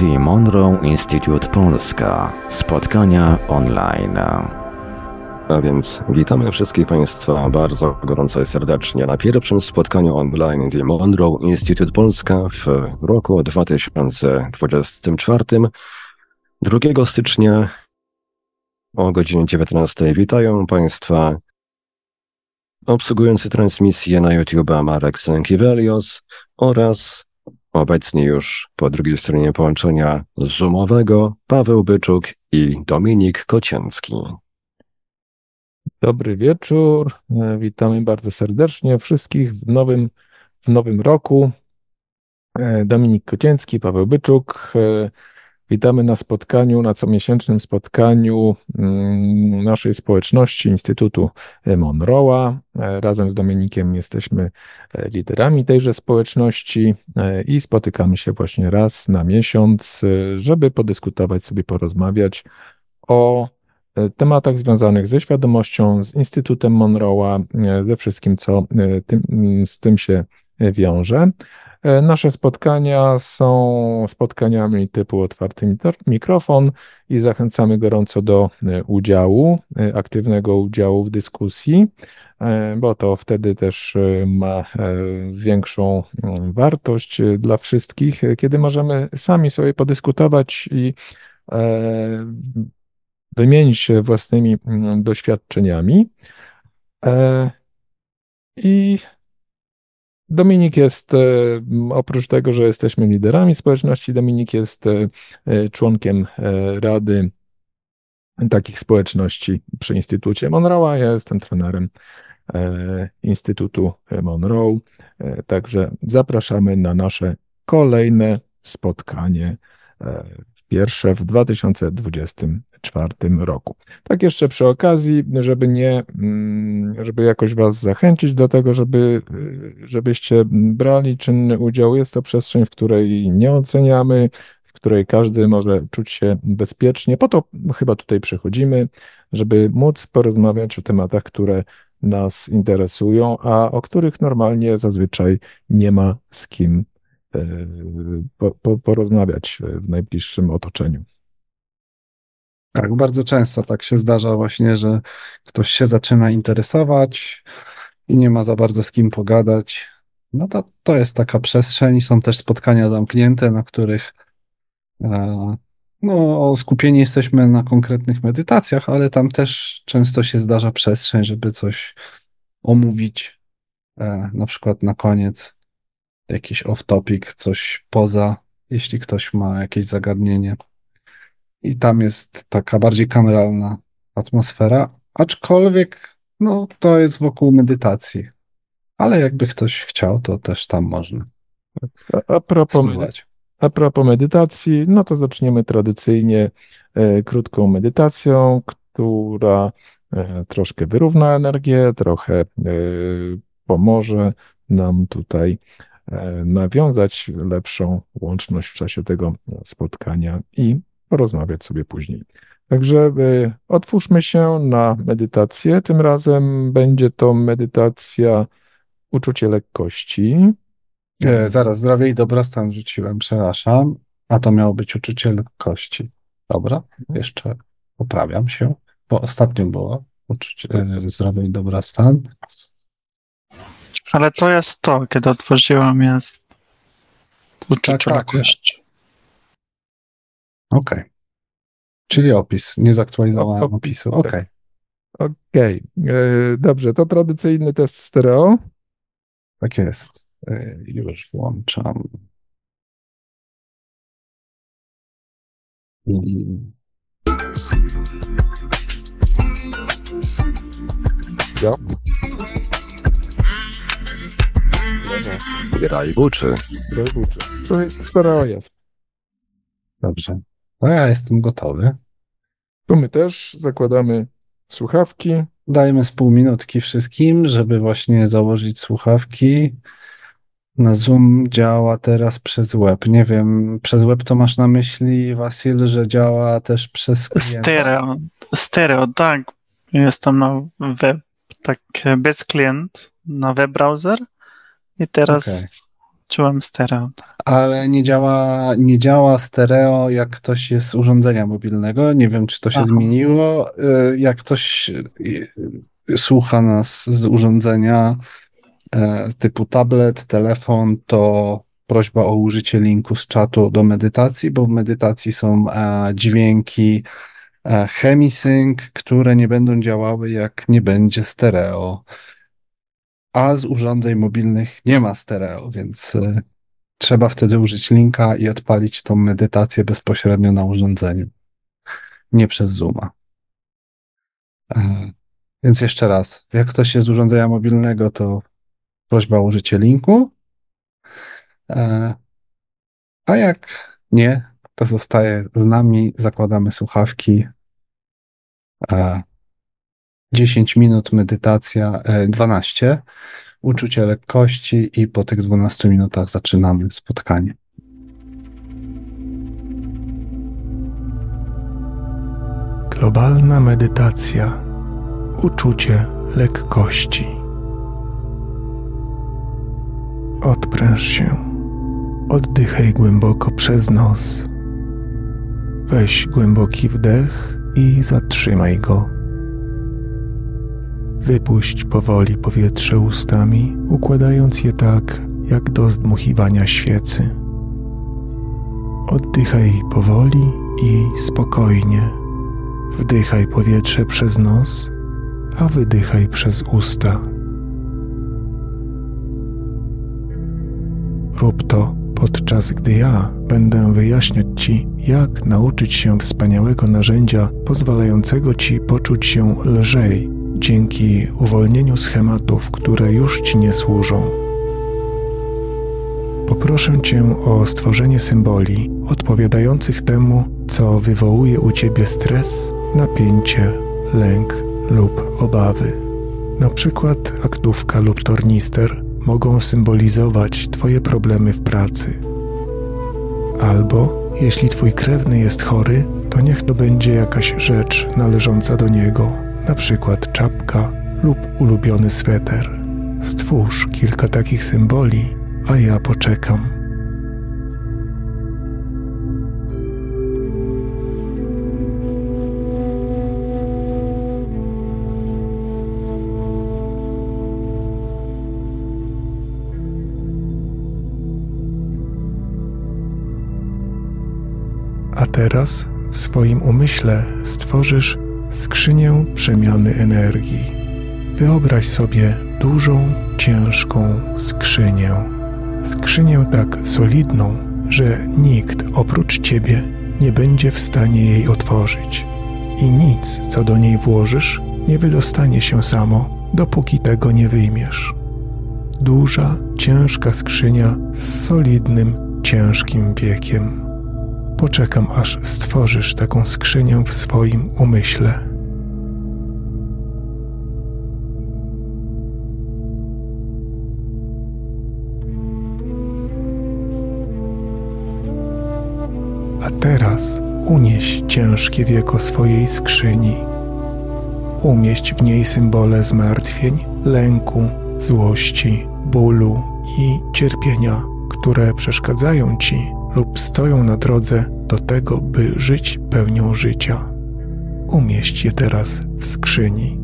The Monroe Institute Polska. Spotkania online. A więc witamy wszystkich Państwa bardzo gorąco i serdecznie na pierwszym spotkaniu online The Monroe Institute Polska w roku 2024. 2 stycznia o godzinie 19 witają Państwa obsługujący transmisję na YouTube Marek Sękiewelios oraz obecnie już po drugiej stronie połączenia zoomowego Paweł Byczuk i Dominik Kocięcki. Dobry wieczór. E, Witamy bardzo serdecznie wszystkich w nowym, w nowym roku. E, Dominik Kocięcki, Paweł Byczuk. E, Witamy na spotkaniu, na comiesięcznym spotkaniu mm, naszej społeczności Instytutu Monroe'a. Razem z Dominikiem jesteśmy liderami tejże społeczności i spotykamy się właśnie raz na miesiąc, żeby podyskutować sobie, porozmawiać o tematach związanych ze świadomością, z Instytutem Monroe'a, ze wszystkim, co tym, z tym się wiąże. Nasze spotkania są spotkaniami typu otwarty mikrofon i zachęcamy gorąco do udziału, aktywnego udziału w dyskusji, bo to wtedy też ma większą wartość dla wszystkich, kiedy możemy sami sobie podyskutować i wymienić się własnymi doświadczeniami. I Dominik jest, e, oprócz tego, że jesteśmy liderami społeczności, Dominik jest e, e, członkiem Rady takich społeczności przy Instytucie Monroe'a. Ja jestem trenerem Instytutu Monroe. Także zapraszamy na nasze kolejne spotkanie, pierwsze w 2020 2024 roku. Tak jeszcze przy okazji, żeby nie, mm, żeby jakoś Was zachęcić do tego, żeby, żebyście brali czynny udział. Jest to przestrzeń, w której nie oceniamy, w której każdy może czuć się bezpiecznie. Po to chyba tutaj przychodzimy, żeby móc porozmawiać o tematach, które nas interesują, a o których normalnie zazwyczaj nie ma z kim e, porozmawiać w najbliższym otoczeniu. Tak, bardzo często tak się zdarza właśnie, że ktoś się zaczyna interesować i nie ma za bardzo z kim pogadać. No to, to jest taka przestrzeń. Są też spotkania zamknięte, na których e, no, skupieni jesteśmy na konkretnych medytacjach, ale tam też często się zdarza przestrzeń, żeby coś omówić, e, na przykład na koniec jakiś off-topic, coś poza, jeśli ktoś ma jakieś zagadnienie i tam jest taka bardziej kameralna atmosfera, aczkolwiek no, to jest wokół medytacji. Ale jakby ktoś chciał, to też tam można. A, a, propos, a propos medytacji, no to zaczniemy tradycyjnie e, krótką medytacją, która e, troszkę wyrówna energię, trochę e, pomoże nam tutaj nawiązać lepszą łączność w czasie tego spotkania i porozmawiać sobie później. Także y, otwórzmy się na medytację. Tym razem będzie to medytacja uczucie lekkości. E, zaraz, zdrowie i dobrostan rzuciłem, przepraszam. A to miało być uczucie lekkości. Dobra, mhm. jeszcze poprawiam się, bo ostatnio było uczucie e, zdrowie i dobrostan. Ale to jest to, kiedy otworzyłam jest uczucie tak, tak. Okej. Okay. Czyli opis. Nie zaktualizowałem opisu. Okej. Okay. Okej. Okay. E, dobrze, to tradycyjny test stereo. Tak jest. E, już włączam. I... Ja. Graj buczy. Graj buczy. Stereo jest. Dobrze. No ja jestem gotowy. To my też zakładamy słuchawki. Dajmy z pół minutki wszystkim, żeby właśnie założyć słuchawki. Na Zoom działa teraz przez web. Nie wiem, przez web to masz na myśli, Wasil, że działa też przez klienta? Stereo, stereo, tak. Jestem na web, tak bez klient, na web browser i teraz okay. czułem stereo. Ale nie działa, nie działa stereo, jak ktoś jest z urządzenia mobilnego. Nie wiem, czy to się Aha. zmieniło. Y, Jak ktoś y, słucha nas z urządzenia typu tablet, telefon, to prośba o użycie linku z czatu do medytacji, bo w medytacji są e, dźwięki e, chemisync, które nie będą działały, jak nie będzie stereo. A z urządzeń mobilnych nie ma stereo, więc e, trzeba wtedy użyć linka i odpalić tą medytację bezpośrednio na urządzeniu, nie przez Zooma. E, Więc jeszcze raz, jak ktoś jest z urządzenia mobilnego, to prośba o użycie linku. E, A jak nie, to zostaje z nami, zakładamy słuchawki. E, 10 minut medytacja, e, 12, uczucie lekkości i po tych 12 minutach zaczynamy spotkanie. Globalna medytacja. Uczucie lekkości. Odpręż się. Oddychaj głęboko przez nos. Weź głęboki wdech i zatrzymaj go. Wypuść powoli powietrze ustami, układając je tak, jak do zdmuchiwania świecy. Oddychaj powoli i spokojnie. Wdychaj powietrze przez nos, a wydychaj przez usta. Rób to podczas gdy ja będę wyjaśniać Ci, jak nauczyć się wspaniałego narzędzia pozwalającego Ci poczuć się lżej dzięki uwolnieniu schematów, które już Ci nie służą. Poproszę Cię o stworzenie symboli odpowiadających temu, co wywołuje u Ciebie stres, napięcie, lęk lub obawy. Na przykład aktówka lub tornister mogą symbolizować Twoje problemy w pracy. Albo jeśli Twój krewny jest chory, to niech to będzie jakaś rzecz należąca do niego, na przykład czapka lub ulubiony sweter. Stwórz kilka takich symboli, a ja poczekam. A teraz w swoim umyśle stworzysz skrzynię przemiany energii. Wyobraź sobie dużą, ciężką skrzynię. Skrzynię tak solidną, że nikt oprócz ciebie nie będzie w stanie jej otworzyć. I nic, co do niej włożysz, nie wydostanie się samo, dopóki tego nie wyjmiesz. Duża, ciężka skrzynia z solidnym, ciężkim wiekiem. Poczekam, aż stworzysz taką skrzynię w swoim umyśle. A teraz unieś ciężkie wieko swojej skrzyni. Umieść w niej symbole zmartwień, lęku, złości, bólu i cierpienia, które przeszkadzają ci lub stoją na drodze do tego, by żyć pełnią życia. Umieść je teraz w skrzyni.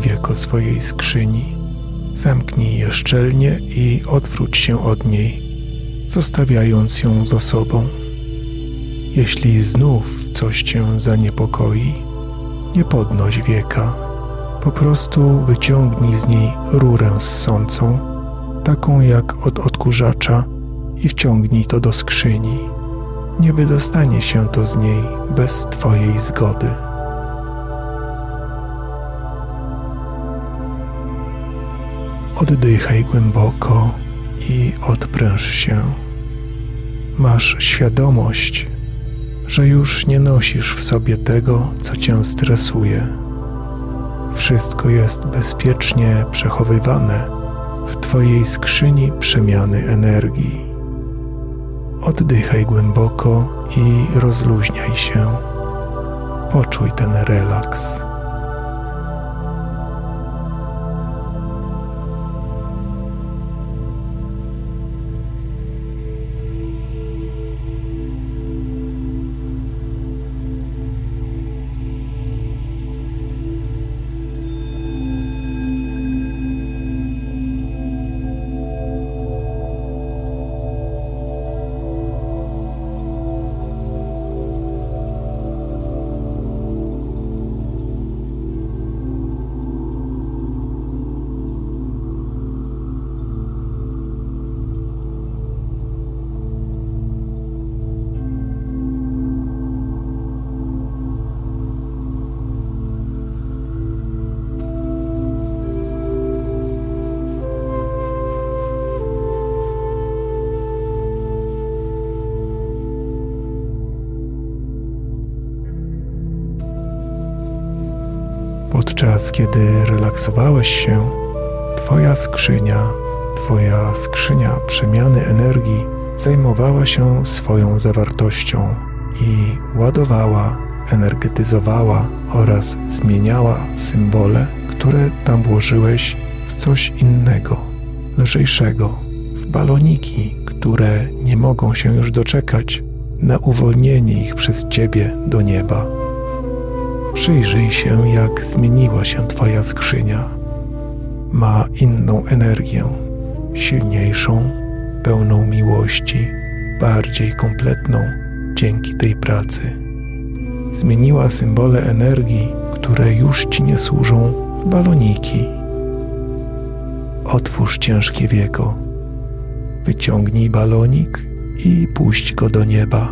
Zamknij wieko swojej skrzyni. Zamknij je szczelnie i odwróć się od niej, zostawiając ją za sobą. Jeśli znów coś cię zaniepokoi, nie podnoś wieka. Po prostu wyciągnij z niej rurę ssącą, taką jak od odkurzacza, i wciągnij to do skrzyni. Nie wydostanie się to z niej bez Twojej zgody. Oddychaj głęboko i odpręż się. Masz świadomość, że już nie nosisz w sobie tego, co cię stresuje. Wszystko jest bezpiecznie przechowywane w Twojej skrzyni przemiany energii. Oddychaj głęboko i rozluźniaj się. Poczuj ten relaks. Kiedy relaksowałeś się, Twoja skrzynia, Twoja skrzynia przemiany energii zajmowała się swoją zawartością i ładowała, energetyzowała oraz zmieniała symbole, które tam włożyłeś w coś innego, lżejszego, w baloniki, które nie mogą się już doczekać na uwolnienie ich przez Ciebie do nieba. Przyjrzyj się, jak zmieniła się Twoja skrzynia. Ma inną energię, silniejszą, pełną miłości, bardziej kompletną dzięki tej pracy. Zmieniła symbole energii, które już Ci nie służą, w baloniki. Otwórz ciężkie wieko. Wyciągnij balonik i puść go do nieba.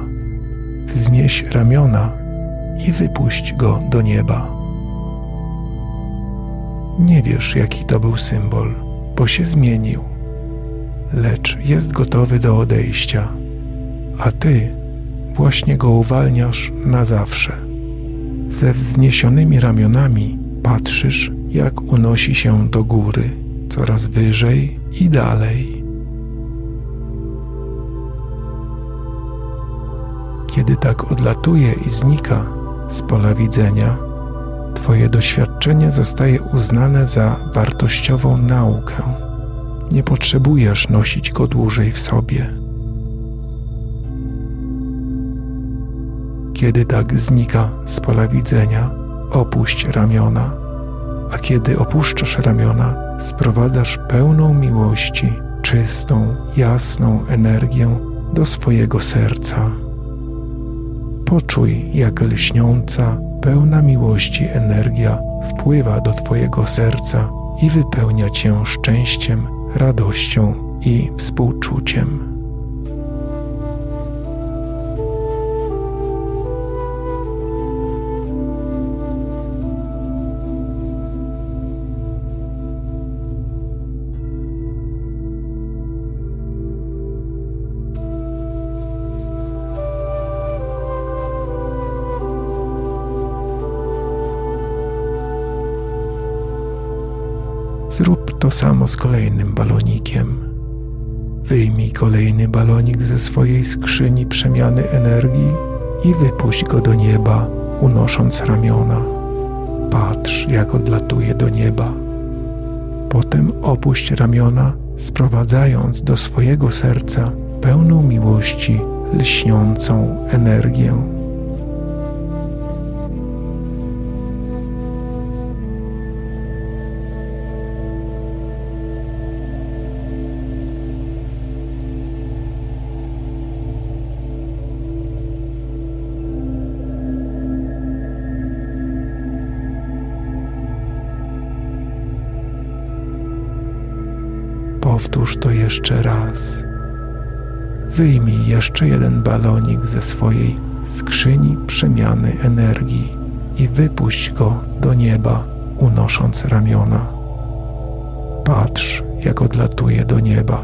Wznieś ramiona i wypuść go do nieba. Nie wiesz, jaki to był symbol, bo się zmienił, lecz jest gotowy do odejścia, a ty właśnie go uwalniasz na zawsze. Ze wzniesionymi ramionami patrzysz, jak unosi się do góry, coraz wyżej i dalej. Kiedy tak odlatuje i znika, z pola widzenia, Twoje doświadczenie zostaje uznane za wartościową naukę. Nie potrzebujesz nosić go dłużej w sobie. Kiedy tak znika z pola widzenia, opuść ramiona, a kiedy opuszczasz ramiona, sprowadzasz pełną miłości, czystą, jasną energię do swojego serca. Poczuj, jak lśniąca, pełna miłości energia wpływa do Twojego serca i wypełnia Cię szczęściem, radością i współczuciem. To samo z kolejnym balonikiem. Wyjmij kolejny balonik ze swojej skrzyni przemiany energii i wypuść go do nieba, unosząc ramiona. Patrz, jak odlatuje do nieba. Potem opuść ramiona, sprowadzając do swojego serca pełną miłości, lśniącą energię. Jeszcze jeden balonik ze swojej skrzyni przemiany energii i wypuść go do nieba, unosząc ramiona. Patrz, jak odlatuje do nieba.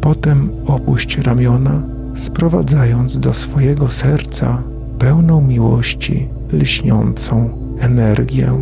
Potem opuść ramiona, sprowadzając do swojego serca pełną miłości lśniącą energię.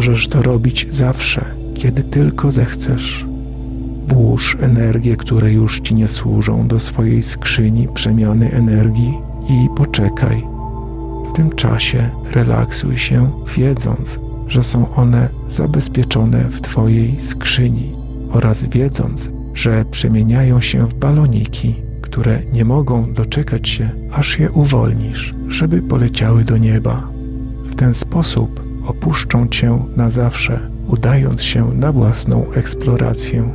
Możesz to robić zawsze, kiedy tylko zechcesz. Włóż energię, które już ci nie służą, do swojej skrzyni przemiany energii i poczekaj. W tym czasie relaksuj się, wiedząc, że są one zabezpieczone w Twojej skrzyni oraz wiedząc, że przemieniają się w baloniki, które nie mogą doczekać się, aż je uwolnisz, żeby poleciały do nieba. W ten sposób opuszczą cię na zawsze, udając się na własną eksplorację.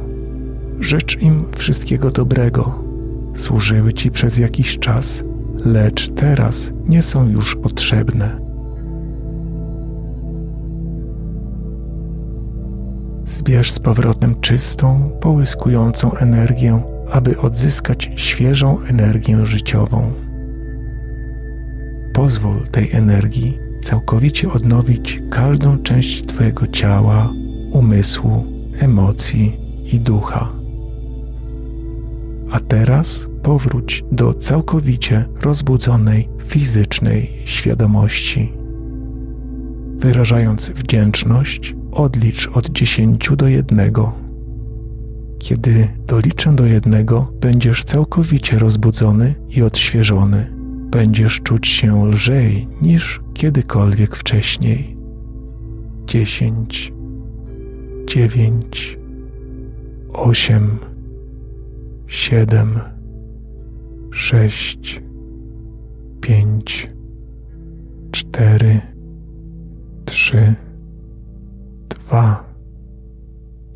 Życz im wszystkiego dobrego. Służyły ci przez jakiś czas, lecz teraz nie są już potrzebne. Zbierz z powrotem czystą, połyskującą energię, aby odzyskać świeżą energię życiową. Pozwól tej energii całkowicie odnowić każdą część Twojego ciała, umysłu, emocji i ducha. A teraz powróć do całkowicie rozbudzonej fizycznej świadomości. Wyrażając wdzięczność, odlicz od dziesięciu do jednego. Kiedy doliczę do jednego, będziesz całkowicie rozbudzony i odświeżony będziesz czuć się lżej niż kiedykolwiek wcześniej. Dziesięć, dziewięć, osiem, siedem, sześć, pięć, cztery, trzy, dwa,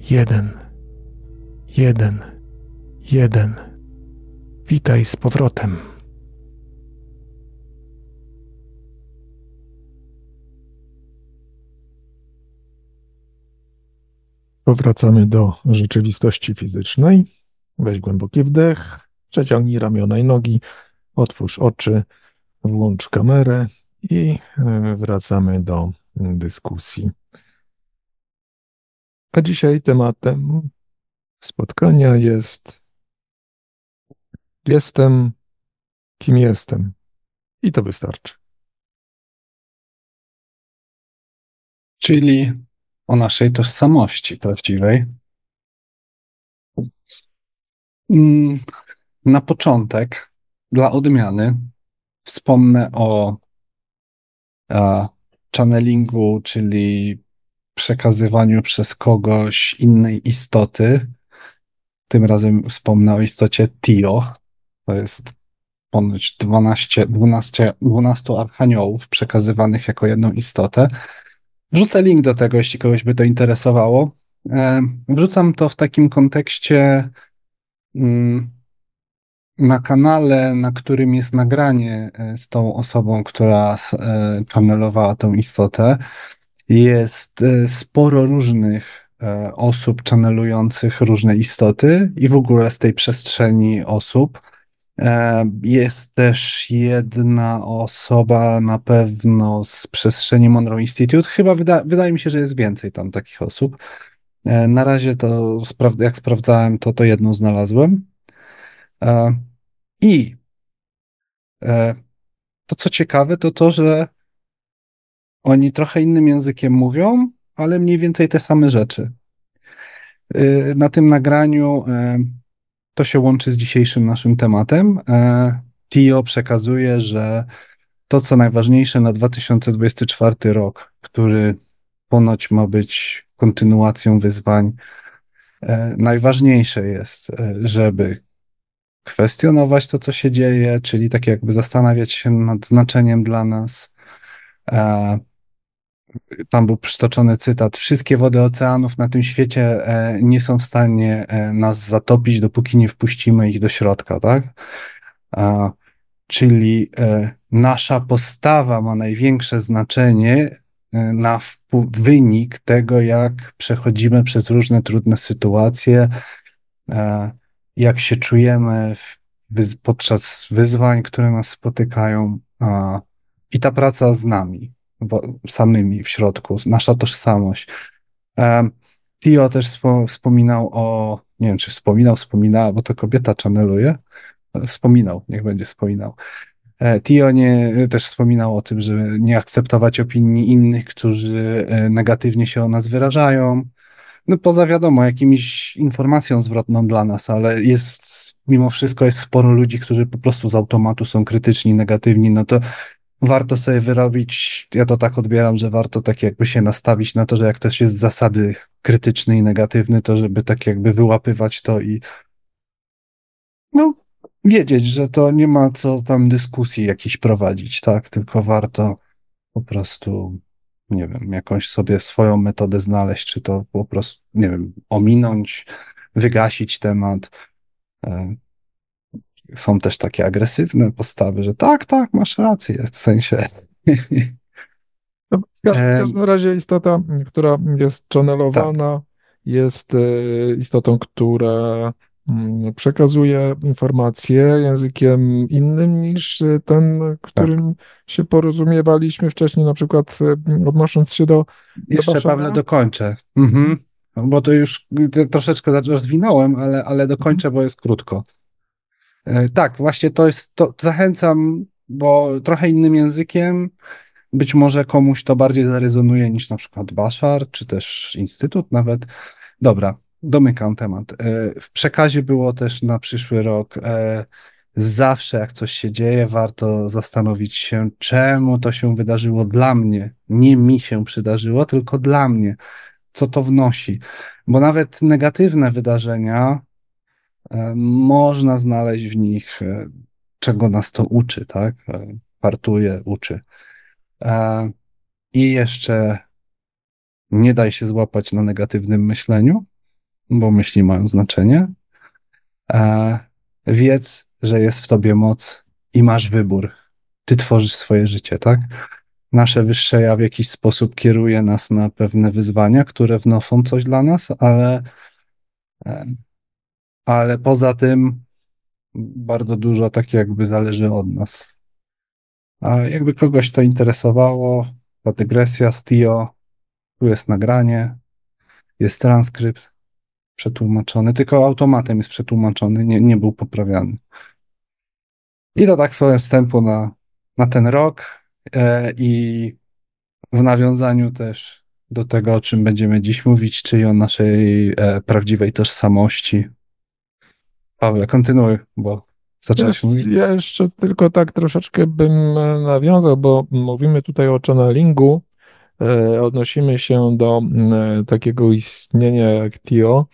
jeden, jeden, jeden. Witaj z powrotem. Powracamy do rzeczywistości fizycznej. Weź głęboki wdech, przeciągnij ramiona i nogi, otwórz oczy, włącz kamerę i e, wracamy do dyskusji. A dzisiaj tematem spotkania jest jestem kim jestem. I to wystarczy. Czyli o naszej tożsamości prawdziwej. Mm, na początek, dla odmiany, wspomnę o channelingu, czyli przekazywaniu przez kogoś innej istoty. Tym razem wspomnę o istocie Tio. To jest ponoć 12, 12, 12 archaniołów przekazywanych jako jedną istotę. Wrzucę link do tego, jeśli kogoś by to interesowało. E, wrzucam to w takim kontekście mm, na kanale, na którym jest nagranie e, z tą osobą, która e, channelowała tą istotę. Jest sporo różnych osób channelujących różne istoty i w ogóle z tej przestrzeni osób. E, jest też jedna osoba na pewno z przestrzeni Monroe Institute. Chyba wyda wydaje mi się, że jest więcej tam takich osób. E, na razie to, jak sprawdzałem, to to jedną znalazłem. E, I to, co ciekawe, to to, że oni trochę innym językiem mówią, ale mniej więcej te same rzeczy. Na tym nagraniu to się łączy z dzisiejszym naszym tematem. E, TIO przekazuje, że to, co najważniejsze na 2024 rok, który ponoć ma być kontynuacją wyzwań, e, najważniejsze jest, e, żeby kwestionować to, co się dzieje, czyli tak jakby zastanawiać się nad znaczeniem dla nas. E, tam był przytoczony cytat: Wszystkie wody oceanów na tym świecie e, nie są w stanie e, nas zatopić, dopóki nie wpuścimy ich do środka, tak? Czyli nasza postawa ma największe znaczenie na wynik tego, jak przechodzimy przez różne trudne sytuacje, jak się czujemy podczas wyzwań, które nas spotykają, i ta praca z nami, samymi w środku, nasza tożsamość. Tio też wspominał o, nie wiem czy wspominał, wspominała, bo to kobieta channeluje. Wspominał, niech będzie wspominał. E, Tio nie, też wspominał o tym, że nie akceptować opinii innych, którzy e, negatywnie się o nas wyrażają, no poza wiadomo, jakimiś informacją zwrotną dla nas, ale jest, mimo wszystko jest sporo ludzi, którzy po prostu z automatu są krytyczni, negatywni, no to warto sobie wyrobić, ja to tak odbieram, że warto tak jakby się nastawić na to, że jak ktoś jest z zasady krytyczny i negatywny, to żeby tak jakby wyłapywać to i no wiedzieć, że to nie ma co tam dyskusji jakiś prowadzić, tak, tylko warto po prostu nie wiem, jakąś sobie swoją metodę znaleźć, czy to po prostu, nie wiem, ominąć, wygasić temat. E, są też takie agresywne postawy, że tak, tak, masz rację, w sensie. No, w każdym razie istota, która jest channelowana, tak. jest e, istotą, która Mm, przekazuje informacje językiem innym niż ten, którym tak. się porozumiewaliśmy wcześniej, na przykład e, odnosząc się do. Jeszcze, do Pawle, dokończę. Mhm. Bo to już troszeczkę rozwinąłem, ale, ale dokończę, bo jest krótko. E, tak, właśnie to jest, to zachęcam, bo trochę innym językiem, być może komuś to bardziej zarezonuje niż na przykład Bashar, czy też Instytut nawet. Dobra, domykam temat. E, w przekazie było też na przyszły rok. E, zawsze, jak coś się dzieje, warto zastanowić się, czemu to się wydarzyło dla mnie. Nie mi się przydarzyło, tylko dla mnie. Co to wnosi? Bo nawet negatywne wydarzenia można znaleźć w nich, czego nas to uczy, tak? Partuje, uczy. I jeszcze nie daj się złapać na negatywnym myśleniu, bo myśli mają znaczenie. E, wiedz, że jest w tobie moc i masz wybór. Ty tworzysz swoje życie, tak? Nasze wyższe ja w jakiś sposób kieruje nas na pewne wyzwania, które wnoszą coś dla nas, ale, e, ale poza tym bardzo dużo tak jakby zależy od nas. A jakby kogoś to interesowało, ta dygresja z Tio, tu jest nagranie, jest transkrypt, przetłumaczony, tylko automatem jest przetłumaczony, nie, nie był poprawiany. I to tak słowem wstępu na, na ten rok e, i w nawiązaniu też do tego, o czym będziemy dziś mówić, czyli o naszej e, prawdziwej tożsamości. Paweł, kontynuuj, bo zacząłeś ja, mówić. Ja jeszcze tylko tak troszeczkę bym e, nawiązał, bo mówimy tutaj o channelingu, E, odnosimy się do e, takiego istnienia jak TIO.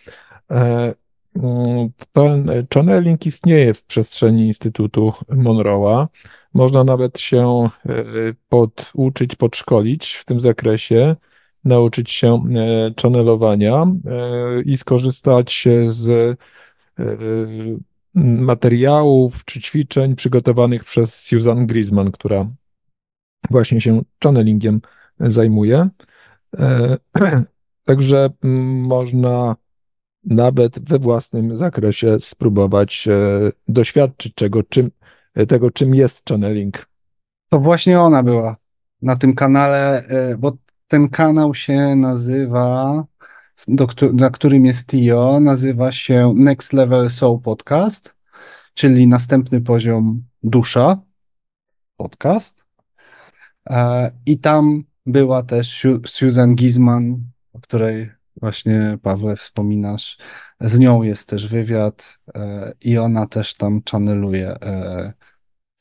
Mm, ten channeling istnieje w przestrzeni Instytutu Monroe'a. Można nawet się poduczyć, podszkolić w tym zakresie, nauczyć się channelowania i skorzystać z materiałów czy ćwiczeń przygotowanych przez Susan Grisman, która właśnie się channelingiem zajmuje. E, także można nawet we własnym zakresie spróbować e, doświadczyć czego, czym, tego, czym jest channeling. To właśnie ona była na tym kanale, e, bo ten kanał się nazywa, do, na którym jest Tio, nazywa się Next Level Soul Podcast, czyli następny poziom dusza podcast. I tam była też Susan Gizman, o której właśnie Pawle wspominasz. Z nią jest też wywiad e, i ona też tam channeluje e,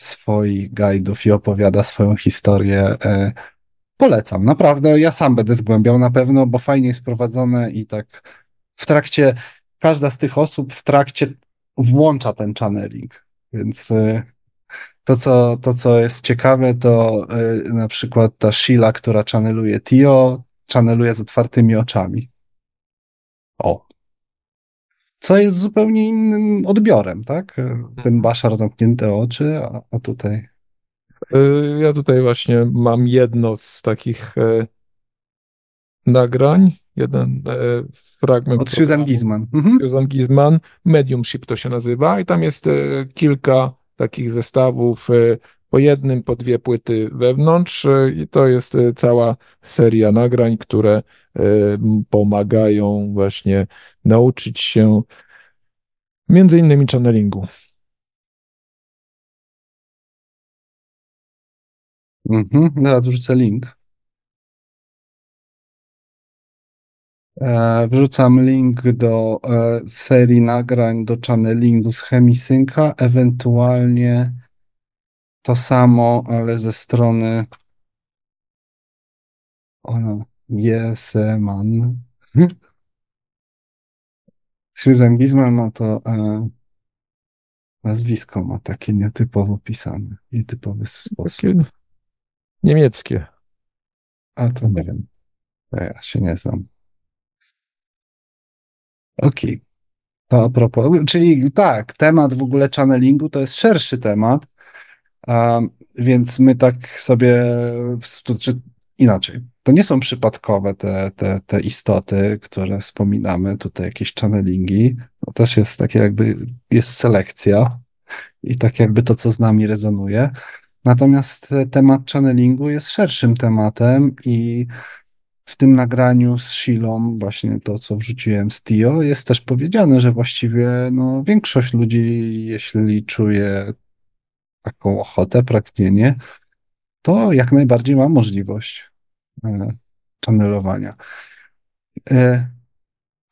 swoich guidów i opowiada swoją historię. Polecam, naprawdę. Ja sam będę zgłębiał na pewno, bo fajnie jest prowadzone i tak w trakcie, każda z tych osób w trakcie włącza ten channeling. Więc y, to, co, to, co jest ciekawe, to y, na przykład ta Sheila, która channeluje Tio, channeluje z otwartymi oczami. O. Co jest zupełnie innym odbiorem, tak? Ten Baszar zamknięte oczy, a, a tutaj. Y, Ja tutaj właśnie mam jedno z takich e, nagrań, jeden e, fragment Od Susan Gizman. Mhm. Susan Gizman, Mediumship to się nazywa i tam jest e, kilka takich zestawów, po jednym, po dwie płyty wewnątrz i to jest cała seria nagrań, które pomagają właśnie nauczyć się między innymi channelingu. Mhm. Zaraz wrzucę link. E, Wrzucam link do e, serii nagrań do channelingu z Chemisynka, ewentualnie to samo, ale ze strony o, Jeseman. Susan Gizman ma to e, nazwisko ma takie nietypowo pisane, nietypowy sposób. Takie niemieckie. A to nie wiem. Ja się nie znam. Okej. To a propos, czyli tak, temat w ogóle channelingu to jest szerszy temat, więc my tak sobie, czy inaczej, to nie są przypadkowe te, te, te istoty, które wspominamy, tutaj jakieś channelingi, to też jest takie jakby, jest selekcja i tak jakby to, co z nami rezonuje. Natomiast te- temat channelingu jest szerszym tematem i w tym nagraniu z Shilą, właśnie to, co wrzuciłem z Tio, jest też powiedziane, że właściwie no, większość ludzi, jeśli czuje taką ochotę, pragnienie, to jak najbardziej ma możliwość e, channelowania.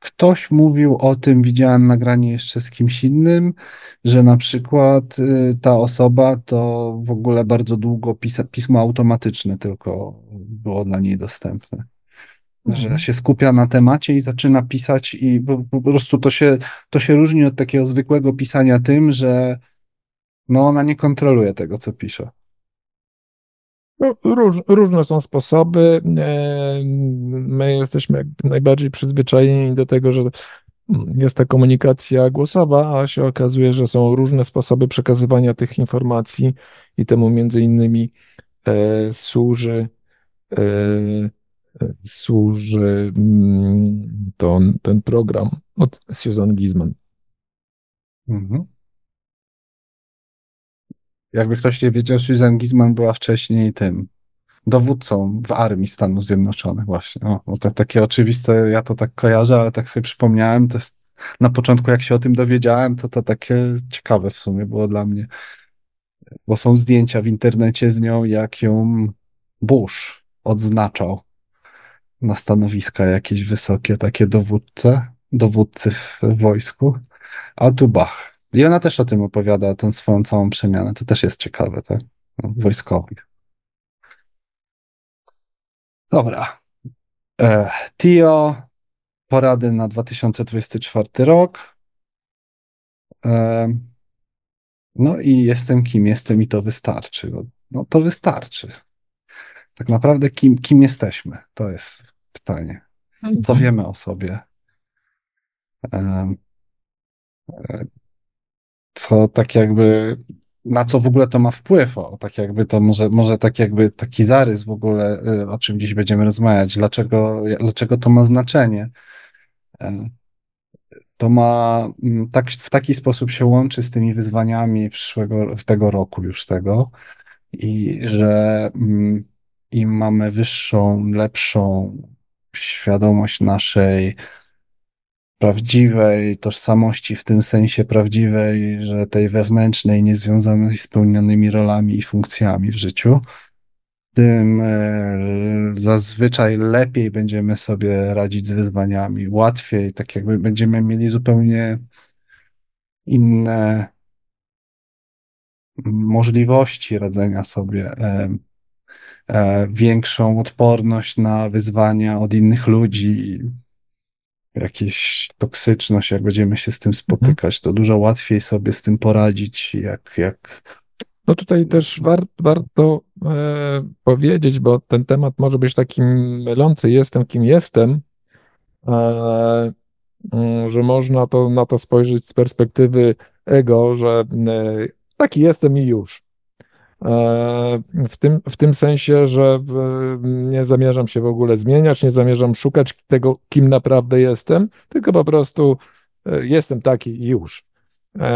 Ktoś mówił o tym, widziałem nagranie jeszcze z kimś innym, że na przykład y, ta osoba to w ogóle bardzo długo pisa, pismo automatyczne tylko było dla niej dostępne. Że Mhm. się skupia na temacie i zaczyna pisać i po, po prostu to się, to się różni od takiego zwykłego pisania tym, że no ona nie kontroluje tego, co pisze. No, róż, różne są sposoby. E, My jesteśmy najbardziej przyzwyczajeni do tego, że jest ta komunikacja głosowa, a się okazuje, że są różne sposoby przekazywania tych informacji i temu między innymi e, służy, e, e, służy mm, to, ten program od Susan Gizman. Mhm. Jakby ktoś nie wiedział, Susan Gizman była wcześniej tym dowódcą w armii Stanów Zjednoczonych właśnie. O, to takie oczywiste, ja to tak kojarzę, ale tak sobie przypomniałem, to jest, na początku jak się o tym dowiedziałem, to to takie ciekawe w sumie było dla mnie, bo są zdjęcia w internecie z nią, jak ją Bush odznaczał na stanowiska jakieś wysokie, takie dowódce, dowódcy w wojsku, a tu Bach. I ona też o tym opowiada, tą swoją całą przemianę. To też jest ciekawe, tak? No, Wojskowi. Dobra. E, Tio, porady na 2024 rok. E, no i jestem kim jestem i to wystarczy. No, to wystarczy. Tak naprawdę kim, kim jesteśmy? To jest pytanie. Co wiemy o sobie? Em, e, Co tak jakby, na co w ogóle to ma wpływ? O, tak jakby to może, może tak jakby taki zarys w ogóle, y, o czym dziś będziemy rozmawiać. Dlaczego, dlaczego to ma znaczenie? E, To ma, mm, tak, w taki sposób się łączy z tymi wyzwaniami przyszłego, tego roku już tego i że mm, im mamy wyższą, lepszą świadomość naszej prawdziwej tożsamości, w tym sensie prawdziwej, że tej wewnętrznej, niezwiązanej z pełnionymi rolami i funkcjami w życiu, tym e, zazwyczaj lepiej będziemy sobie radzić z wyzwaniami, łatwiej, tak jakby będziemy mieli zupełnie inne możliwości radzenia sobie, e, e, większą odporność na wyzwania od innych ludzi, jakieś toksyczność, jak będziemy się z tym spotykać, to dużo łatwiej sobie z tym poradzić, jak, jak No tutaj też war, warto e, powiedzieć, bo ten temat może być taki mylący, jestem kim jestem, e, mm, że można to, na to spojrzeć z perspektywy ego, że e, taki jestem i już. E, W tym, w tym sensie, że e, nie zamierzam się w ogóle zmieniać, nie zamierzam szukać tego, kim naprawdę jestem, tylko po prostu e, jestem taki już.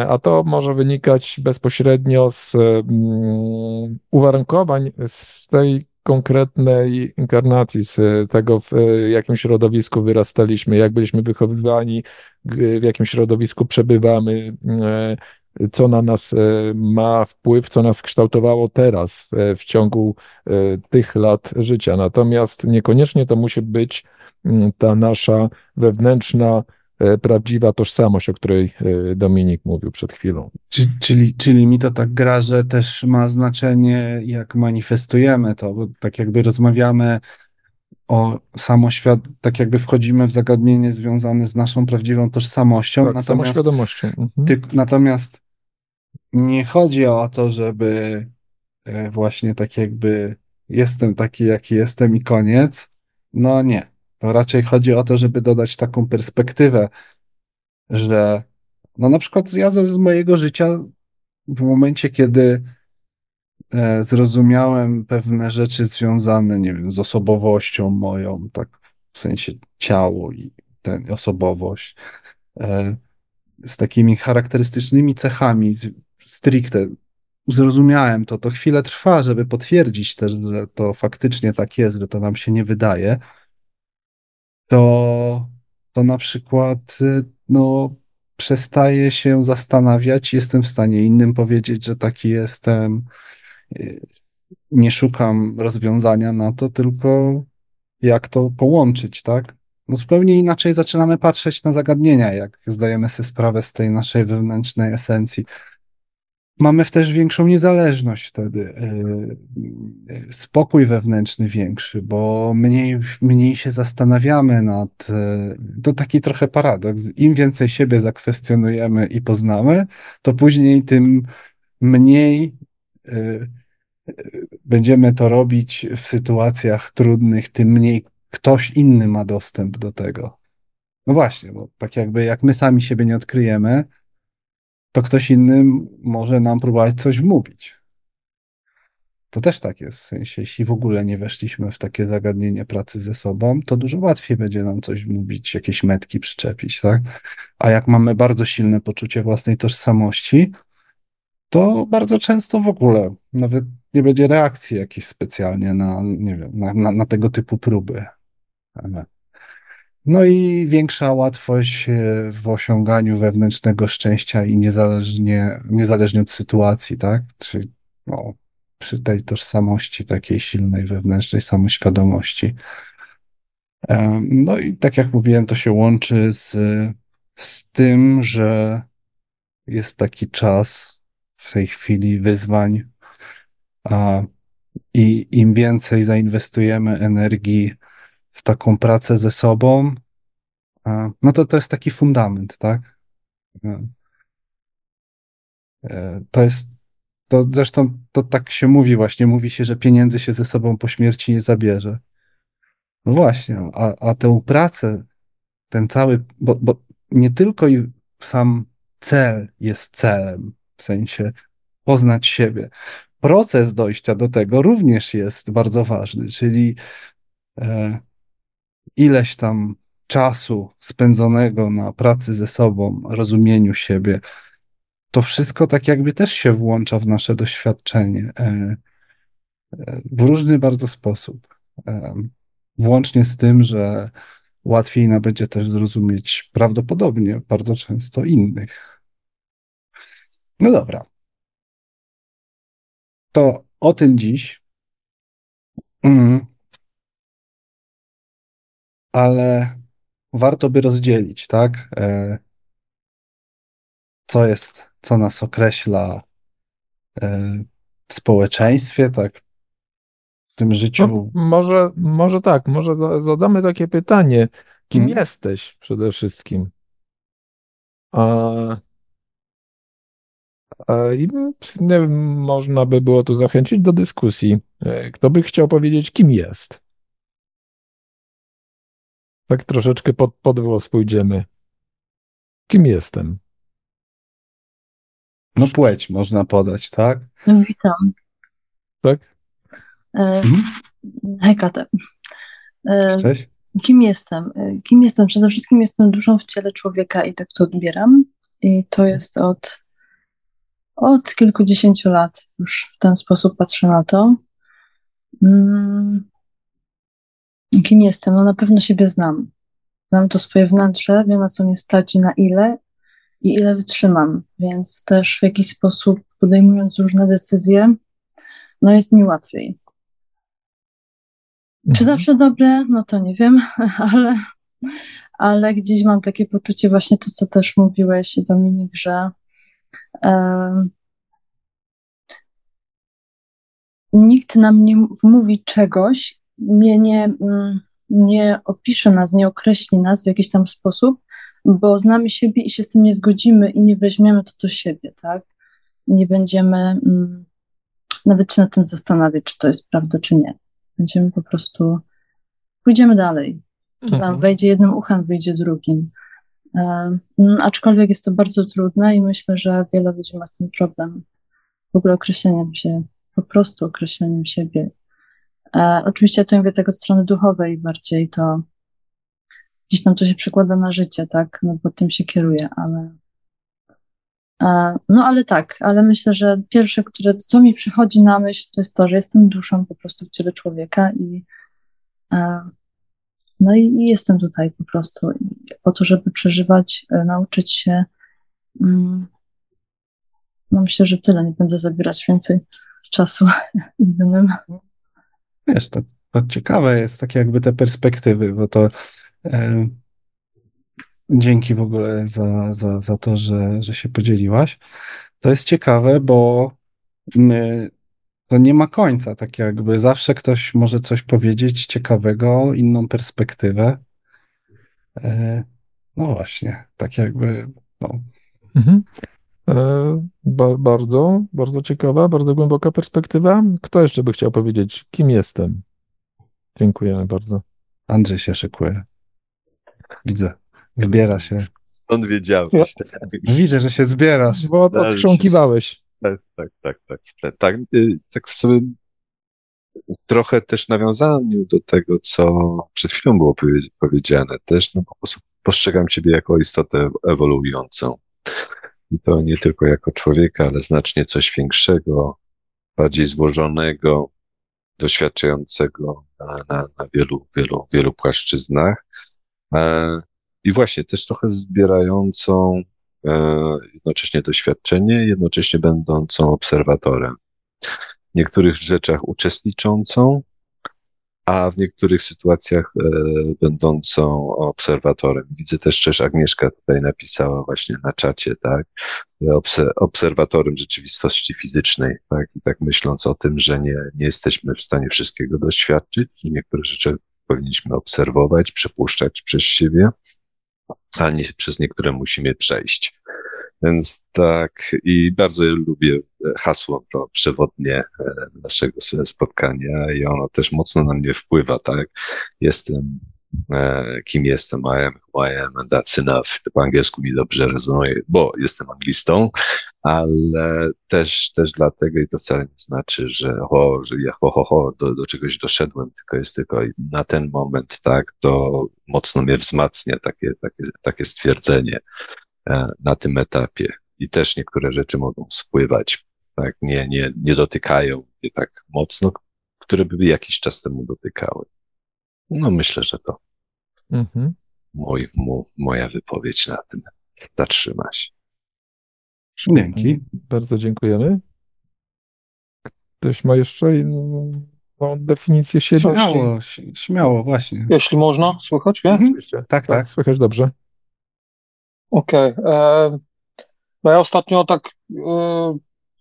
A to może wynikać bezpośrednio z mm, uwarunkowań z tej konkretnej inkarnacji, z tego, w jakim środowisku wyrastaliśmy, jak byliśmy wychowywani, w jakim środowisku przebywamy, co na nas e, ma wpływ, co nas kształtowało teraz w, w ciągu e, tych lat życia. Natomiast niekoniecznie to musi być mm, ta nasza wewnętrzna, e, prawdziwa tożsamość, o której Dominik mówił przed chwilą. Czy, czyli, czyli mi to tak gra, że też ma znaczenie, jak manifestujemy to, bo tak jakby rozmawiamy o samoświad, tak jakby wchodzimy w zagadnienie związane z naszą prawdziwą tożsamością, Tak, natomiast, samoświadomością. Mhm. ty, natomiast nie chodzi o to, żeby e, właśnie tak jakby jestem taki, jaki jestem i koniec. No nie. To raczej chodzi o to, żeby dodać taką perspektywę, że no na przykład ja z mojego życia w momencie, kiedy e, zrozumiałem pewne rzeczy związane, nie wiem, z osobowością moją, tak w sensie ciało i ten, osobowość, e, z takimi charakterystycznymi cechami, stricte zrozumiałem to, to chwilę trwa, żeby potwierdzić też, że to faktycznie tak jest, że to nam się nie wydaje, to, to na przykład, y, no, przestaję się zastanawiać, jestem w stanie innym powiedzieć, że taki jestem, y, nie szukam rozwiązania na to, tylko jak to połączyć, tak? No zupełnie inaczej zaczynamy patrzeć na zagadnienia, jak zdajemy sobie sprawę z tej naszej wewnętrznej esencji. Mamy też większą niezależność wtedy, yy, spokój wewnętrzny większy, bo mniej, mniej się zastanawiamy nad. yy, To taki trochę paradoks. Im więcej siebie zakwestionujemy i poznamy, to później tym mniej yy, będziemy to robić w sytuacjach trudnych, tym mniej ktoś inny ma dostęp do tego. No właśnie, bo tak jakby jak my sami siebie nie odkryjemy, to ktoś inny może nam próbować coś wmówić. To też tak jest, w sensie, jeśli w ogóle nie weszliśmy w takie zagadnienie pracy ze sobą, to dużo łatwiej będzie nam coś wmówić, jakieś metki przyczepić, tak? A jak mamy bardzo silne poczucie własnej tożsamości, to bardzo często w ogóle nawet nie będzie reakcji jakiejś specjalnie na, nie wiem, na, na, na tego typu próby. No i większa łatwość e, w osiąganiu wewnętrznego szczęścia i niezależnie, niezależnie od sytuacji, tak? Czyli no, przy tej tożsamości takiej silnej wewnętrznej samoświadomości. Em, No i tak jak mówiłem, to się łączy z, z tym, że jest taki czas w tej chwili wyzwań, a i im więcej zainwestujemy energii w taką pracę ze sobą, no to to jest taki fundament, tak? E, e, To jest, to zresztą to tak się mówi właśnie, mówi się, że pieniędzy się ze sobą po śmierci nie zabierze. No właśnie, a, a tę pracę, ten cały, bo, bo nie tylko i sam cel jest celem, w sensie poznać siebie. Proces dojścia do tego również jest bardzo ważny, czyli e, ileś tam czasu spędzonego na pracy ze sobą, rozumieniu siebie, to wszystko tak jakby też się włącza w nasze doświadczenie e, e, w różny bardzo sposób. E, Włącznie z tym, że łatwiej nam będzie też zrozumieć prawdopodobnie bardzo często innych. No dobra. To o tym dziś. Mm. Ale warto by rozdzielić, tak? E, Co jest, co nas określa e, w społeczeństwie, tak? W tym życiu. No, może, może tak, może za- zadamy takie pytanie. kim Mhm. jesteś przede wszystkim. A, i można by było tu zachęcić do dyskusji. E, Kto by chciał powiedzieć, kim jest? Tak troszeczkę pod, pod włos pójdziemy. Kim jestem? No płeć można podać, tak? Witam. Tak? E, Mhm. Hej, Kate. E, Cześć. Kim jestem? E, Kim jestem? Przede wszystkim jestem duszą w ciele człowieka i tak to odbieram. I to jest od, od kilkudziesięciu lat już w ten sposób patrzę na to. Mm. Kim jestem? No na pewno siebie znam. Znam to swoje wnętrze, wiem na co mnie stać i na ile i ile wytrzymam, więc też w jakiś sposób podejmując różne decyzje, no jest mi łatwiej. Czy Mhm. zawsze dobre? No to nie wiem, ale, ale gdzieś mam takie poczucie, właśnie to, co też mówiłeś, Dominik, że em, nikt nam nie wmówi czegoś, mnie nie, mm, nie opisze nas, nie określi nas w jakiś tam sposób, bo znamy siebie i się z tym nie zgodzimy i nie weźmiemy to do siebie, tak? Nie będziemy mm, nawet się nad tym zastanawiać, czy to jest prawda, czy nie. Będziemy po prostu, pójdziemy dalej. Tam Mhm. wejdzie jednym uchem, wyjdzie drugim. E, aczkolwiek jest to bardzo trudne i myślę, że wiele ludzi ma z tym problem. W ogóle określeniem się, po prostu określeniem siebie. E, oczywiście ja tu mówię tego strony duchowej bardziej, to gdzieś tam to się przekłada na życie, tak, no bo tym się kieruję, ale e, no ale tak, ale myślę, że pierwsze, które, co mi przychodzi na myśl, to jest to, że jestem duszą po prostu w ciele człowieka i e, no i, i jestem tutaj po prostu po to, żeby przeżywać, nauczyć się. Mm, no myślę, że tyle, nie będę zabierać więcej czasu innym. Wiesz, to, to ciekawe jest takie jakby te perspektywy, bo to e, dzięki w ogóle za, za, za to, że, że się podzieliłaś. To jest ciekawe, bo my, to nie ma końca, tak jakby zawsze ktoś może coś powiedzieć ciekawego, inną perspektywę. E, no właśnie, tak jakby, no, Mhm. E, ba bardzo, bardzo ciekawa, bardzo głęboka perspektywa. Kto jeszcze by chciał powiedzieć, kim jestem? Dziękujemy bardzo. Andrzej się szykuje. Widzę, zbiera się. Skąd wiedziałeś? Widzę, że się zbierasz. Bo odchrząkiwałeś. Tak, tak, tak, tak. Tak, tak, y, tak sobie trochę też nawiązaniu do tego, co przed chwilą było powie- powiedziane. Też no, po prostu postrzegam siebie jako istotę ewoluującą. I to nie tylko jako człowieka, ale znacznie coś większego, bardziej złożonego, doświadczającego na, na, na wielu, wielu, wielu płaszczyznach. E, I właśnie też trochę zbierającą e, jednocześnie doświadczenie, jednocześnie będącą obserwatorem. W niektórych rzeczach uczestniczącą, a w niektórych sytuacjach e, będącą obserwatorem. Widzę też, też Agnieszka tutaj napisała właśnie na czacie, tak, obse, obserwatorem rzeczywistości fizycznej, tak, i tak myśląc o tym, że nie, nie jesteśmy w stanie wszystkiego doświadczyć, że niektóre rzeczy powinniśmy obserwować, przepuszczać przez siebie, a nie przez niektóre musimy przejść. Więc tak, i bardzo lubię hasło to przewodnie e, naszego spotkania i ono też mocno na mnie wpływa, tak? Jestem, e, kim jestem, I am who I am and that's enough. To po angielsku mi dobrze rezonuje, bo jestem anglistą, ale też, też dlatego i to wcale nie znaczy, że ho, że ja ho, ho, ho, do, do czegoś doszedłem, tylko jest tylko na ten moment, tak, to mocno mnie wzmacnia takie, takie, takie stwierdzenie e, na tym etapie. I też niektóre rzeczy mogą spływać, tak, nie, nie, nie dotykają mnie tak mocno, które by jakiś czas temu dotykały. No myślę, że to Mhm. mój, mu, moja wypowiedź na tym zatrzyma się. Dzięki. Bardzo dziękujemy. Ktoś ma jeszcze inną definicję siebie? Śmiało, śmiało, właśnie. Jeśli można, słychać mnie? Mhm. Oczywiście. Tak, tak. Słychać dobrze. Okej. e, No ja ostatnio tak e,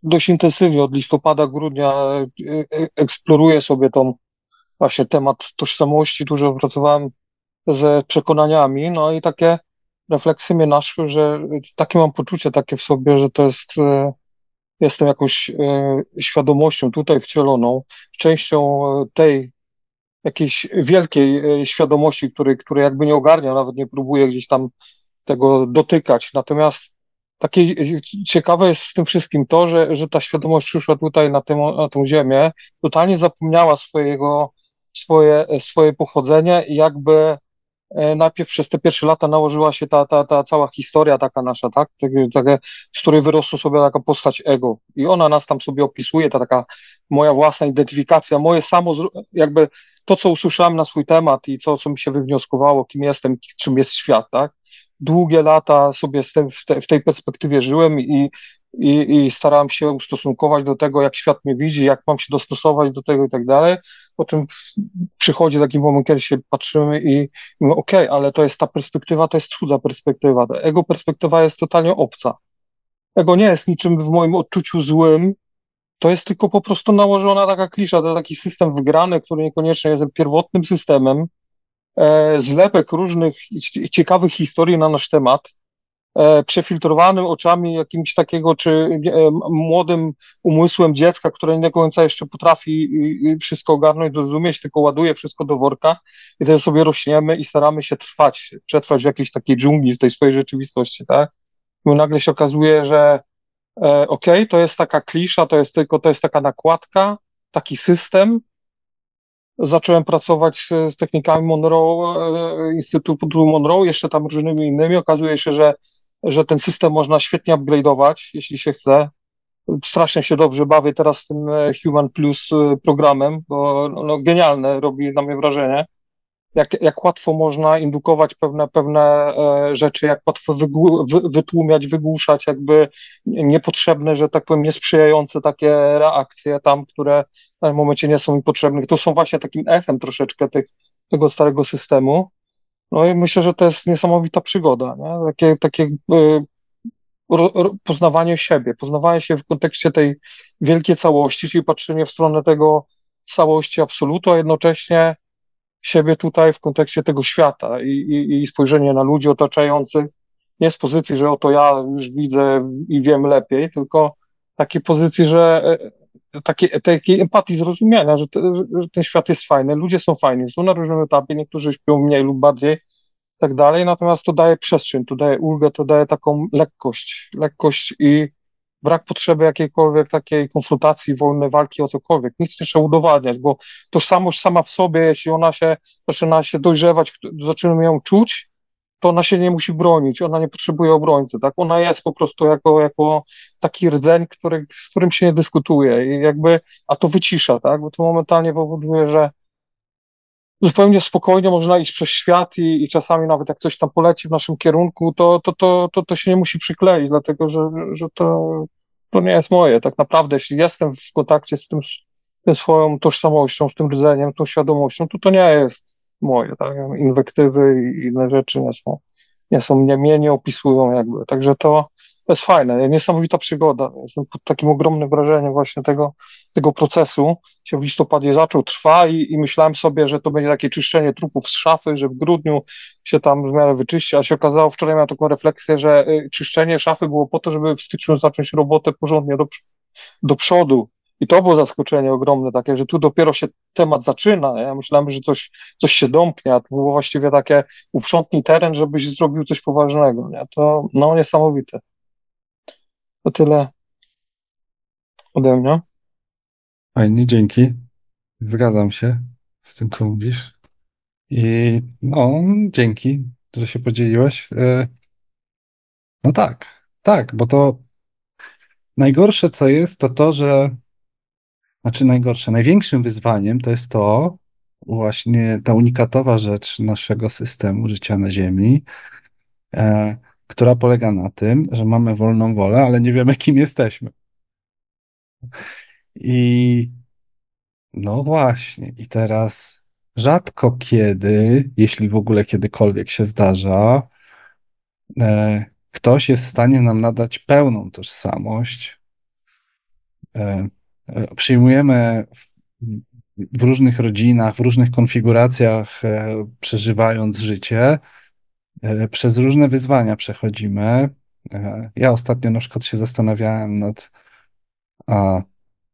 dość intensywnie od listopada, grudnia e, e, eksploruję sobie tą właśnie temat tożsamości. Dużo pracowałem z przekonaniami, no i takie refleksje mnie naszły, że takie mam poczucie takie w sobie, że to jest, e, jestem jakąś świadomością tutaj wcieloną, częścią tej jakiejś wielkiej świadomości, której, której jakby nie ogarnia, nawet nie próbuje gdzieś tam tego dotykać. Natomiast takie ciekawe jest w tym wszystkim to, że, że ta świadomość przyszła tutaj na, tym, na tą ziemię, totalnie zapomniała swojego, swoje, swoje pochodzenie i jakby E, najpierw przez te pierwsze lata nałożyła się ta, ta, ta cała historia taka nasza, tak? Z której wyrosła sobie taka postać ego. I ona nas tam sobie opisuje, ta taka moja własna identyfikacja, moje samo, jakby to, co usłyszałem na swój temat i co, co mi się wywnioskowało, kim jestem, czym jest świat, tak? Długie lata sobie w, te, w tej perspektywie żyłem i, i, i starałem się ustosunkować do tego, jak świat mnie widzi, jak mam się dostosować do tego i tak dalej. Potem przychodzi taki moment, kiedy się patrzymy i mówimy, okej, okay, ale to jest ta perspektywa, to jest cudza perspektywa. Ego perspektywa jest totalnie obca. Ego nie jest niczym w moim odczuciu złym, to jest tylko po prostu nałożona taka klisza, to taki system wygrany, który niekoniecznie jest pierwotnym systemem, zlepek różnych ciekawych historii na nasz temat, E, przefiltrowanym oczami jakimś takiego, czy e, młodym umysłem dziecka, które nie do końca jeszcze potrafi wszystko ogarnąć, zrozumieć, tylko ładuje wszystko do worka i wtedy sobie rośniemy i staramy się trwać, przetrwać w jakiejś takiej dżungli z tej swojej rzeczywistości, tak? I nagle się okazuje, że e, okej, okay, to jest taka klisza, to jest tylko, to jest taka nakładka, taki system, zacząłem pracować z, z technikami Monroe, Instytutu Monroe, jeszcze tam różnymi innymi. Okazuje się, że że ten system można świetnie upgrade'ować, jeśli się chce. Strasznie się dobrze bawię teraz tym e, Human Plus e, programem, bo no, no, genialne, robi na mnie wrażenie. Jak, jak łatwo można indukować pewne, pewne e, rzeczy, jak łatwo wygłu, wy, wytłumiać, wygłuszać jakby niepotrzebne, że tak powiem, niesprzyjające takie reakcje tam, które w tym momencie nie są mi potrzebne. To są właśnie takim echem troszeczkę tych, tego starego systemu. No i myślę, że to jest niesamowita przygoda, nie? takie, takie ro, poznawanie siebie, poznawanie się w kontekście tej wielkiej całości, czyli patrzenie w stronę tego całości absolutu, a jednocześnie siebie tutaj w kontekście tego świata i, i, i spojrzenie na ludzi otaczających, nie z pozycji, że oto ja już widzę i wiem lepiej, tylko takiej pozycji, że e, takiej, takiej empatii, zrozumienia, że, te, że, ten świat jest fajny, ludzie są fajni, są na różnym etapie, niektórzy śpią mniej lub bardziej, tak dalej, natomiast to daje przestrzeń, to daje ulgę, to daje taką lekkość, lekkość i brak potrzeby jakiejkolwiek takiej konfrontacji, wolnej walki o cokolwiek. Nic nie trzeba udowadniać, bo tożsamość sama w sobie, jeśli ona się zaczyna się dojrzewać, zaczynamy ją czuć, to ona się nie musi bronić, ona nie potrzebuje obrońcy, tak? Ona jest po prostu jako, jako taki rdzeń, który, z którym się nie dyskutuje i jakby, a to wycisza, tak? Bo to momentalnie powoduje, że zupełnie spokojnie można iść przez świat i, i czasami nawet jak coś tam poleci w naszym kierunku, to, to, to, to, to się nie musi przykleić, dlatego że, że to, to nie jest moje. Tak naprawdę, jeśli jestem w kontakcie z tym, tym swoją tożsamością, z tym rdzeniem, tą świadomością, to to nie jest moje. Tak? Inwektywy i inne rzeczy nie są, nie są mnie, mnie nie opisują jakby. Także to, to jest fajne, niesamowita przygoda. Jestem pod takim ogromnym wrażeniem właśnie tego, tego procesu. Się w listopadzie zaczął, trwa i, i myślałem sobie, że to będzie takie czyszczenie trupów z szafy, że w grudniu się tam w miarę wyczyści, a się okazało, wczoraj miałem taką refleksję, że y, czyszczenie szafy było po to, żeby w styczniu zacząć robotę porządnie do, do przodu. I to było zaskoczenie ogromne takie, że tu dopiero się temat zaczyna. Ja myślałem, że coś, coś się domknie, a to było właściwie takie uprzątnij teren, żebyś zrobił coś poważnego. Nie? To no niesamowite. To tyle ode mnie. Fajnie, dzięki. Zgadzam się z tym, co mówisz. I no, dzięki, że się podzieliłeś. E, no tak, tak, bo to najgorsze, co jest, to to, że znaczy najgorsze, największym wyzwaniem to jest to, właśnie ta unikatowa rzecz naszego systemu życia na Ziemi, e, która polega na tym, że mamy wolną wolę, ale nie wiemy, kim jesteśmy. I no właśnie, i teraz rzadko kiedy, jeśli w ogóle kiedykolwiek się zdarza, e, ktoś jest w stanie nam nadać pełną tożsamość. E, e, przyjmujemy w różnych rodzinach, w różnych konfiguracjach e, przeżywając życie, przez różne wyzwania przechodzimy. E, ja ostatnio na przykład się zastanawiałem nad, a,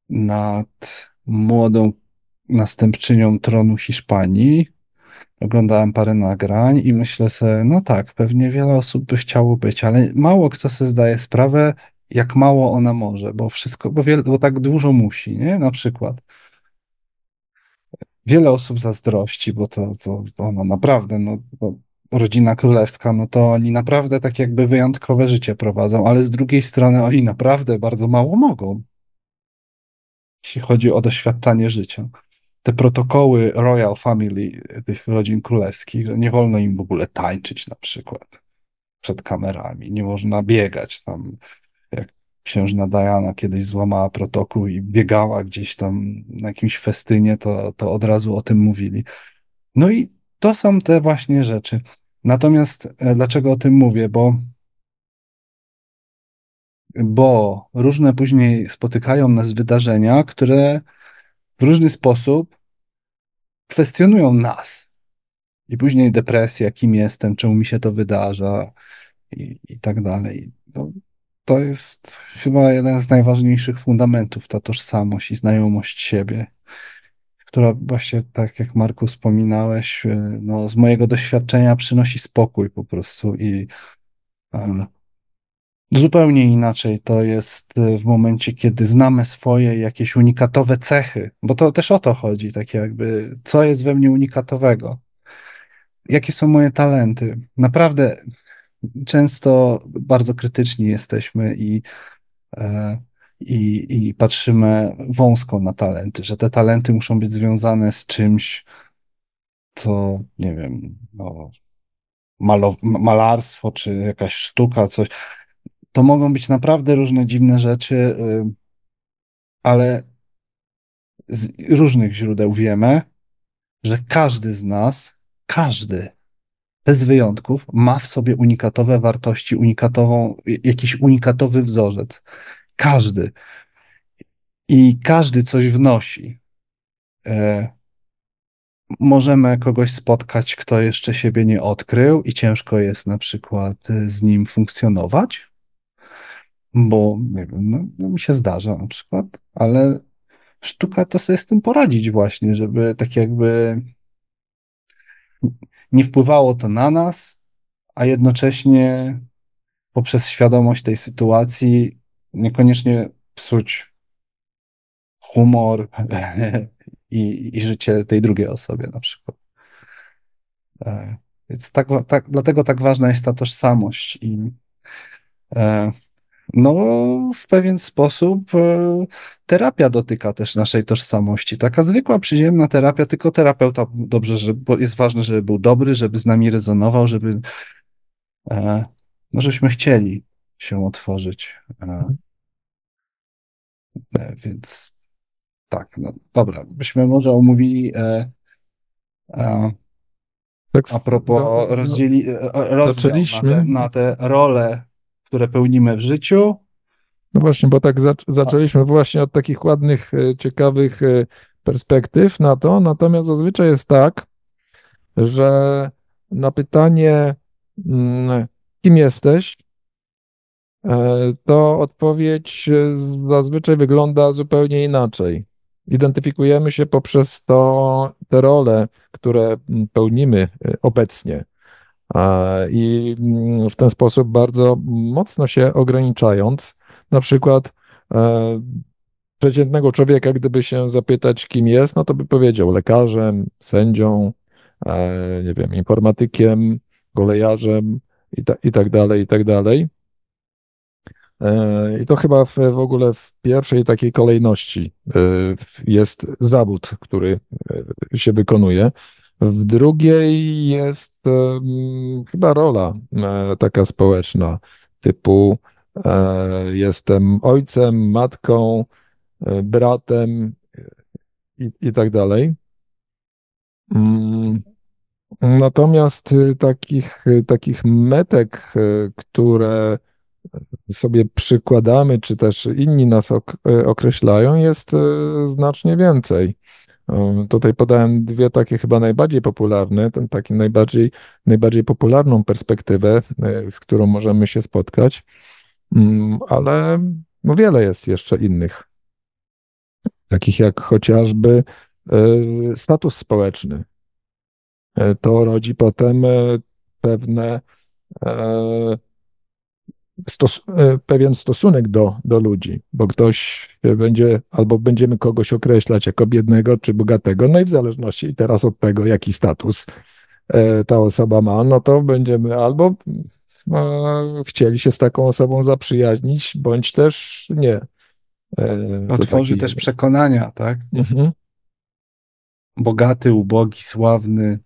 nad młodą następczynią tronu Hiszpanii. Oglądałem parę nagrań i myślę sobie, no tak, pewnie wiele osób by chciało być, ale mało kto sobie zdaje sprawę, jak mało ona może, bo wszystko, bo, wiele, bo tak dużo musi, nie? Na przykład. Wiele osób zazdrości, bo to, to, to ona naprawdę, no, rodzina królewska, no to oni naprawdę tak jakby wyjątkowe życie prowadzą, ale z drugiej strony oni naprawdę bardzo mało mogą, jeśli chodzi o doświadczanie życia. Te protokoły Royal Family tych rodzin królewskich, że nie wolno im w ogóle tańczyć na przykład przed kamerami, nie można biegać tam, jak księżna Diana kiedyś złamała protokół i biegała gdzieś tam na jakimś festynie, to, to od razu o tym mówili. No i to są te właśnie rzeczy. Natomiast e, dlaczego o tym mówię? Bo, bo różne później spotykają nas wydarzenia, które w różny sposób kwestionują nas. I później depresja, kim jestem, czemu mi się to wydarza i, i tak dalej. No, to jest chyba jeden z najważniejszych fundamentów, ta tożsamość i znajomość siebie, która właśnie, tak jak Marku wspominałeś, e, no, z mojego doświadczenia przynosi spokój po prostu i e, zupełnie inaczej to jest e, w momencie, kiedy znamy swoje jakieś unikatowe cechy, bo to też o to chodzi, tak jakby, co jest we mnie unikatowego, jakie są moje talenty. Naprawdę często bardzo krytyczni jesteśmy i, e, i, i patrzymy wąsko na talenty, że te talenty muszą być związane z czymś, co, nie wiem, no, malo, malarstwo, czy jakaś sztuka, coś. To mogą być naprawdę różne dziwne rzeczy, y, ale z różnych źródeł wiemy, że każdy z nas, każdy bez wyjątków, ma w sobie unikatowe wartości, unikatową, jakiś unikatowy wzorzec. Każdy. I każdy coś wnosi. E, możemy kogoś spotkać, kto jeszcze siebie nie odkrył i ciężko jest na przykład e, z nim funkcjonować, bo nie wiem, no, no mi się zdarza na przykład, ale sztuka to sobie z tym poradzić właśnie, żeby tak jakby nie wpływało to na nas, a jednocześnie poprzez świadomość tej sytuacji niekoniecznie psuć humor i, i życie tej drugiej osobie na przykład. E, więc tak, tak, dlatego tak ważna jest ta tożsamość i e, no, w pewien sposób e, terapia dotyka też naszej tożsamości. Taka zwykła, przyziemna terapia, tylko terapeuta dobrze, że, bo jest ważne, żeby był dobry, żeby z nami rezonował, żeby, no, żebyśmy chcieli się otworzyć. E, e, więc tak, no dobra, byśmy może omówili e, Tak, a propos no, no, rozdzieli, rozdział na zaczęliśmy. te, na te role, które pełnimy w życiu. No właśnie, bo tak zac- zaczęliśmy właśnie od takich ładnych, ciekawych perspektyw na to, natomiast zazwyczaj jest tak, że na pytanie, mm, kim jesteś, to odpowiedź e, zazwyczaj wygląda zupełnie inaczej. Identyfikujemy się poprzez to, te role, które mm, pełnimy e, obecnie. I mm, w ten sposób bardzo mocno się ograniczając, na przykład e, przeciętnego człowieka, gdyby się zapytać, kim jest, no to by powiedział lekarzem, sędzią, e, nie wiem, informatykiem, kolejarzem i, ta, i tak dalej, i tak dalej. E, I to chyba w, w ogóle w pierwszej takiej kolejności e, jest zawód, który e, się wykonuje. W drugiej jest chyba rola taka społeczna, typu jestem ojcem, matką, bratem i, i tak dalej. Mm, Natomiast takich, takich metek, które sobie przykładamy, czy też inni nas ok- określają, jest znacznie więcej. E, Tutaj podałem dwie takie chyba najbardziej popularne, ten taki najbardziej, najbardziej popularną perspektywę, e, z którą możemy się spotkać, Mm, ale no wiele jest jeszcze innych, takich jak chociażby e, status społeczny. E, To rodzi potem e, pewne e, stos, e, pewien stosunek do, do ludzi, bo ktoś się będzie, albo będziemy kogoś określać jako biednego czy bogatego, no i w zależności teraz od tego, jaki status e, ta osoba ma, no to będziemy albo e, chcieli się z taką osobą zaprzyjaźnić, bądź też nie. E, Otworzy taki- też przekonania, tak? Mhm. Bogaty, ubogi, sławny.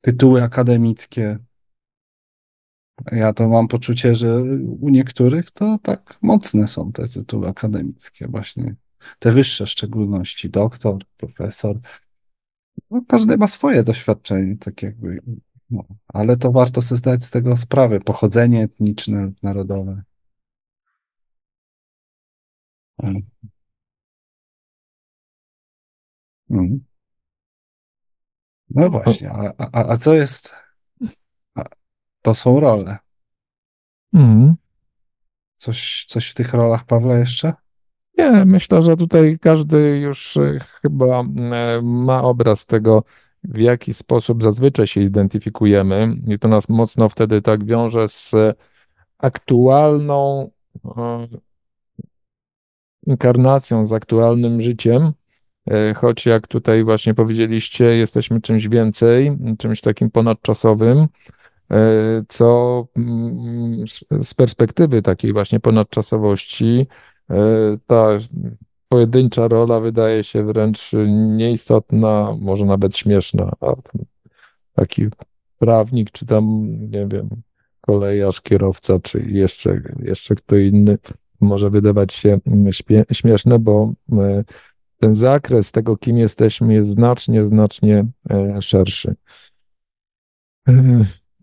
Tytuły akademickie. Ja to mam poczucie, że u niektórych to tak mocne są te tytuły akademickie, właśnie te wyższe w szczególności, doktor, profesor. No, każdy ma swoje doświadczenie, tak jakby, no, ale to warto sobie zdać z tego sprawę, pochodzenie etniczne lub narodowe. Mm. Mhm. No właśnie, a, a, a co jest? To są role. Mhm. Coś, coś w tych rolach Pawła jeszcze? Nie, myślę, że tutaj każdy już e, chyba e, ma obraz tego, w jaki sposób zazwyczaj się identyfikujemy, i to nas mocno wtedy tak wiąże z aktualną e, inkarnacją, z aktualnym życiem. Choć jak tutaj właśnie powiedzieliście, jesteśmy czymś więcej, czymś takim ponadczasowym, co mm, z- perspektywy takiej właśnie ponadczasowości, e, ta pojedyncza rola wydaje się wręcz nieistotna, może nawet śmieszna. A taki prawnik, czy tam, nie wiem, kolejarz, kierowca, czy jeszcze, jeszcze kto inny, może wydawać się mm, śmieszne, bo e, ten zakres tego, kim jesteśmy, jest znacznie, znacznie e, szerszy.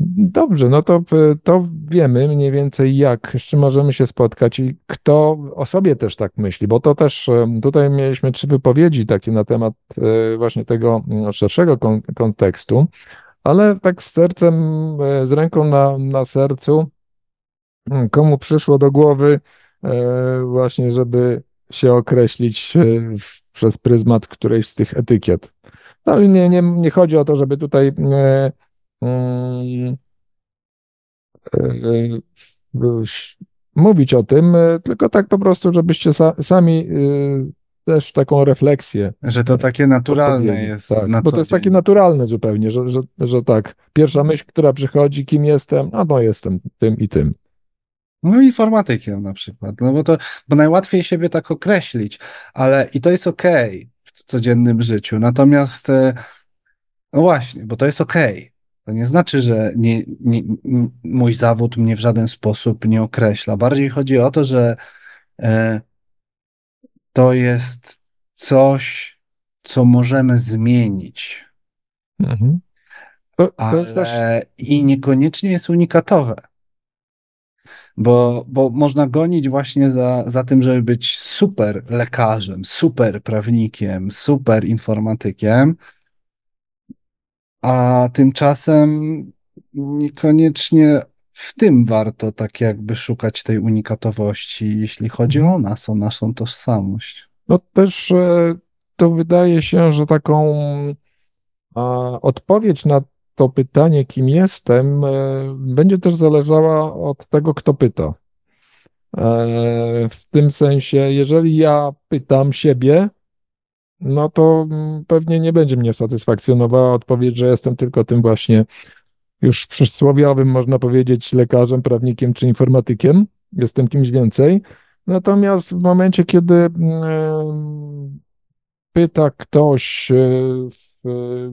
E, Dobrze, no to, to wiemy mniej więcej jak, z czym możemy się spotkać i kto o sobie też tak myśli, bo to też e, tutaj mieliśmy trzy wypowiedzi takie na temat e, właśnie tego mm, szerszego kon- kontekstu, ale tak z sercem, e, z ręką na, na sercu, mm, komu przyszło do głowy e, właśnie, żeby się określić e, przez pryzmat którejś z tych etykiet. No i nie, nie, nie chodzi o to, żeby tutaj e, e, mówić o tym, e, tylko tak po prostu, żebyście sa, sami e, też taką refleksję Że to takie naturalne jest Tak, na bo to jest dzień. takie naturalne zupełnie, że, że, że tak, pierwsza myśl, która przychodzi, kim jestem, a no jestem tym i tym. No informatykiem na przykład, no bo to, bo najłatwiej siebie tak określić, ale i to jest okej w codziennym życiu, natomiast e, no właśnie, bo to jest okej. To nie znaczy, że nie, nie, mój zawód mnie w żaden sposób nie określa. Bardziej chodzi o to, że e, to jest coś, co możemy zmienić, Mhm. To, to jest też ale i niekoniecznie jest unikatowe. Bo, bo można gonić właśnie za, za tym, żeby być super lekarzem, super prawnikiem, super informatykiem, a tymczasem niekoniecznie w tym warto tak jakby szukać tej unikatowości, jeśli chodzi o nas, o naszą tożsamość. No też e, to wydaje się, że taką a, odpowiedź na to pytanie, kim jestem, e, będzie też zależała od tego, kto pyta. E, W tym sensie, jeżeli ja pytam siebie, no to mm, pewnie nie będzie mnie satysfakcjonowała odpowiedź, że jestem tylko tym właśnie już przysłowiowym, można powiedzieć, lekarzem, prawnikiem czy informatykiem. Jestem kimś więcej. Natomiast w momencie, kiedy mm, pyta ktoś e, w,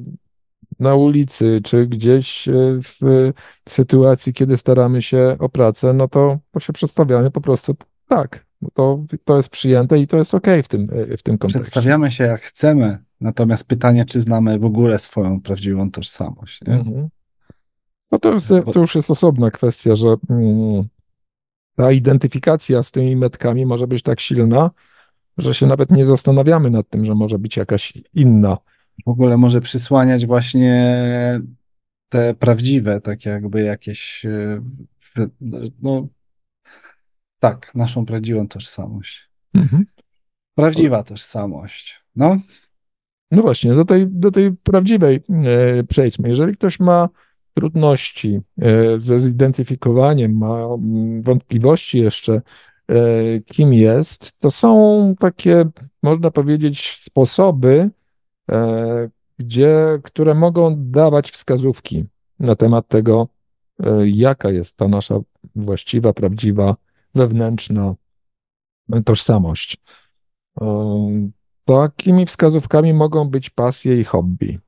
na ulicy, czy gdzieś e, w sytuacji, kiedy staramy się o pracę, no to się przedstawiamy po prostu tak. To, to jest przyjęte i to jest okej w tym, w tym kontekście. Przedstawiamy się jak chcemy, natomiast pytanie, czy znamy w ogóle swoją prawdziwą tożsamość. Mhm. No to, jest, Bo- to już jest osobna kwestia, że mm, ta identyfikacja z tymi metkami może być tak silna, że się nawet nie zastanawiamy nad tym, że może być jakaś inna. W ogóle może przysłaniać właśnie te prawdziwe, tak jakby jakieś, e, no tak, naszą prawdziwą tożsamość. Mhm. Prawdziwa tożsamość. No, No właśnie, do tej, do tej prawdziwej e, przejdźmy. Jeżeli ktoś ma trudności e, ze zidentyfikowaniem, ma mm, wątpliwości jeszcze, e, kim jest, to są takie, można powiedzieć, sposoby, e, gdzie, które mogą dawać wskazówki na temat tego, e, jaka jest ta nasza właściwa, prawdziwa, wewnętrzna tożsamość. E, Takimi wskazówkami mogą być pasje i hobby,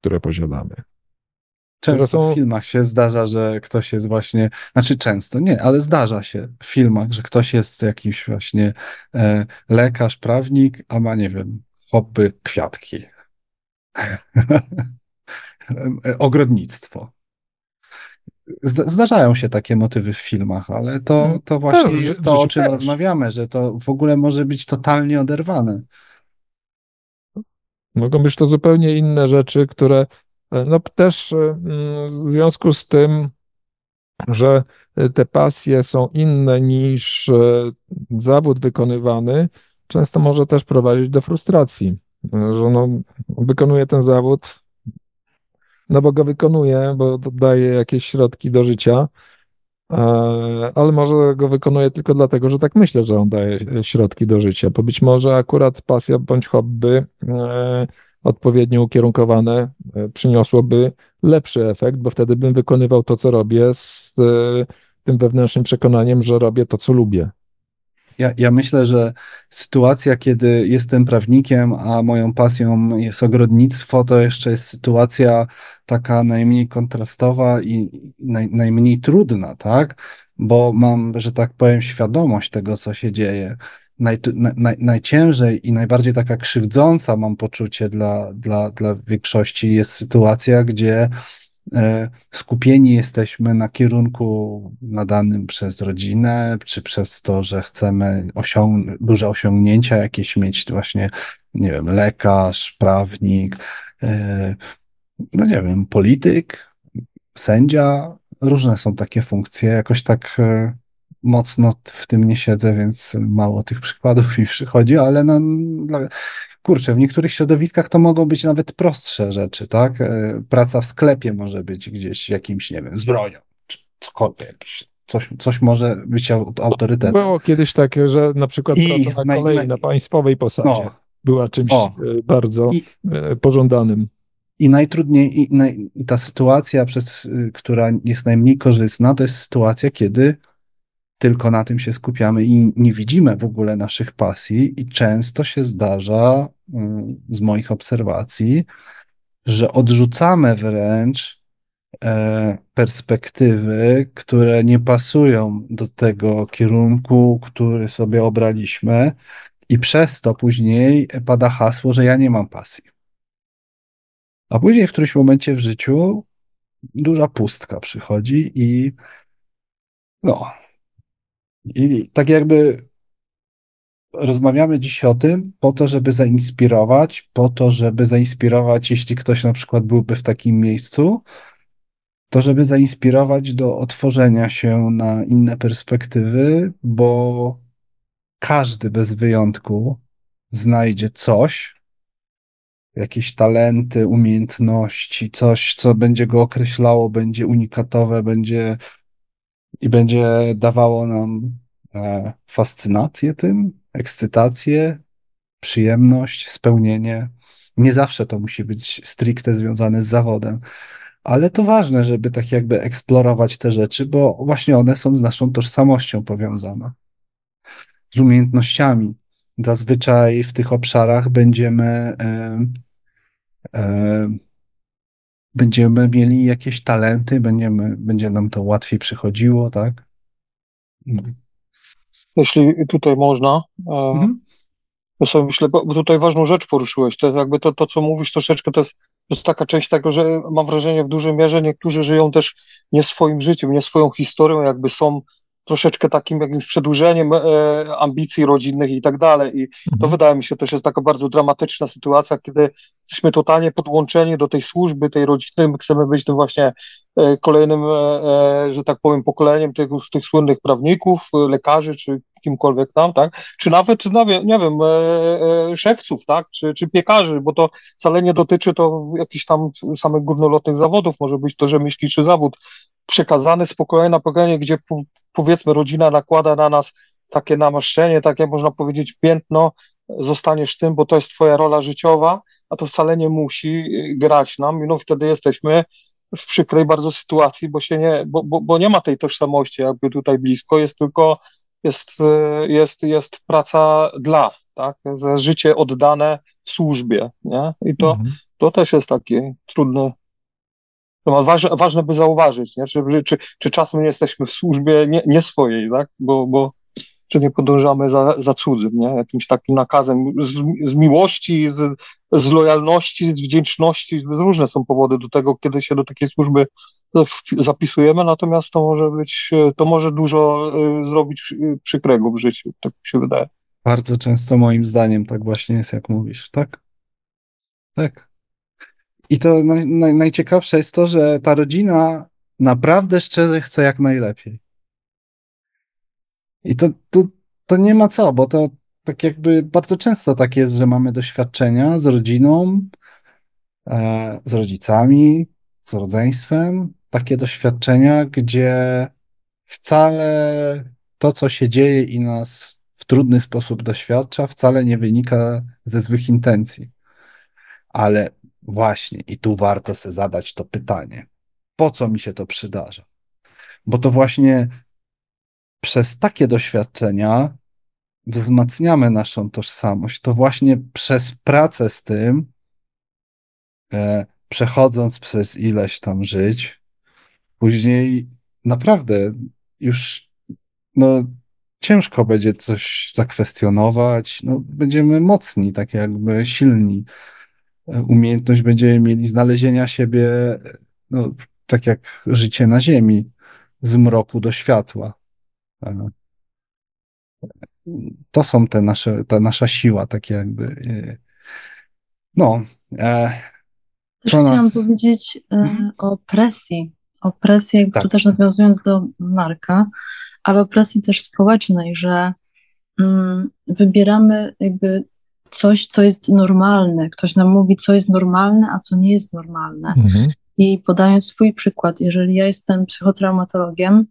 które posiadamy. Często są- w filmach się zdarza, że ktoś jest właśnie, znaczy często nie, ale zdarza się w filmach, że ktoś jest jakiś właśnie e, lekarz, prawnik, a ma, nie wiem, hobby kwiatki. E, Ogrodnictwo. Zda- Zdarzają się takie motywy w filmach, ale to, to właśnie w jest to, o czym też. rozmawiamy, że to w ogóle może być totalnie oderwane. Mogą być to zupełnie inne rzeczy, które e, no też e, mm, w związku z tym, że e, te pasje są inne niż zawód wykonywany, często może też prowadzić do frustracji, że no, wykonuje ten zawód, no bo go wykonuje, bo daje jakieś środki do życia, e, ale może go wykonuje tylko dlatego, że tak myślę, że on daje e, środki do życia, bo być może akurat pasja bądź hobby e, odpowiednio ukierunkowane przyniosłoby lepszy efekt, bo wtedy bym wykonywał to, co robię z tym wewnętrznym przekonaniem, że robię to, co lubię. Ja, ja myślę, że sytuacja, kiedy jestem prawnikiem, a moją pasją jest ogrodnictwo, to jeszcze jest sytuacja taka najmniej kontrastowa i naj, najmniej trudna, tak? Bo mam, że tak powiem, świadomość tego, co się dzieje. Naj, naj, najciężej i najbardziej taka krzywdząca, mam poczucie, dla, dla, dla większości jest sytuacja, gdzie skupieni jesteśmy na kierunku nadanym przez rodzinę, czy przez to, że chcemy osiąg- duże osiągnięcia jakieś mieć, właśnie, nie wiem, lekarz, prawnik, e, no nie wiem, polityk, sędzia, różne są takie funkcje. Jakoś tak e, mocno w tym nie siedzę, więc mało tych przykładów mi przychodzi, ale no, kurczę, w niektórych środowiskach to mogą być nawet prostsze rzeczy, tak? E, Praca w sklepie może być gdzieś jakimś, nie wiem, z bronią, czy cokolwiek, jakiś, coś, coś może być au- autorytetem. Było kiedyś takie, że na przykład I praca na kolei, naj- na państwowej posadzie No, była czymś O. e, bardzo I- e, pożądanym. I najtrudniej, i, naj, i ta sytuacja, przed, y, która jest najmniej korzystna, to jest sytuacja, kiedy tylko na tym się skupiamy i nie widzimy w ogóle naszych pasji, i często się zdarza, y, z moich obserwacji, że odrzucamy wręcz e, perspektywy, które nie pasują do tego kierunku, który sobie obraliśmy, i przez to później pada hasło, że ja nie mam pasji. A później w którymś momencie w życiu duża pustka przychodzi i no. I tak jakby rozmawiamy dziś o tym po to, żeby zainspirować, po to, żeby zainspirować, jeśli ktoś na przykład byłby w takim miejscu, to żeby zainspirować do otworzenia się na inne perspektywy, bo każdy bez wyjątku znajdzie coś, jakieś talenty, umiejętności, coś, co będzie go określało, będzie unikatowe, będzie i będzie dawało nam e, fascynację tym, ekscytację, przyjemność, spełnienie. Nie zawsze to musi być stricte związane z zawodem, ale to ważne, żeby tak jakby eksplorować te rzeczy, bo właśnie one są z naszą tożsamością powiązane, z umiejętnościami. Zazwyczaj w tych obszarach będziemy e, e, będziemy mieli jakieś talenty, będziemy, będzie nam to łatwiej przychodziło, tak? Jeśli tutaj można, e, Mhm. ja sobie myślę, bo bo tutaj ważną rzecz poruszyłeś, to jest jakby to, to co mówisz troszeczkę, to jest, to jest taka część tego, że mam wrażenie w dużej mierze niektórzy żyją też nie swoim życiem, nie swoją historią, jakby są troszeczkę takim jakimś przedłużeniem e, ambicji rodzinnych i tak dalej. I to Mhm. wydaje mi się też jest taka bardzo dramatyczna sytuacja, kiedy jesteśmy totalnie podłączeni do tej służby, tej rodziny. My chcemy być tym właśnie e, kolejnym, e, że tak powiem, pokoleniem tych, tych słynnych prawników, lekarzy, czy kimkolwiek tam, tak? Czy nawet, nie wiem, e, e, szewców, tak? Czy, czy piekarzy, bo to wcale nie dotyczy to jakichś tam samych górnolotnych zawodów, może być to rzemieślniczy zawód przekazany z pokolenia na pokolenie, gdzie po, powiedzmy rodzina nakłada na nas takie namaszczenie, takie można powiedzieć piętno, zostaniesz tym, bo to jest twoja rola życiowa, a to wcale nie musi y, grać nam i no wtedy jesteśmy w przykrej bardzo sytuacji, bo się nie, bo, bo, bo nie ma tej tożsamości jakby tutaj blisko, jest tylko, jest, y, jest, jest praca dla, tak, za życie oddane w służbie, nie, i to, Mhm. to też jest takie trudne, to ma ważne, ważne by zauważyć, nie? Czy, czy, czy czasem nie jesteśmy w służbie nie, nie swojej, tak? Bo, bo czy nie podążamy za, za cudzym, nie? Jakimś takim nakazem z, z miłości, z, z lojalności, z wdzięczności. Różne są powody do tego, kiedy się do takiej służby zapisujemy, natomiast to może być, to może dużo y, zrobić y, przykrego w życiu, tak mi się wydaje. Bardzo często moim zdaniem tak właśnie jest, jak mówisz, tak? Tak. I to naj, naj, najciekawsze jest to, że ta rodzina naprawdę szczerze chce jak najlepiej. I to, to, to nie ma co, bo to tak jakby bardzo często tak jest, że mamy doświadczenia z rodziną, e, z rodzicami, z rodzeństwem, takie doświadczenia, gdzie wcale to, co się dzieje i nas w trudny sposób doświadcza, wcale nie wynika ze złych intencji. Ale właśnie, i tu warto sobie zadać to pytanie: po co mi się to przydarza? Bo to właśnie przez takie doświadczenia wzmacniamy naszą tożsamość. To właśnie przez pracę z tym, e, przechodząc przez ileś tam żyć, później naprawdę już no, ciężko będzie coś zakwestionować. No, będziemy mocni, tak jakby silni. E, Umiejętność będziemy mieli znalezienia siebie, no, tak jak życie na ziemi, z mroku do światła. E, To są te nasze, ta nasza siła, takie jakby. e, No, e, Też chciałam nas- powiedzieć e, Mhm. o presji, o presji, jakby Tak. tu też nawiązując do Marka, ale o presji też społecznej, że mm, wybieramy jakby coś, co jest normalne. Ktoś nam mówi, co jest normalne, a co nie jest normalne. Mhm. I podając swój przykład, jeżeli ja jestem psychotraumatologiem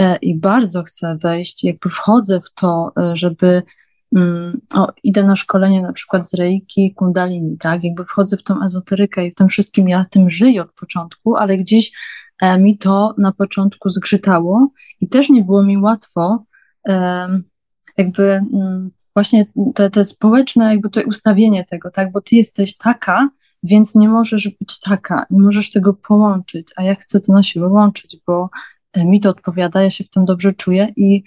e, i bardzo chcę wejść, jakby wchodzę w to, e, żeby mm, o, idę na szkolenie na przykład z reiki, kundalini, tak, jakby wchodzę w tą ezoterykę i w tym wszystkim ja tym żyję od początku, ale gdzieś mi to na początku zgrzytało i też nie było mi łatwo jakby mm, właśnie te, te społeczne jakby to ustawienie tego, tak, bo ty jesteś taka, więc nie możesz być taka, nie możesz tego połączyć, a ja chcę to na siłę łączyć, bo e, mi to odpowiada, ja się w tym dobrze czuję i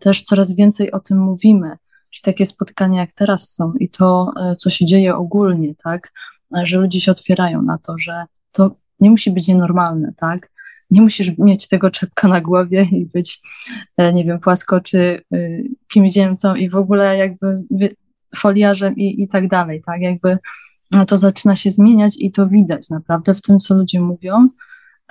też coraz więcej o tym mówimy, czyli takie spotkania jak teraz są i to, e, co się dzieje ogólnie, tak, że ludzie się otwierają na to, że to nie musi być nienormalne, tak, nie musisz mieć tego czepka na głowie i być, e, nie wiem, płasko czy kimś ziemcą i w ogóle jakby foliarzem i, i tak dalej, tak, jakby no to zaczyna się zmieniać i to widać naprawdę w tym, co ludzie mówią,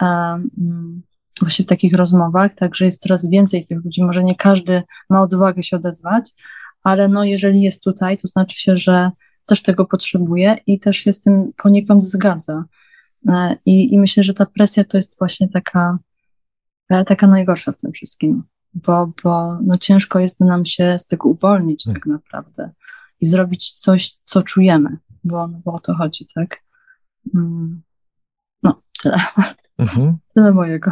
um, właśnie w takich rozmowach, także jest coraz więcej tych ludzi, może nie każdy ma odwagę się odezwać, ale no jeżeli jest tutaj, to znaczy się, że też tego potrzebuje i też się z tym poniekąd zgadza. E, I, i myślę, że ta presja to jest właśnie taka, e, taka najgorsza w tym wszystkim, bo, bo no ciężko jest nam się z tego uwolnić tak naprawdę i zrobić coś, co czujemy, bo, no, bo o to chodzi, tak? Mm. No, tyle, Mhm. tyle mojego.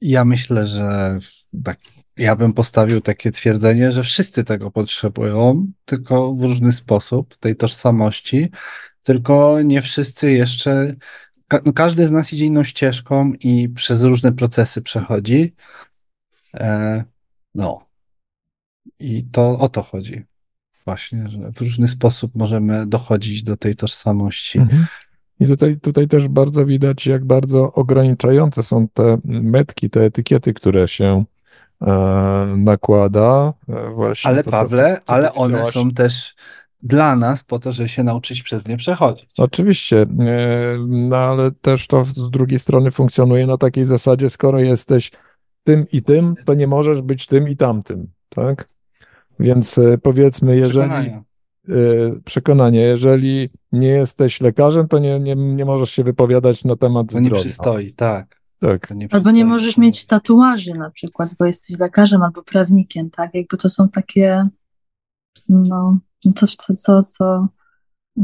Ja myślę, że tak, ja bym postawił takie twierdzenie, że wszyscy tego potrzebują, tylko w różny sposób, tej tożsamości, tylko nie wszyscy jeszcze. Ka no każdy z nas idzie inną ścieżką i przez różne procesy przechodzi. E, no. I to o to chodzi. Właśnie, że w różny sposób możemy dochodzić do tej tożsamości. Mhm. I tutaj, tutaj też bardzo widać, jak bardzo ograniczające są te metki, te etykiety, które się e, nakłada. e, Właśnie Ale to, Pawle, co- co ale one są też dla nas po to, żeby się nauczyć przez nie przechodzić. Oczywiście, e, no ale też to z drugiej strony funkcjonuje na takiej zasadzie, skoro jesteś tym i tym, to nie możesz być tym i tamtym, tak? Więc e, powiedzmy, jeżeli Przekonania. e, przekonanie, jeżeli nie jesteś lekarzem, to nie, nie, nie możesz się wypowiadać na temat To nie zdrowia. przystoi, tak. Tak. Nie Albo nie możesz mieć tatuaży na przykład, bo jesteś lekarzem albo prawnikiem, tak? Jakby to są takie, no, coś, co, co, co y,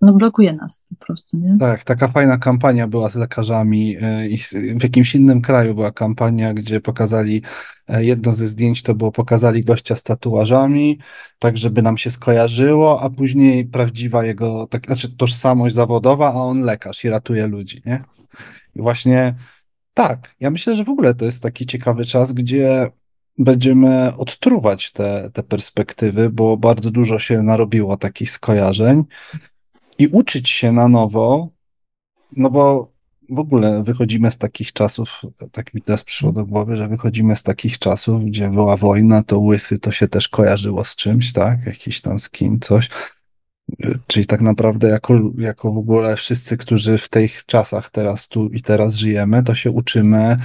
no, blokuje nas po prostu, nie? Tak, taka fajna kampania była z lekarzami y, i w jakimś innym kraju była kampania, gdzie pokazali, e, jedno ze zdjęć to było, pokazali gościa z tatuażami, tak żeby nam się skojarzyło, a później prawdziwa jego, tak, znaczy tożsamość zawodowa, a on lekarz i ratuje ludzi, nie? I właśnie tak, ja myślę, że w ogóle to jest taki ciekawy czas, gdzie będziemy odtruwać te, te perspektywy, bo bardzo dużo się narobiło takich skojarzeń i uczyć się na nowo, no bo w ogóle wychodzimy z takich czasów, tak mi teraz przyszło do głowy, że wychodzimy z takich czasów, gdzie była wojna, to łysy to się też kojarzyło z czymś, tak? Jakiś tam skin, coś. Czyli tak naprawdę jako, jako w ogóle wszyscy, którzy w tych czasach teraz tu i teraz żyjemy, to się uczymy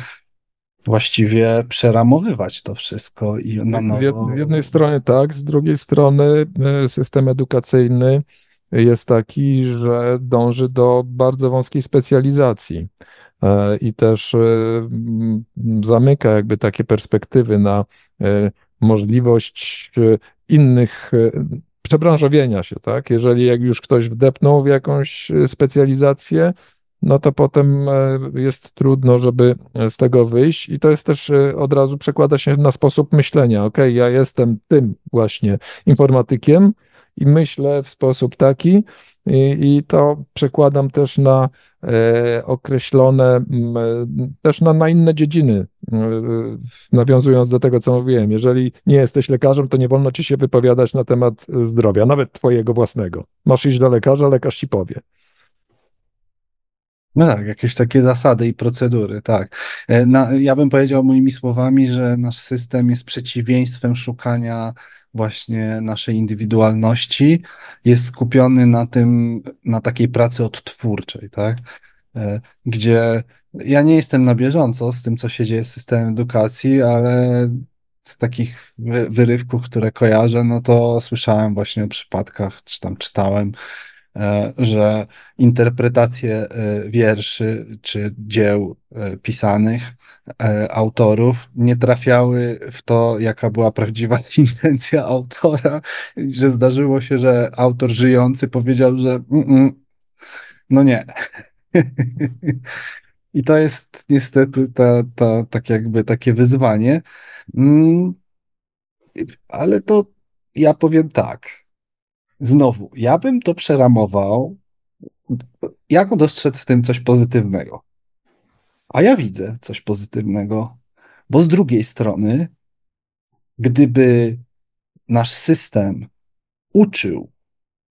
właściwie przeramowywać to wszystko i na jed, nowo. z jednej strony tak, z drugiej strony e, system edukacyjny jest taki, że dąży do bardzo wąskiej specjalizacji e, i też e, zamyka jakby takie perspektywy na możliwość innych przebranżowienia się, tak? Jeżeli jak już ktoś wdepnął w jakąś specjalizację, no to potem e, jest trudno, żeby z tego wyjść i to jest też e, od razu przekłada się na sposób myślenia. Ok, ja jestem tym właśnie informatykiem i myślę w sposób taki i, i to przekładam też na e, określone, m, e, też na, na inne dziedziny. E, nawiązując do tego, co mówiłem, jeżeli nie jesteś lekarzem, to nie wolno ci się wypowiadać na temat zdrowia, nawet twojego własnego. Masz iść do lekarza, lekarz ci powie. No tak, jakieś takie zasady i procedury, tak. E, Na, ja bym powiedział moimi słowami, że nasz system jest przeciwieństwem szukania właśnie naszej indywidualności, jest skupiony na tym, na takiej pracy odtwórczej, tak? E, Gdzie ja nie jestem na bieżąco z tym, co się dzieje z systemem edukacji, ale z takich wy- wyrywków, które kojarzę, no to słyszałem właśnie o przypadkach, czy tam czytałem, że interpretacje e, wierszy czy dzieł e, pisanych e, autorów nie trafiały w to, jaka była prawdziwa intencja autora, że zdarzyło się, że autor żyjący powiedział, że "Mm-mm, no nie. I to jest niestety ta, ta, tak jakby takie wyzwanie. Mm, Ale to ja powiem tak. Znowu, ja bym to przeramował jak dostrzec w tym coś pozytywnego? A ja widzę coś pozytywnego, bo z drugiej strony, gdyby nasz system uczył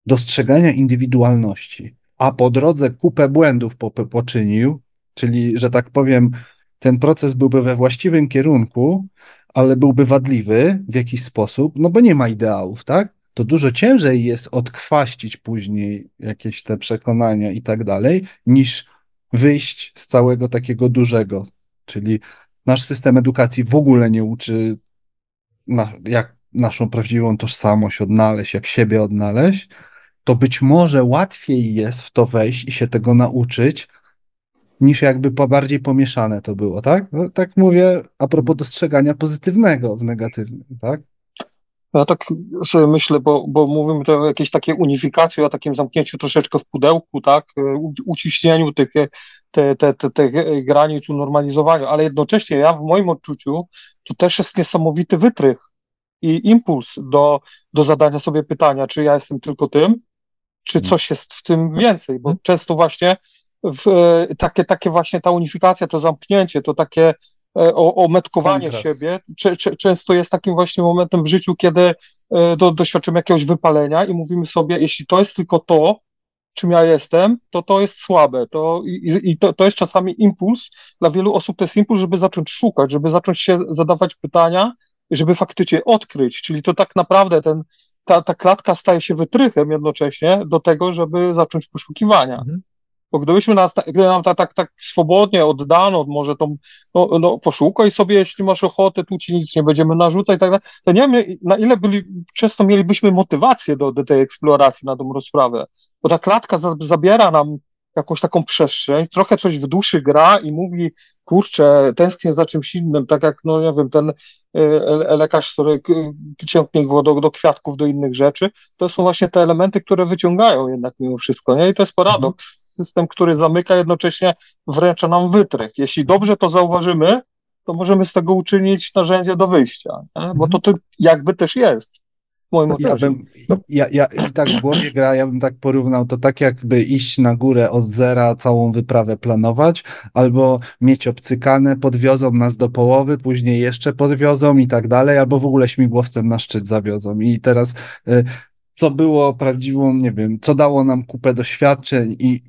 dostrzegania indywidualności, a po drodze kupę błędów po- poczynił, czyli, że tak powiem, ten proces byłby we właściwym kierunku, ale byłby wadliwy w jakiś sposób, no bo nie ma ideałów, tak? To dużo ciężej jest odkwaścić później jakieś te przekonania i tak dalej, niż wyjść z całego takiego dużego. Czyli nasz system edukacji w ogóle nie uczy, na, jak naszą prawdziwą tożsamość odnaleźć, jak siebie odnaleźć, to być może łatwiej jest w to wejść i się tego nauczyć, niż jakby bardziej pomieszane to było, tak? No, tak mówię a propos dostrzegania pozytywnego w negatywnym, tak? Ja tak sobie myślę, bo, bo mówimy o jakiejś takiej unifikacji, o takim zamknięciu troszeczkę w pudełku, tak, u- uciśnieniu tych, te, te, te, tych granic, unormalizowaniu, ale jednocześnie ja w moim odczuciu to też jest niesamowity wytrych i impuls do, do zadania sobie pytania, czy ja jestem tylko tym, czy coś jest w tym więcej, bo często właśnie w, e, takie, takie właśnie ta unifikacja, to zamknięcie, to takie e, o, ometkowanie Kontrast. siebie często jest takim właśnie momentem w życiu, kiedy e, do, doświadczymy jakiegoś wypalenia i mówimy sobie, jeśli to jest tylko to, czym ja jestem, to to jest słabe. To, I i to, to jest czasami impuls, dla wielu osób to jest impuls, żeby zacząć szukać, żeby zacząć się zadawać pytania, żeby faktycznie odkryć. Czyli to tak naprawdę ten, ta, ta klatka staje się wytrychem jednocześnie do tego, żeby zacząć poszukiwania. Mhm. Bo gdybyśmy nas, gdyby nam tak, tak, tak swobodnie oddano, może to no, no, poszukaj sobie, jeśli masz ochotę, tu ci nic nie będziemy narzucać i tak dalej, to nie wiem, na ile byli, często mielibyśmy motywację do, do tej eksploracji na tą rozprawę, bo ta klatka za, zabiera nam jakąś taką przestrzeń, trochę coś w duszy gra i mówi, kurczę, tęsknię za czymś innym, tak jak, no nie wiem, ten y, lekarz, który ciągnie go do, do kwiatków, do innych rzeczy, to są właśnie te elementy, które wyciągają jednak mimo wszystko, nie? I to jest paradoks system, który zamyka, jednocześnie wręcza nam wytrych. Jeśli dobrze to zauważymy, to możemy z tego uczynić narzędzie do wyjścia, nie? bo to, to jakby też jest. W moim ja, bym, ja, ja tak w głowie gra, ja bym tak porównał to tak jakby iść na górę od zera, całą wyprawę planować, albo mieć obcykane, podwiozą nas do połowy, później jeszcze podwiozą i tak dalej, albo w ogóle śmigłowcem na szczyt zawiozą. I teraz y, co było prawdziwą, nie wiem, co dało nam kupę doświadczeń i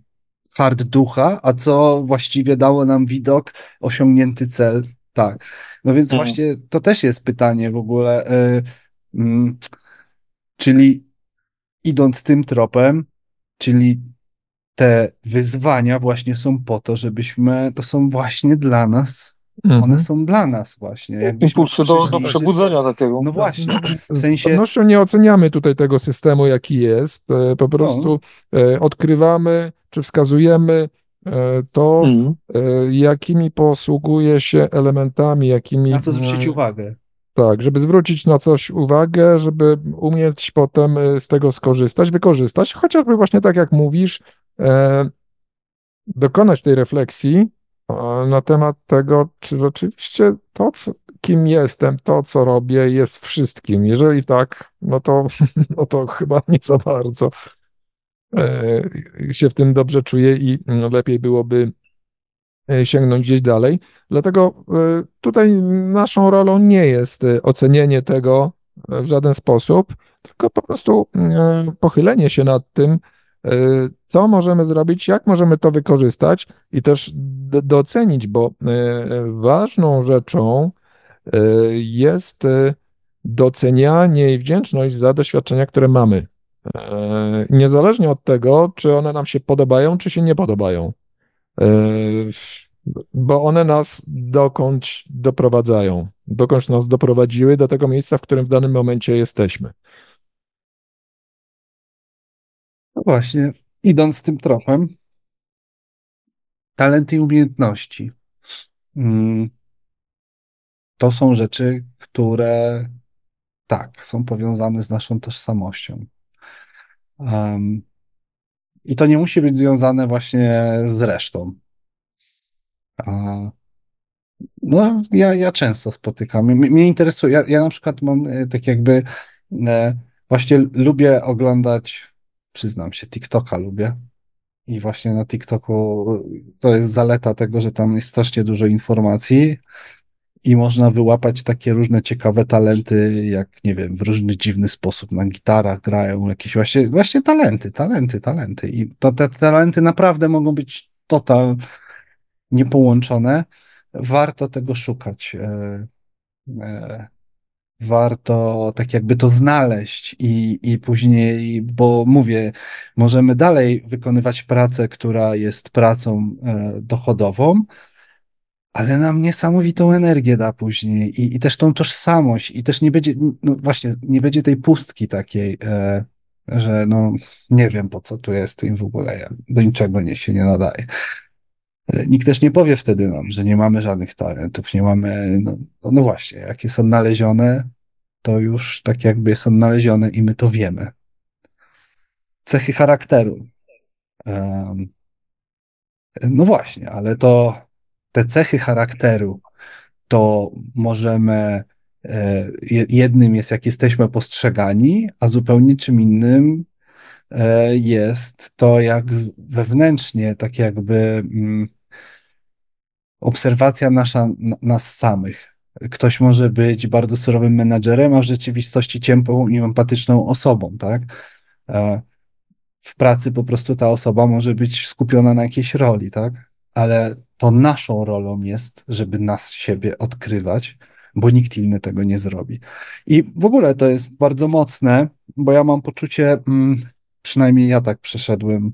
hard ducha, a co właściwie dało nam widok, osiągnięty cel. Tak. No więc mhm. właśnie to też jest pytanie w ogóle. Y, y, czyli idąc tym tropem, czyli te wyzwania właśnie są po to, żebyśmy, to są właśnie dla nas Mhm. One są dla nas właśnie. Impulsy do, do przebudzenia takiego. No właśnie. W sensie... Z pewnością nie oceniamy tutaj tego systemu, jaki jest. E, po prostu no. odkrywamy, czy wskazujemy e, to, mhm. jakimi posługuje się elementami, jakimi... Na co zwrócić uwagę. Tak, żeby zwrócić na coś uwagę, żeby umieć potem z tego skorzystać, wykorzystać, chociażby właśnie tak jak mówisz, dokonać tej refleksji, na temat tego, czy rzeczywiście to, co, kim jestem, to, co robię, jest wszystkim. Jeżeli tak, no to, no to chyba nie za bardzo e, się w tym dobrze czuję i lepiej byłoby e, sięgnąć gdzieś dalej. Dlatego e, tutaj naszą rolą nie jest ocenienie tego w żaden sposób, tylko po prostu pochylenie się nad tym, co możemy zrobić, jak możemy to wykorzystać i też docenić, bo e, ważną rzeczą e, jest docenianie i wdzięczność za doświadczenia, które mamy. Niezależnie od tego, czy one nam się podobają, czy się nie podobają, bo one nas dokądś doprowadzają, dokądś nas doprowadziły do tego miejsca, w którym w danym momencie jesteśmy. Właśnie, idąc tym tropem, talenty i umiejętności. Mm, to są rzeczy, które tak, są powiązane z naszą tożsamością. Um, I to nie musi być związane właśnie z resztą. no, ja, ja często spotykam. Mnie, mnie interesuje, ja, ja na przykład mam e, tak jakby, e, właśnie lubię oglądać przyznam się, TikToka lubię. I właśnie na TikToku to jest zaleta tego, że tam jest strasznie dużo informacji i można wyłapać takie różne ciekawe talenty, jak nie wiem, w różny dziwny sposób na gitarach grają jakieś właśnie, właśnie talenty, talenty, talenty. I to, te talenty naprawdę mogą być total niepołączone. Warto tego szukać. E, e, warto tak jakby to znaleźć i, i później, bo mówię, możemy dalej wykonywać pracę, która jest pracą e, dochodową, ale nam niesamowitą energię da później i, i też tą tożsamość i też nie będzie, no właśnie, nie będzie tej pustki takiej, e, że no nie wiem po co tu jest i w ogóle ja do niczego nie się nie nadaje. E, nikt też nie powie wtedy nam, że nie mamy żadnych talentów, nie mamy, no, no właśnie, jakie są nalezione, to już tak jakby są nalezione i my to wiemy. Cechy charakteru. Um, no właśnie, ale to te cechy charakteru to możemy, e, jednym jest jak jesteśmy postrzegani, a zupełnie czym innym e, jest to, jak wewnętrznie, tak jakby mm, obserwacja nasza, nas samych. Ktoś może być bardzo surowym menadżerem, a w rzeczywistości ciepłą i empatyczną osobą, tak? E, w pracy po prostu ta osoba może być skupiona na jakiejś roli, tak? Ale to naszą rolą jest, żeby nas siebie odkrywać, bo nikt inny tego nie zrobi. I w ogóle to jest bardzo mocne, bo ja mam poczucie, mm, przynajmniej ja tak przeszedłem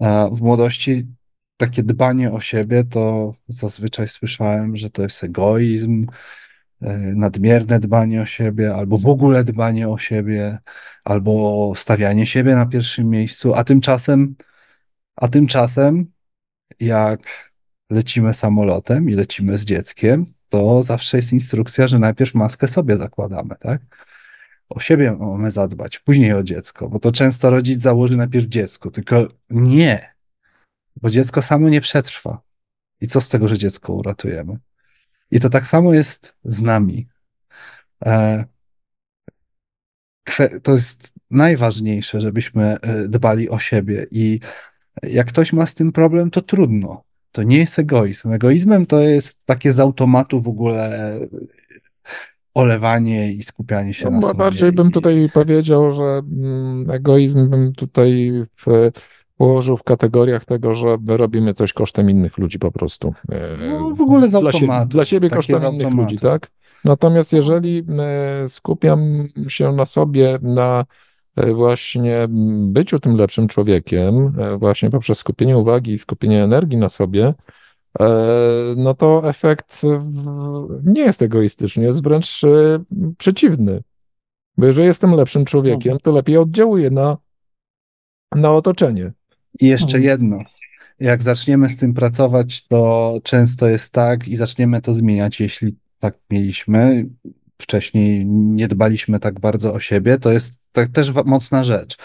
e, w młodości, takie dbanie o siebie, to zazwyczaj słyszałem, że to jest egoizm, e, nadmierne dbanie o siebie, albo w ogóle dbanie o siebie, albo stawianie siebie na pierwszym miejscu, a tymczasem, a tymczasem, jak lecimy samolotem i lecimy z dzieckiem, to zawsze jest instrukcja, że najpierw maskę sobie zakładamy, tak? O siebie mamy zadbać, później o dziecko, bo to często rodzic założy najpierw dziecko, tylko nie, bo dziecko samo nie przetrwa. I co z tego, że dziecko uratujemy? I to tak samo jest z nami. E, to jest najważniejsze, żebyśmy e, dbali o siebie. I jak ktoś ma z tym problem, to trudno. To nie jest egoizm. Egoizmem to jest takie z automatu w ogóle olewanie i skupianie się no, na sobie. Bardziej bym tutaj powiedział, że mm, egoizm bym tutaj w, położył w kategoriach tego, że robimy coś kosztem innych ludzi po prostu. E, no, w ogóle z automatu. Dla, sie dla siebie kosztem innych ludzi, tak? Natomiast jeżeli e, skupiam się na sobie, na e, właśnie byciu tym lepszym człowiekiem, właśnie poprzez skupienie uwagi i skupienie energii na sobie, no to efekt nie jest egoistyczny, jest wręcz przeciwny. Bo jeżeli jestem lepszym człowiekiem, to lepiej oddziałuję na, na otoczenie. I jeszcze mhm. jedno. Jak zaczniemy z tym pracować, to często jest tak i zaczniemy to zmieniać, jeśli tak mieliśmy. Wcześniej nie dbaliśmy tak bardzo o siebie, to jest tak też mocna rzecz.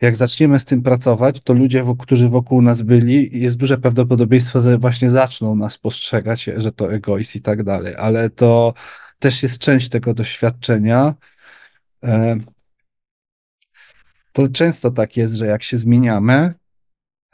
Jak zaczniemy z tym pracować, to ludzie, którzy wokół nas byli, jest duże prawdopodobieństwo, że właśnie zaczną nas postrzegać, że to egoizm i tak dalej. Ale to też jest część tego doświadczenia. E, to często tak jest, że jak się zmieniamy,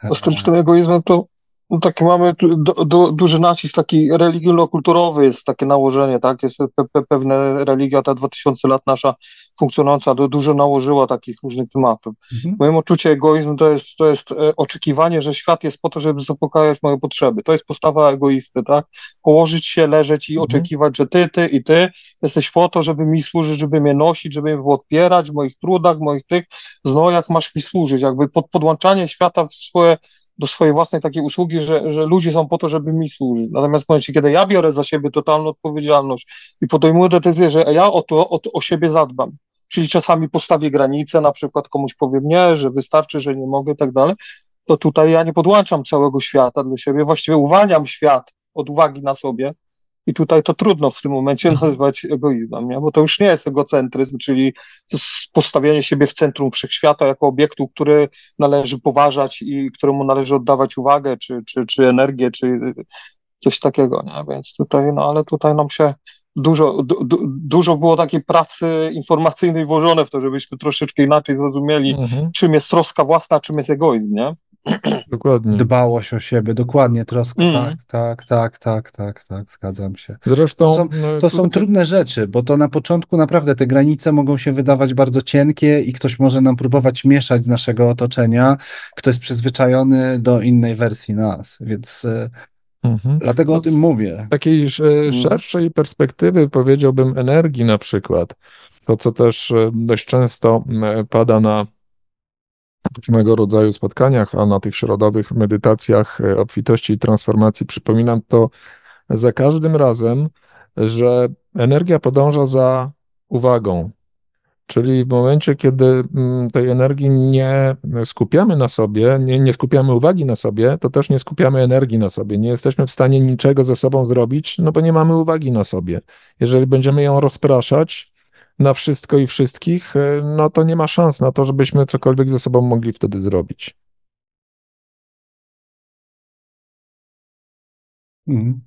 Osim što egoizma to no, taki mamy du, du, duży nacisk taki religijno-kulturowy jest takie nałożenie, tak, jest pe, pe, pewna religia, ta 2000 lat nasza funkcjonująca, do, dużo nałożyła takich różnych tematów. Mhm. Moim odczucie egoizmu to jest, to jest e, oczekiwanie, że świat jest po to, żeby zaspokajać moje potrzeby. To jest postawa egoisty, tak, położyć się, leżeć i mhm. oczekiwać, że ty, ty i ty jesteś po to, żeby mi służyć, żeby mnie nosić, żeby mnie odpierać w moich trudach, w moich tych znojach masz mi służyć, jakby pod, podłączanie świata w swoje do swojej własnej takiej usługi, że, że ludzie są po to, żeby mi służyć. Natomiast w momencie, kiedy ja biorę za siebie totalną odpowiedzialność i podejmuję decyzję, że ja o to, o, o siebie zadbam, czyli czasami postawię granice, na przykład komuś powiem nie, że wystarczy, że nie mogę i tak dalej, to tutaj ja nie podłączam całego świata do siebie, właściwie uwalniam świat od uwagi na sobie, i tutaj to trudno w tym momencie mhm. nazywać egoizmem, nie? bo to już nie jest egocentryzm, czyli postawienie siebie w centrum wszechświata jako obiektu, który należy poważać i któremu należy oddawać uwagę, czy, czy, czy energię, czy coś takiego. Nie? Więc tutaj, no ale tutaj nam się dużo, du, dużo było takiej pracy informacyjnej włożone w to, żebyśmy troszeczkę inaczej zrozumieli, mhm. czym jest troska własna, czym jest egoizm, nie? Dokładnie. Dbałość o siebie, dokładnie, troska, mm. tak, tak, tak, tak, tak, tak, zgadzam się. Zresztą to są, no, to są trudne rzeczy, bo to na początku naprawdę te granice mogą się wydawać bardzo cienkie i ktoś może nam próbować mieszać z naszego otoczenia, kto jest przyzwyczajony do innej wersji nas, więc e, mhm. dlatego no, o tym mówię. Z takiej mm. szerszej perspektywy powiedziałbym energii na przykład, to co też e, dość często pada na różnego rodzaju spotkaniach, a na tych środowych medytacjach e, obfitości i transformacji przypominam to za każdym razem, że energia podąża za uwagą. Czyli w momencie, kiedy mm, tej energii nie skupiamy na sobie, nie, nie skupiamy uwagi na sobie, to też nie skupiamy energii na sobie. Nie jesteśmy w stanie niczego ze sobą zrobić, no bo nie mamy uwagi na sobie. Jeżeli będziemy ją rozpraszać, na wszystko i wszystkich, e, no to nie ma szans na to, żebyśmy cokolwiek ze sobą mogli wtedy zrobić. Mhm.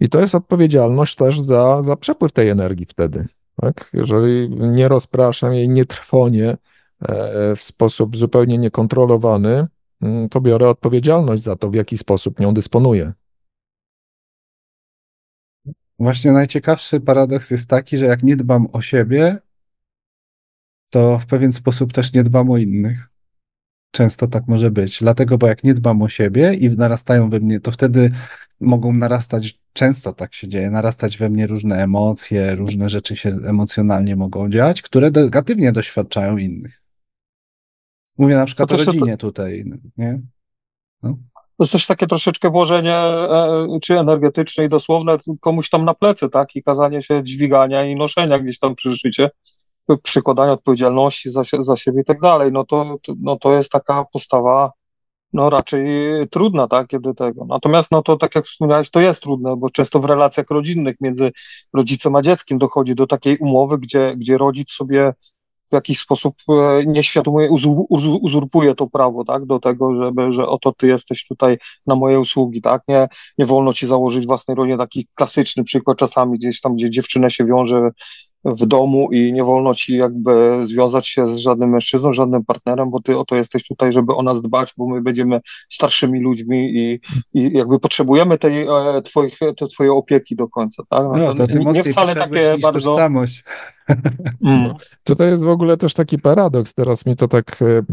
I to jest odpowiedzialność też za, za przepływ tej energii wtedy. Tak? Jeżeli nie rozpraszam jej, nie trwonię e, w sposób zupełnie niekontrolowany, mm, to biorę odpowiedzialność za to, w jaki sposób nią dysponuję. Właśnie najciekawszy paradoks jest taki, że jak nie dbam o siebie, to w pewien sposób też nie dbam o innych. Często tak może być. Dlatego, bo jak nie dbam o siebie i narastają we mnie, to wtedy mogą narastać, często tak się dzieje, narastać we mnie różne emocje, różne rzeczy się emocjonalnie mogą dziać, które negatywnie doświadczają innych. Mówię na przykład o rodzinie to... tutaj, nie? No. To jest też takie troszeczkę włożenie e, czy energetyczne i dosłowne komuś tam na plecy, tak? I kazanie się dźwigania i noszenia gdzieś tam przy życie przykładania odpowiedzialności za, za siebie i tak dalej, no to, no to jest taka postawa no raczej trudna, tak, kiedy tego. Natomiast, no to tak jak wspomniałeś, to jest trudne, bo często w relacjach rodzinnych między rodzicem a dzieckiem dochodzi do takiej umowy, gdzie, gdzie rodzic sobie w jakiś sposób e, nieświadomie uzurpuje to prawo, tak, do tego, żeby, że oto ty jesteś tutaj na moje usługi, tak, nie, nie wolno ci założyć własnej rodziny, taki klasyczny przykład czasami gdzieś tam, gdzie dziewczynę się wiąże w domu i nie wolno ci jakby związać się z żadnym mężczyzną, żadnym partnerem, bo ty o to jesteś tutaj, żeby o nas dbać, bo my będziemy starszymi ludźmi i, i jakby potrzebujemy tej e, twoich, te twojej opieki do końca, tak? No, to ty nie wcale takie niż bardzo... tożsamość. Mm. Tutaj jest w ogóle też taki paradoks, teraz mi to tak y, y,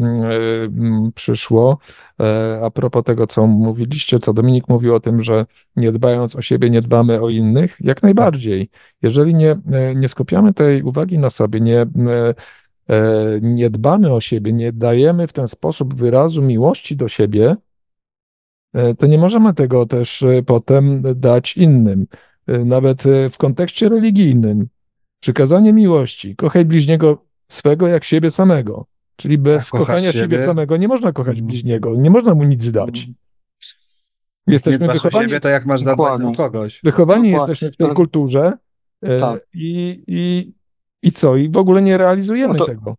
przyszło, y, a propos tego, co mówiliście, co Dominik mówił o tym, że nie dbając o siebie, nie dbamy o innych, jak najbardziej. Jeżeli nie, nie skupiamy tej uwagi na sobie, nie, nie dbamy o siebie, nie dajemy w ten sposób wyrazu miłości do siebie, to nie możemy tego też potem dać innym, nawet w kontekście religijnym. Przykazanie miłości. Kochaj bliźniego swego jak siebie samego. Czyli bez kochania siebie? siebie? samego nie można kochać mm. bliźniego, nie można mu nic dać. Mm. Jesteśmy nie wychowani... siebie, to jak masz zadbać o kogoś. Wychowani Dokładnie. jesteśmy w tej kulturze e, tak. i, i, i co? I w ogóle nie realizujemy no to, tego.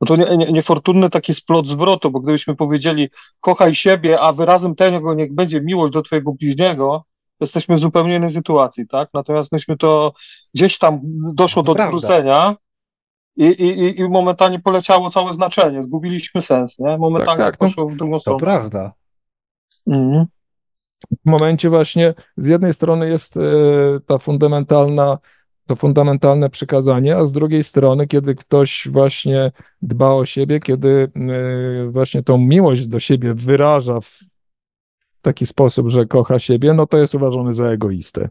No to nie, nie, niefortunny taki splot zwrotu, bo gdybyśmy powiedzieli kochaj siebie, a wyrazem tego niech będzie miłość do twojego bliźniego, jesteśmy w zupełnie innej sytuacji, tak? Natomiast myśmy to gdzieś tam doszło do odwrócenia i, i, i momentalnie poleciało całe znaczenie, zgubiliśmy sens, nie? Momentalnie tak, tak, poszło w drugą stronę. To prawda. Mhm. W momencie właśnie z jednej strony jest e, ta fundamentalna to fundamentalne przykazanie, a z drugiej strony, kiedy ktoś właśnie dba o siebie, kiedy e, właśnie tą miłość do siebie wyraża w taki sposób, że kocha siebie, no to jest uważany za egoistę.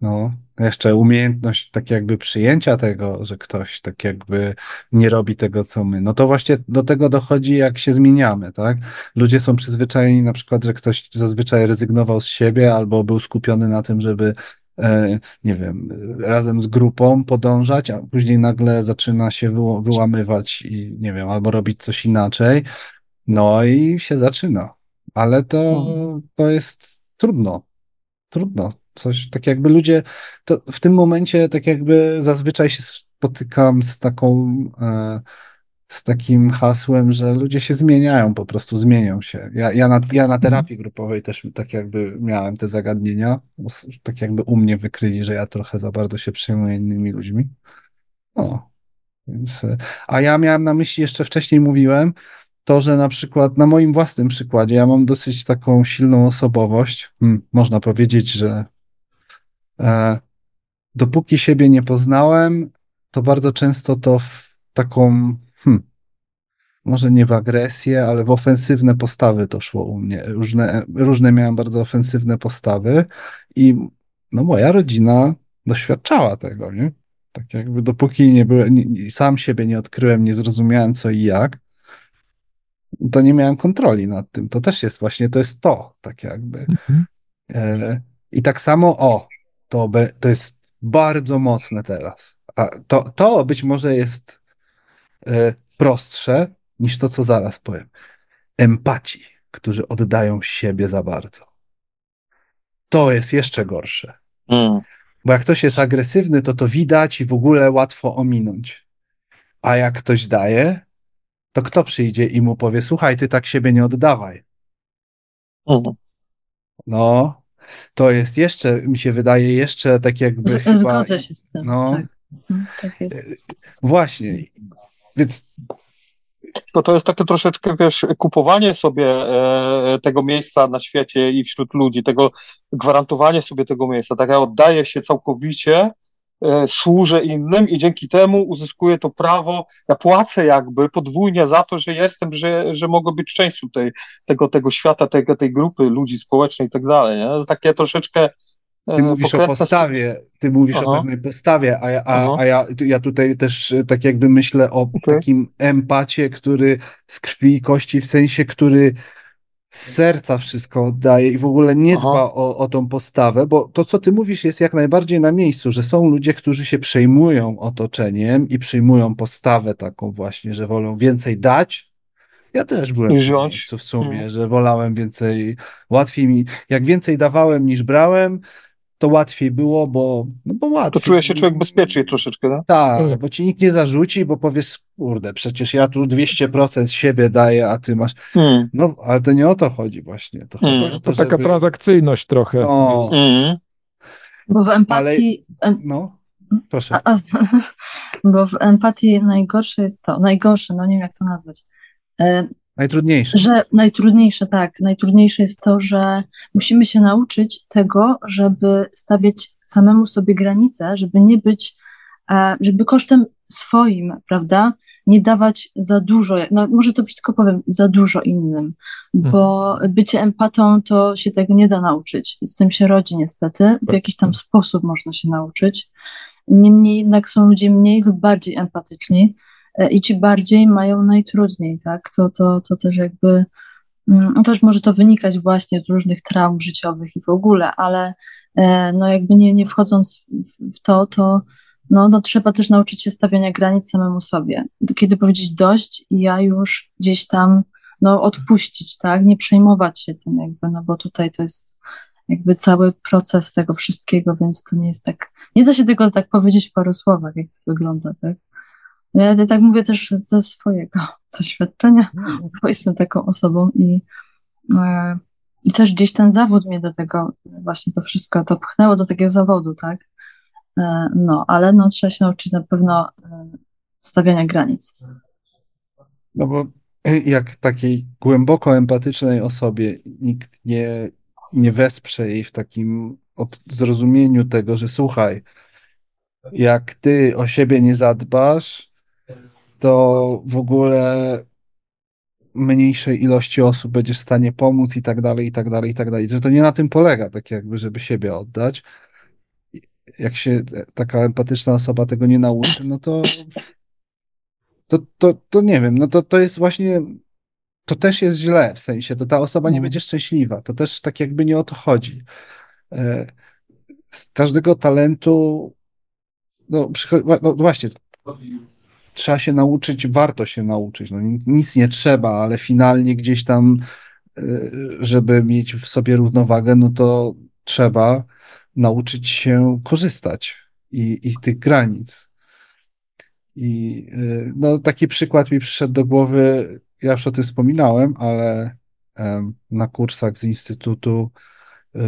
No, jeszcze umiejętność tak jakby przyjęcia tego, że ktoś tak jakby nie robi tego, co my. No to właśnie do tego dochodzi, jak się zmieniamy, tak? Ludzie są przyzwyczajeni na przykład, że ktoś zazwyczaj rezygnował z siebie albo był skupiony na tym, żeby e, nie wiem, razem z grupą podążać, a później nagle zaczyna się wyłamywać i nie wiem, albo robić coś inaczej. No i się zaczyna. Ale to, mhm. to jest trudno. Trudno. Coś tak jakby ludzie, to w tym momencie tak jakby zazwyczaj się spotykam z taką, e, z takim hasłem, że ludzie się zmieniają, po prostu zmienią się. Ja, ja, na, ja na mhm. terapii grupowej też tak jakby miałem te zagadnienia, tak jakby u mnie wykryli, że ja trochę za bardzo się przejmuję innymi ludźmi. No, więc, e, a ja miałem na myśli, jeszcze wcześniej mówiłem, to, że na przykład na moim własnym przykładzie ja mam dosyć taką silną osobowość. Hmm, można powiedzieć, że dopóki siebie nie poznałem, to bardzo często to w taką, hmm, może nie w agresję, ale w ofensywne postawy to szło u mnie. Różne, różne miałem bardzo ofensywne postawy i no moja rodzina doświadczała tego, nie? Tak jakby dopóki nie byłem, nie, sam siebie nie odkryłem, nie zrozumiałem co i jak, to nie miałem kontroli nad tym. To też jest właśnie, to jest to, tak jakby. Mhm. E, I tak samo, o, to, be, to jest bardzo mocne teraz. A to, to być może jest e, prostsze niż to, co zaraz powiem. Empaci, którzy oddają siebie za bardzo. To jest jeszcze gorsze. Mm. Bo jak ktoś jest agresywny, to to widać i w ogóle łatwo ominąć. A jak ktoś daje, to kto przyjdzie i mu powie, słuchaj, ty tak siebie nie oddawaj. Mhm. No, to jest jeszcze, mi się wydaje, jeszcze tak jakby Z, chyba... Zgodzę się z tym, no, tak. Mhm, tak jest. Właśnie, więc... To, to jest takie troszeczkę, wiesz, kupowanie sobie e, tego miejsca na świecie i wśród ludzi, tego gwarantowanie sobie tego miejsca, tak ja oddaję się całkowicie e, służę innym i dzięki temu uzyskuję to prawo, ja płacę jakby podwójnie za to, że jestem, że, że mogę być częścią tej, tego, tego świata, tego, tej grupy ludzi społecznej i tak dalej, nie? Takie troszeczkę ty mówisz o postawie, ty mówisz Aha. o pewnej postawie, a, a, a ja, ja tutaj też tak jakby myślę o okay. takim empacie, który z krwi i kości, w sensie, który z serca wszystko oddaje i w ogóle nie dba o, o tą postawę, bo to, co ty mówisz, jest jak najbardziej na miejscu, że są ludzie, którzy się przejmują otoczeniem i przyjmują postawę taką właśnie, że wolą więcej dać. Ja też byłem w miejscu w sumie, hmm. że wolałem więcej, łatwiej mi, jak więcej dawałem niż brałem, to łatwiej było, bo, no bo łatwiej. To czuje się człowiek bezpieczniej troszeczkę, tak? Tak, mm. bo ci nikt nie zarzuci, bo powiesz, kurde, przecież ja tu 200% z siebie daję, a ty masz... Mm. No, ale to nie o to chodzi właśnie. To, mm. chodzi to, to taka żeby... transakcyjność trochę. No. Bo w empatii... Ale... No, proszę. A, a, bo w empatii najgorsze jest to, najgorsze, no nie wiem jak to nazwać, e, Najtrudniejsze. Że najtrudniejsze, tak. Najtrudniejsze jest to, że musimy się nauczyć tego, żeby stawiać samemu sobie granice, żeby nie być, e, żeby kosztem swoim, prawda, nie dawać za dużo, no może to brzydko powiem, za dużo innym, bo mhm. bycie empatą to się tego nie da nauczyć. Z tym się rodzi niestety, w jakiś tam sposób można się nauczyć. Niemniej jednak są ludzie mniej lub bardziej empatyczni, i ci bardziej mają najtrudniej, tak? To, to, to też jakby, mm, no też może to wynikać właśnie z różnych traum życiowych i w ogóle, ale e, no jakby nie, nie wchodząc w to, to no, no trzeba też nauczyć się stawiania granic samemu sobie. Kiedy powiedzieć dość i ja już gdzieś tam, no odpuścić, tak? Nie przejmować się tym jakby, no bo tutaj to jest jakby cały proces tego wszystkiego, więc to nie jest tak, nie da się tego tak powiedzieć w paru słowach, jak to wygląda, tak? Ja tak mówię też ze swojego doświadczenia, no. bo jestem taką osobą i, e, i też gdzieś ten zawód mnie do tego, właśnie to wszystko, to pchnęło do takiego zawodu, tak? E, no, ale no, trzeba się nauczyć na pewno e, stawiania granic. No bo jak takiej głęboko empatycznej osobie nikt nie, nie wesprze jej w takim zrozumieniu tego, że słuchaj, jak ty o siebie nie zadbasz, to w ogóle mniejszej ilości osób będziesz w stanie pomóc i tak dalej, i tak dalej, i tak dalej. Że to nie na tym polega, tak jakby, żeby siebie oddać. Jak się taka empatyczna osoba tego nie nauczy, no to to, to, to nie wiem, no to, to jest właśnie, to też jest źle, w sensie, to ta osoba nie mhm. będzie szczęśliwa, to też tak jakby nie o to chodzi. E, z każdego talentu, no, no właśnie, trzeba się nauczyć, warto się nauczyć. No, nic nie trzeba, ale finalnie gdzieś tam, y, żeby mieć w sobie równowagę, no to trzeba nauczyć się korzystać i, i tych granic. I y, no, taki przykład mi przyszedł do głowy, ja już o tym wspominałem, ale na kursach z Instytutu y,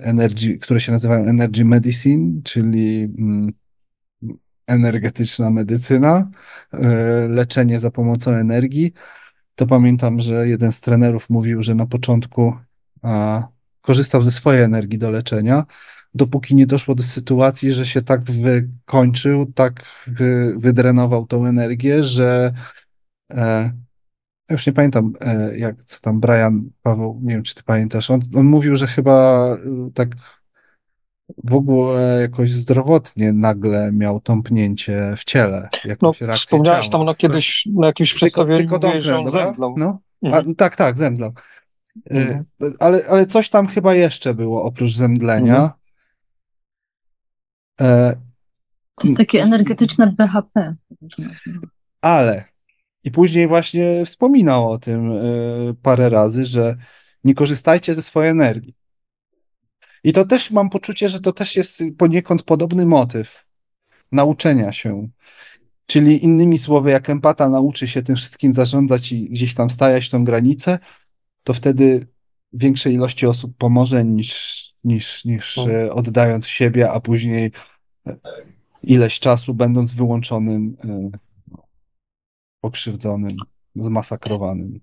Energy, które się nazywają Energy Medicine, czyli mm, energetyczna medycyna, e, leczenie za pomocą energii, to pamiętam, że jeden z trenerów mówił, że na początku korzystał ze swojej energii do leczenia, dopóki nie doszło do sytuacji, że się tak wykończył, tak wy, wydrenował tą energię, że e, już nie pamiętam, e, jak co tam Brian Paweł, nie wiem, czy ty pamiętasz, on, on mówił, że chyba tak w ogóle jakoś zdrowotnie nagle miał tąpnięcie w ciele. Jakąś no, wspomniałeś tam na kiedyś na jakimś przedstawieniu, tylko, tylko że on zemdlał. No? Mhm. A, tak, tak, zemdlał. Y, mhm. Ale, ale coś tam chyba jeszcze było oprócz zemdlenia. Mhm. E, to jest takie energetyczne BHP. Ale i później właśnie wspominał o tym y, parę razy, że nie korzystajcie ze swojej energii. I to też mam poczucie, że to też jest poniekąd podobny motyw nauczenia się. Czyli innymi słowy, jak empata nauczy się tym wszystkim zarządzać i gdzieś tam stajać tą granicę, to wtedy większej ilości osób pomoże niż, niż, niż no. E, oddając siebie, a później e, ileś czasu będąc wyłączonym, e, pokrzywdzonym, zmasakrowanym.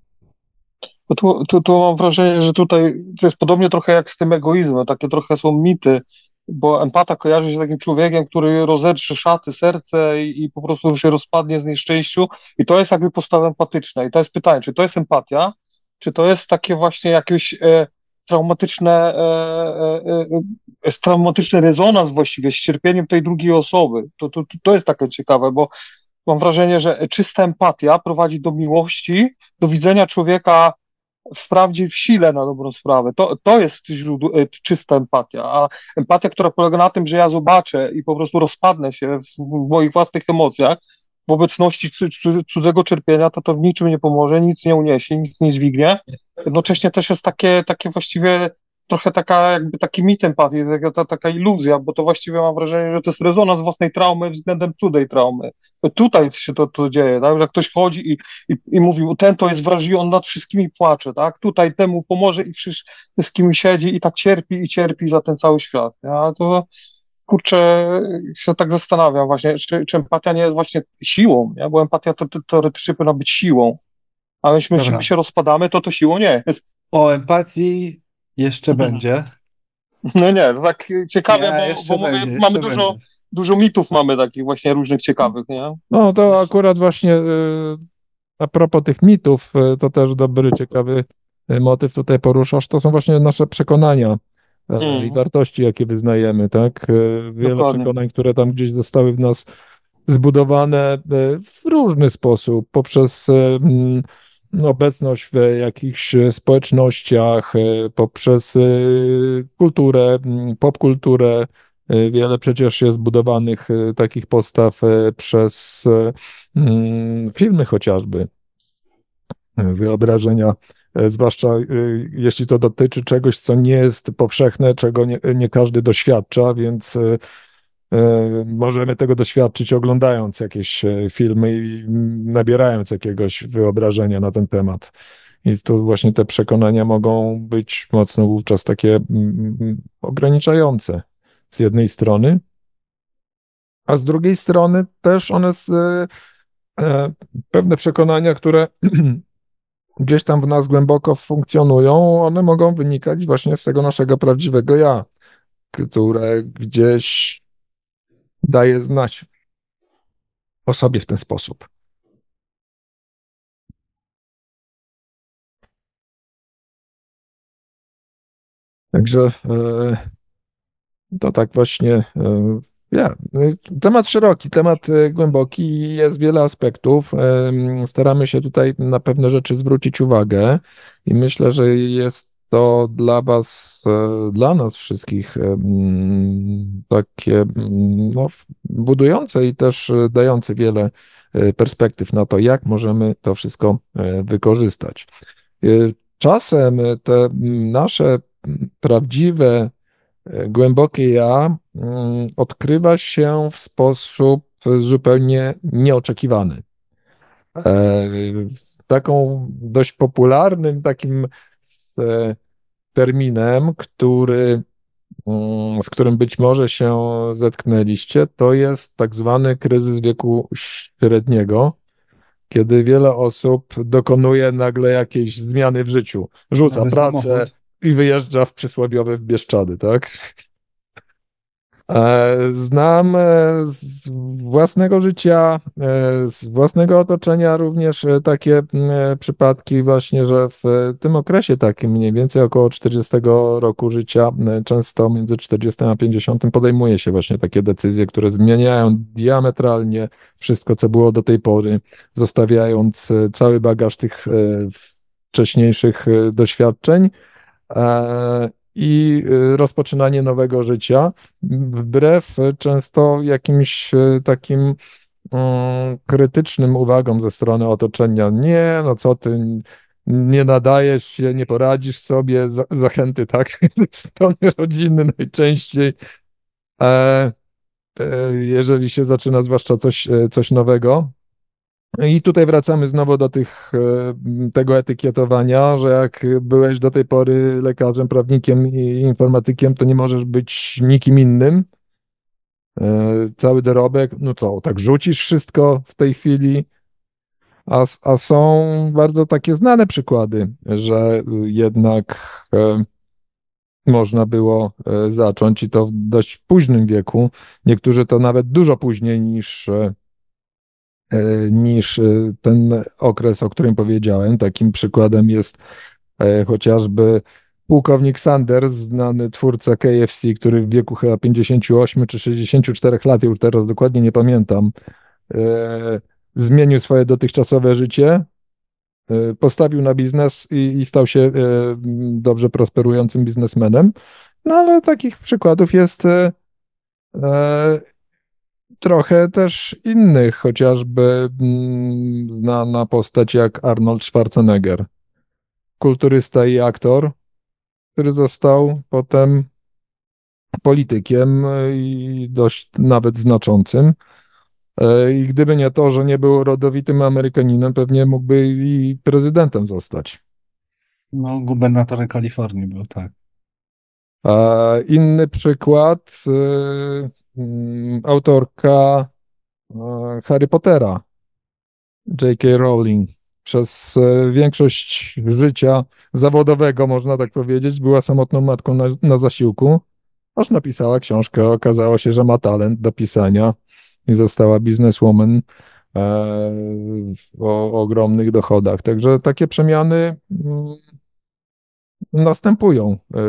Tu, tu, tu mam wrażenie, że tutaj to jest podobnie trochę jak z tym egoizmem. Takie trochę są mity bo empata kojarzy się z takim człowiekiem, który rozedrze szaty, serce i, i po prostu się rozpadnie z nieszczęściu i to jest jakby postawa empatyczna i to jest pytanie, czy to jest empatia, czy to jest takie właśnie jakieś e, traumatyczne, e, e, e, traumatyczny rezonans właściwie z cierpieniem tej drugiej osoby. To, to, to jest takie ciekawe, bo mam wrażenie, że czysta empatia prowadzi do miłości, do widzenia człowieka wprawdzie w sile na dobrą sprawę. To, to jest źródło, e, czysta empatia. A empatia, która polega na tym, że ja zobaczę i po prostu rozpadnę się w, w moich własnych emocjach w obecności cudzego cierpienia, to to w niczym nie pomoże, nic nie uniesie, nic nie dźwignie. Jednocześnie też jest takie, takie właściwie trochę taka, jakby taki mit empatii, taka, taka iluzja, bo to właściwie mam wrażenie, że to jest rezonans własnej traumy względem cudzej traumy. Tutaj się to, to dzieje, tak? że ktoś chodzi i, i, i mówi, ten to jest wrażliwy, on nad wszystkimi płacze, tak? Tutaj temu pomoże i wszystkimi siedzi i tak cierpi i cierpi za ten cały świat. Ja to kurczę, się tak zastanawiam właśnie, czy, czy empatia nie jest właśnie siłą, nie? bo empatia to, to, teoretycznie powinna być siłą, a myśmy się rozpadamy, to to siłą nie jest. O empatii jeszcze Mhm. będzie. No nie, tak ciekawie, Nie, bo, bo mówię, będzie, mamy dużo, będzie. dużo mitów mamy takich właśnie różnych ciekawych, nie? No to akurat właśnie y, a propos tych mitów, y, to też dobry, ciekawy y, motyw tutaj poruszasz, to są właśnie nasze przekonania Mm. i wartości, jakie wyznajemy, tak? Wiele Dokładnie. przekonań, które tam gdzieś zostały w nas zbudowane w różny sposób, poprzez mm, obecność w jakichś społecznościach, y, poprzez y, kulturę, popkulturę. Y, Wiele przecież jest budowanych takich postaw przez filmy chociażby, wyobrażenia, zwłaszcza jeśli to dotyczy czegoś, co nie jest powszechne, czego nie, nie każdy doświadcza, więc możemy tego doświadczyć oglądając jakieś y, filmy i nabierając jakiegoś wyobrażenia na ten temat. I tu właśnie te przekonania mogą być mocno wówczas takie mm, mm, ograniczające z jednej strony, a z drugiej strony też one z, e, pewne przekonania, które gdzieś tam w nas głęboko funkcjonują, one mogą wynikać właśnie z tego naszego prawdziwego ja, które gdzieś daje znać o sobie w ten sposób. Także e, to tak właśnie. e, Ja, temat szeroki, temat e, głęboki jest wiele aspektów. Em, Staramy się tutaj na pewne rzeczy zwrócić uwagę i myślę, że jest to dla Was, e, dla nas wszystkich em, takie no, budujące i też e, dające wiele e, perspektyw na to, jak możemy to wszystko e, wykorzystać. E, Czasem te nasze prawdziwe e, głębokie ja odkrywa się w sposób zupełnie nieoczekiwany. E, Taką dość popularnym takim e, terminem, który, mm, z którym być może się zetknęliście, to jest tak zwany kryzys wieku średniego, kiedy wiele osób dokonuje nagle jakiejś zmiany w życiu, rzuca Nowy pracę, samochód. i wyjeżdża w przysłowiowe w Bieszczady, tak? E, Znam e, z własnego życia, e, z własnego otoczenia również takie m, e, przypadki właśnie, że w tym okresie takim mniej więcej około 40 roku życia, często między 40 a 50 podejmuje się właśnie takie decyzje, które zmieniają diametralnie wszystko, co było do tej pory, zostawiając cały bagaż tych wcześniejszych doświadczeń i e, rozpoczynanie nowego życia, wbrew często jakimś e, takim mm, krytycznym uwagom ze strony otoczenia. Nie, no co ty, nie nadajesz się, nie poradzisz sobie, za- zachęty, tak, ze strony rodziny najczęściej. E, e, jeżeli się zaczyna zwłaszcza coś, e, coś nowego. I tutaj wracamy znowu do tych, e, tego etykietowania, że jak byłeś do tej pory lekarzem, prawnikiem i informatykiem, to nie możesz być nikim innym. E, Cały dorobek, no to tak rzucisz wszystko w tej chwili. A, a są bardzo takie znane przykłady, że jednak e, można było zacząć i to w dość późnym wieku. Niektórzy to nawet dużo później niż, niż ten okres, o którym powiedziałem. Takim przykładem jest chociażby pułkownik Sanders, znany twórca KFC, który w wieku chyba 58 czy 64 lat, już teraz dokładnie nie pamiętam, zmienił swoje dotychczasowe życie E, postawił na biznes i, i, stał się e, dobrze prosperującym biznesmenem. No ale takich przykładów jest e, trochę też innych, chociażby znana mm, postać jak Arnold Schwarzenegger, kulturysta i aktor, który został potem politykiem i dość nawet znaczącym. E, I gdyby nie to, że nie był rodowitym Amerykaninem, pewnie mógłby i prezydentem zostać. No, gubernatorem Kalifornii był, tak. Inny przykład, mm, autorka y, Harry Pottera, J.K. Rowling. Przez y, większość życia zawodowego, można tak powiedzieć, była samotną matką na, na zasiłku, aż napisała książkę. Okazało się, że ma talent do pisania i została bizneswoman e, o, o ogromnych dochodach. Także takie przemiany mm, następują. E,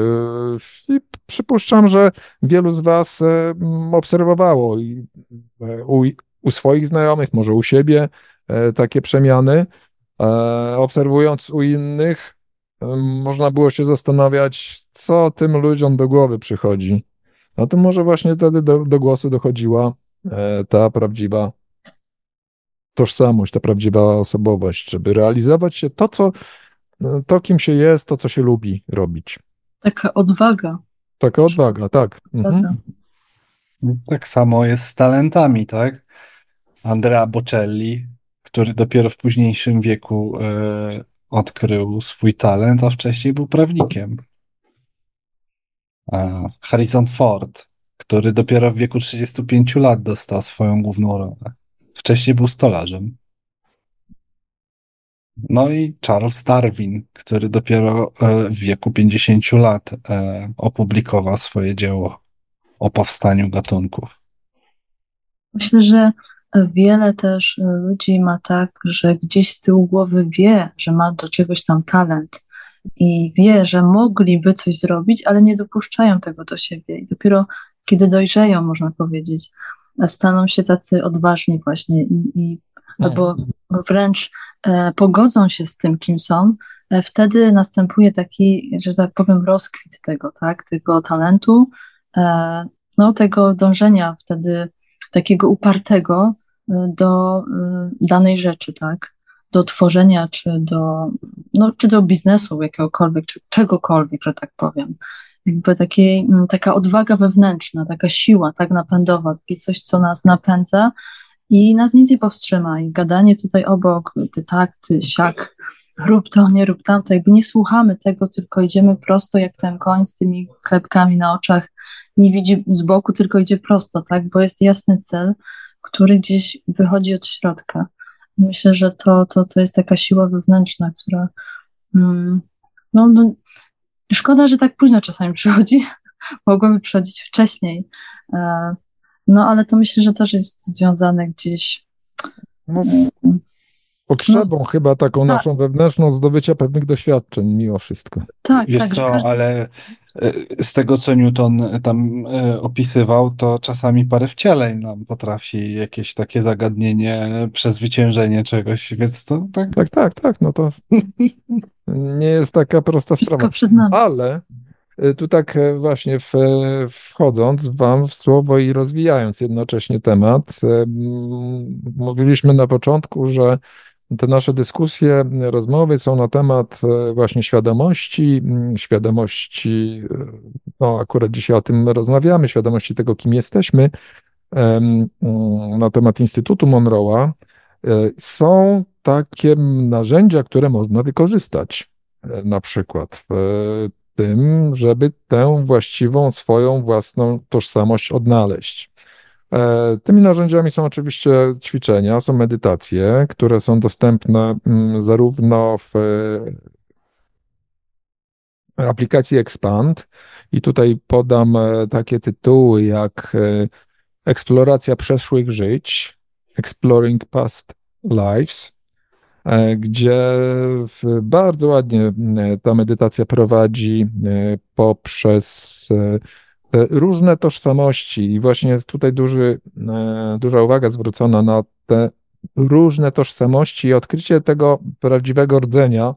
I przypuszczam, że wielu z Was e, obserwowało u, u swoich znajomych, może u siebie takie przemiany. Obserwując u innych, można było się zastanawiać, co tym ludziom do głowy przychodzi. No to może właśnie wtedy do, do głosu dochodziła E, ta prawdziwa tożsamość, ta prawdziwa osobowość, żeby realizować się to, co, to kim się jest, to, co się lubi robić. Taka odwaga. Taka odwaga, tak. Mhm. Tak samo jest z talentami, tak? Andrea Bocelli, który dopiero w późniejszym wieku e, odkrył swój talent, a wcześniej był prawnikiem. E, Harrison Ford, który dopiero w wieku 35 lat dostał swoją główną rolę. Wcześniej był stolarzem. No i Charles Darwin, który dopiero e, w wieku 50 lat e, opublikował swoje dzieło o powstaniu gatunków. Myślę, że wiele też ludzi ma tak, że gdzieś z tyłu głowy wie, że ma do czegoś tam talent i wie, że mogliby coś zrobić, ale nie dopuszczają tego do siebie. I dopiero kiedy dojrzeją, można powiedzieć, staną się tacy odważni właśnie i, i albo mhm. wręcz pogodzą się z tym, kim są, e, wtedy następuje taki, że tak powiem, rozkwit tego, tak, tego talentu, e, no tego dążenia wtedy takiego upartego e, do e, danej rzeczy, tak, do tworzenia, czy do, no, czy do biznesu jakiegokolwiek, czy czegokolwiek, że tak powiem. Jakby takiej, taka odwaga wewnętrzna, taka siła tak napędowa, takie coś, co nas napędza i nas nic nie powstrzyma. I gadanie tutaj obok, ty tak, ty siak, rób to, nie rób tamto, jakby nie słuchamy tego, tylko idziemy prosto jak ten koń z tymi klepkami na oczach, nie widzi z boku, tylko idzie prosto, tak, bo jest jasny cel, który gdzieś wychodzi od środka. Myślę, że to, to, to jest taka siła wewnętrzna, która mm, no, no, Szkoda, że tak późno czasami przychodzi. Mogłoby przychodzić wcześniej. E, no ale to myślę, że też jest związane gdzieś. No, potrzebą no, chyba taką tak. naszą wewnętrzną zdobycia pewnych doświadczeń mimo wszystko. Tak, Wiesz tak, co, każdy... ale e, z tego, co Newton tam e, opisywał, to czasami parę wcieleń nam potrafi jakieś takie zagadnienie, przezwyciężenie czegoś, więc to tak... Tak, tak, tak, no to nie jest taka prosta Wszystko sprawa. przed nami. Ale e, tu tak właśnie w, wchodząc wam w słowo i rozwijając jednocześnie temat, mówiliśmy na początku, że te nasze dyskusje, rozmowy są na temat e, właśnie świadomości, świadomości, e, no akurat dzisiaj o tym rozmawiamy, świadomości tego, kim jesteśmy, na temat Instytutu Monroe'a. E, są takie narzędzia, które można wykorzystać, na przykład tym, żeby tę właściwą swoją własną tożsamość odnaleźć. E, tymi narzędziami są oczywiście ćwiczenia, są medytacje, które są dostępne mm, zarówno w aplikacji Expand i tutaj podam e, takie tytuły jak e, Eksploracja przeszłych żyć, Exploring Past Lives, e, gdzie bardzo ładnie ta medytacja prowadzi poprzez różne tożsamości i właśnie tutaj duży, duża uwaga zwrócona na te różne tożsamości i odkrycie tego prawdziwego rdzenia,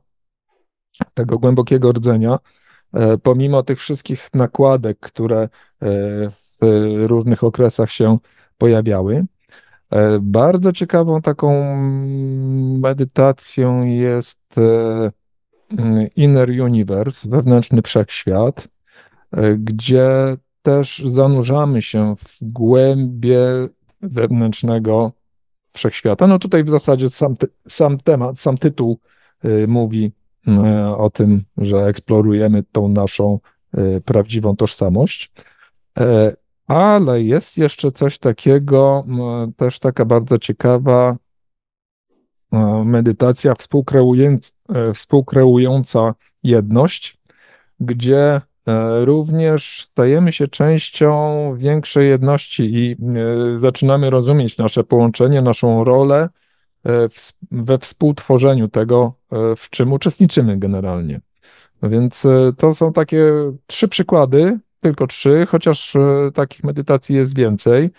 tego głębokiego rdzenia, e, pomimo tych wszystkich nakładek, które e, w różnych okresach się pojawiały. E, bardzo ciekawą taką medytacją jest Inner Universe, wewnętrzny wszechświat, gdzie też zanurzamy się w głębie wewnętrznego wszechświata. No tutaj w zasadzie sam, sam temat, sam tytuł mówi o tym, że eksplorujemy tą naszą prawdziwą tożsamość. E, ale jest jeszcze coś takiego, też taka bardzo ciekawa medytacja współkreująca, e, współkreująca jedność, gdzie E, również stajemy się częścią większej jedności i e, zaczynamy rozumieć nasze połączenie, naszą rolę e, we współtworzeniu tego, w czym uczestniczymy generalnie. Więc to są takie trzy przykłady, tylko trzy, chociaż takich medytacji jest więcej,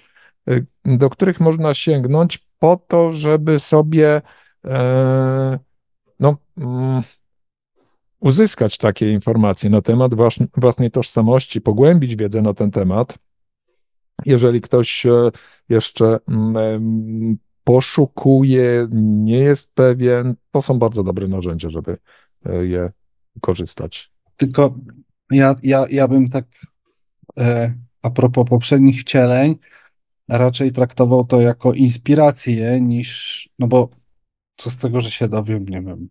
do których można sięgnąć po to, żeby sobie no, mm, uzyskać takie informacje na temat własnej tożsamości, pogłębić wiedzę na ten temat. Jeżeli ktoś e, jeszcze mm, poszukuje, nie jest pewien, to są bardzo dobre narzędzia, żeby e, je korzystać. Tylko ja, ja, ja bym tak e, a propos poprzednich wcieleń, raczej traktował to jako inspirację niż, no bo co z tego, że się dowiem, nie wiem,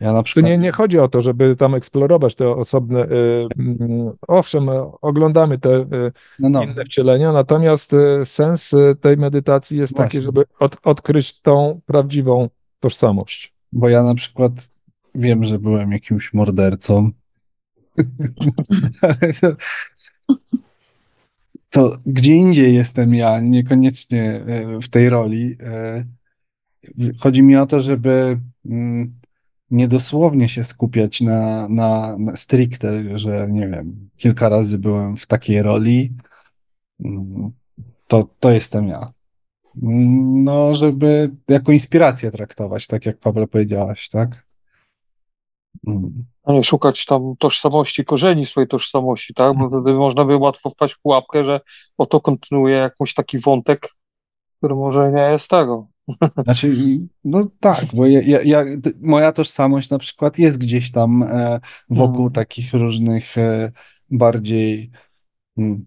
ja na przykład... Nie, nie chodzi o to, żeby tam eksplorować te osobne. Y, mm, owszem, oglądamy te y, no, no. inne wcielenia, natomiast y, sens tej medytacji jest Właśnie. taki, żeby od, odkryć tą prawdziwą tożsamość. Bo ja na przykład wiem, że byłem jakimś mordercą. to gdzie indziej jestem ja, niekoniecznie w tej roli. Chodzi mi o to, żeby mm, niedosłownie się skupiać na, na, na stricte, że nie wiem, kilka razy byłem w takiej roli, mm, to, to jestem ja. No, żeby jako inspirację traktować, tak jak Paweł powiedziałaś, tak? Mm. A nie szukać tam tożsamości, korzeni swojej tożsamości, tak? Bo wtedy można by łatwo wpaść w pułapkę, że oto kontynuuje jakąś taki wątek, który może nie jest tego. Znaczy, no tak, bo ja, ja, ja, moja tożsamość na przykład jest gdzieś tam e, wokół mm. takich różnych e, bardziej, mm,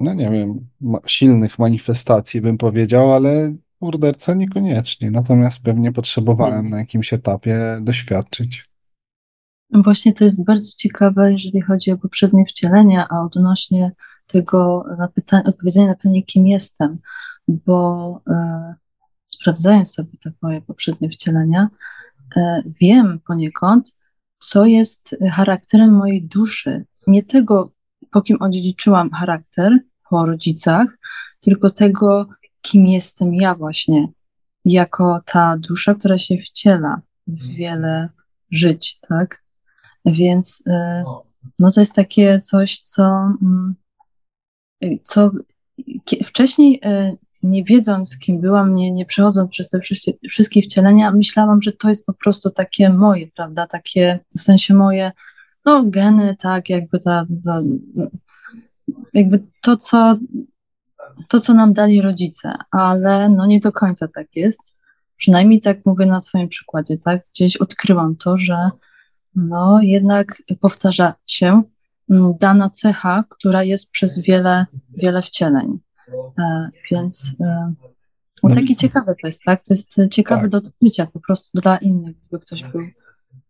no nie wiem, ma, silnych manifestacji bym powiedział, ale morderca niekoniecznie. Natomiast pewnie potrzebowałem mm. na jakimś etapie doświadczyć. Właśnie to jest bardzo ciekawe, jeżeli chodzi o poprzednie wcielenia, a odnośnie tego na pytanie, odpowiedzenia na pytanie, kim jestem, bo e, sprawdzając sobie te moje poprzednie wcielenia, e, wiem poniekąd, co jest charakterem mojej duszy. Nie tego, po kim odziedziczyłam charakter po rodzicach, tylko tego, kim jestem ja właśnie, jako ta dusza, która się wciela w wiele żyć, tak? Więc e, no to jest takie coś, co, mm, co wcześniej e, nie wiedząc, kim byłam, nie, nie przechodząc przez te wszystkie, wszystkie wcielenia, myślałam, że to jest po prostu takie moje, prawda, takie, w sensie moje, no geny, tak, jakby ta, ta jakby to, co to, co nam dali rodzice, ale no nie do końca tak jest. Przynajmniej tak mówię na swoim przykładzie, tak? Gdzieś odkryłam to, że no jednak powtarza się mm, dana cecha, która jest przez wiele, wiele wcieleń. E, więc e, no, no takie ciekawe to jest, tak? To jest ciekawe tak. do odkrycia po prostu dla innych, gdyby ktoś był.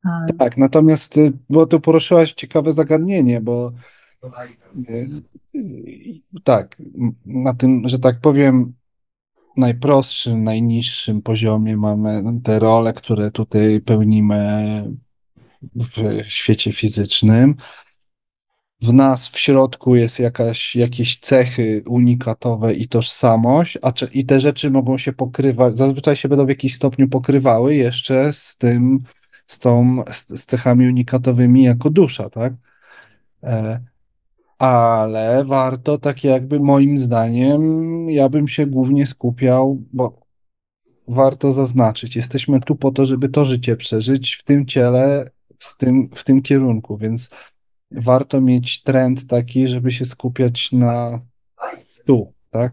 E, tak, natomiast, bo tu poruszyłaś ciekawe zagadnienie, bo tak, na tym, że tak powiem, najprostszym, najniższym poziomie mamy te role, które tutaj pełnimy w świecie fizycznym. W nas w środku jest jakaś, jakieś cechy unikatowe i tożsamość, a cze- i te rzeczy mogą się pokrywać, zazwyczaj się będą w jakimś stopniu pokrywały jeszcze z tym, z tą, z, z cechami unikatowymi jako dusza, tak? E, ale warto, tak jakby moim zdaniem, ja bym się głównie skupiał, bo warto zaznaczyć, jesteśmy tu po to, żeby to życie przeżyć w tym ciele, z tym, w tym kierunku, więc warto mieć trend taki, żeby się skupiać na tu, tak?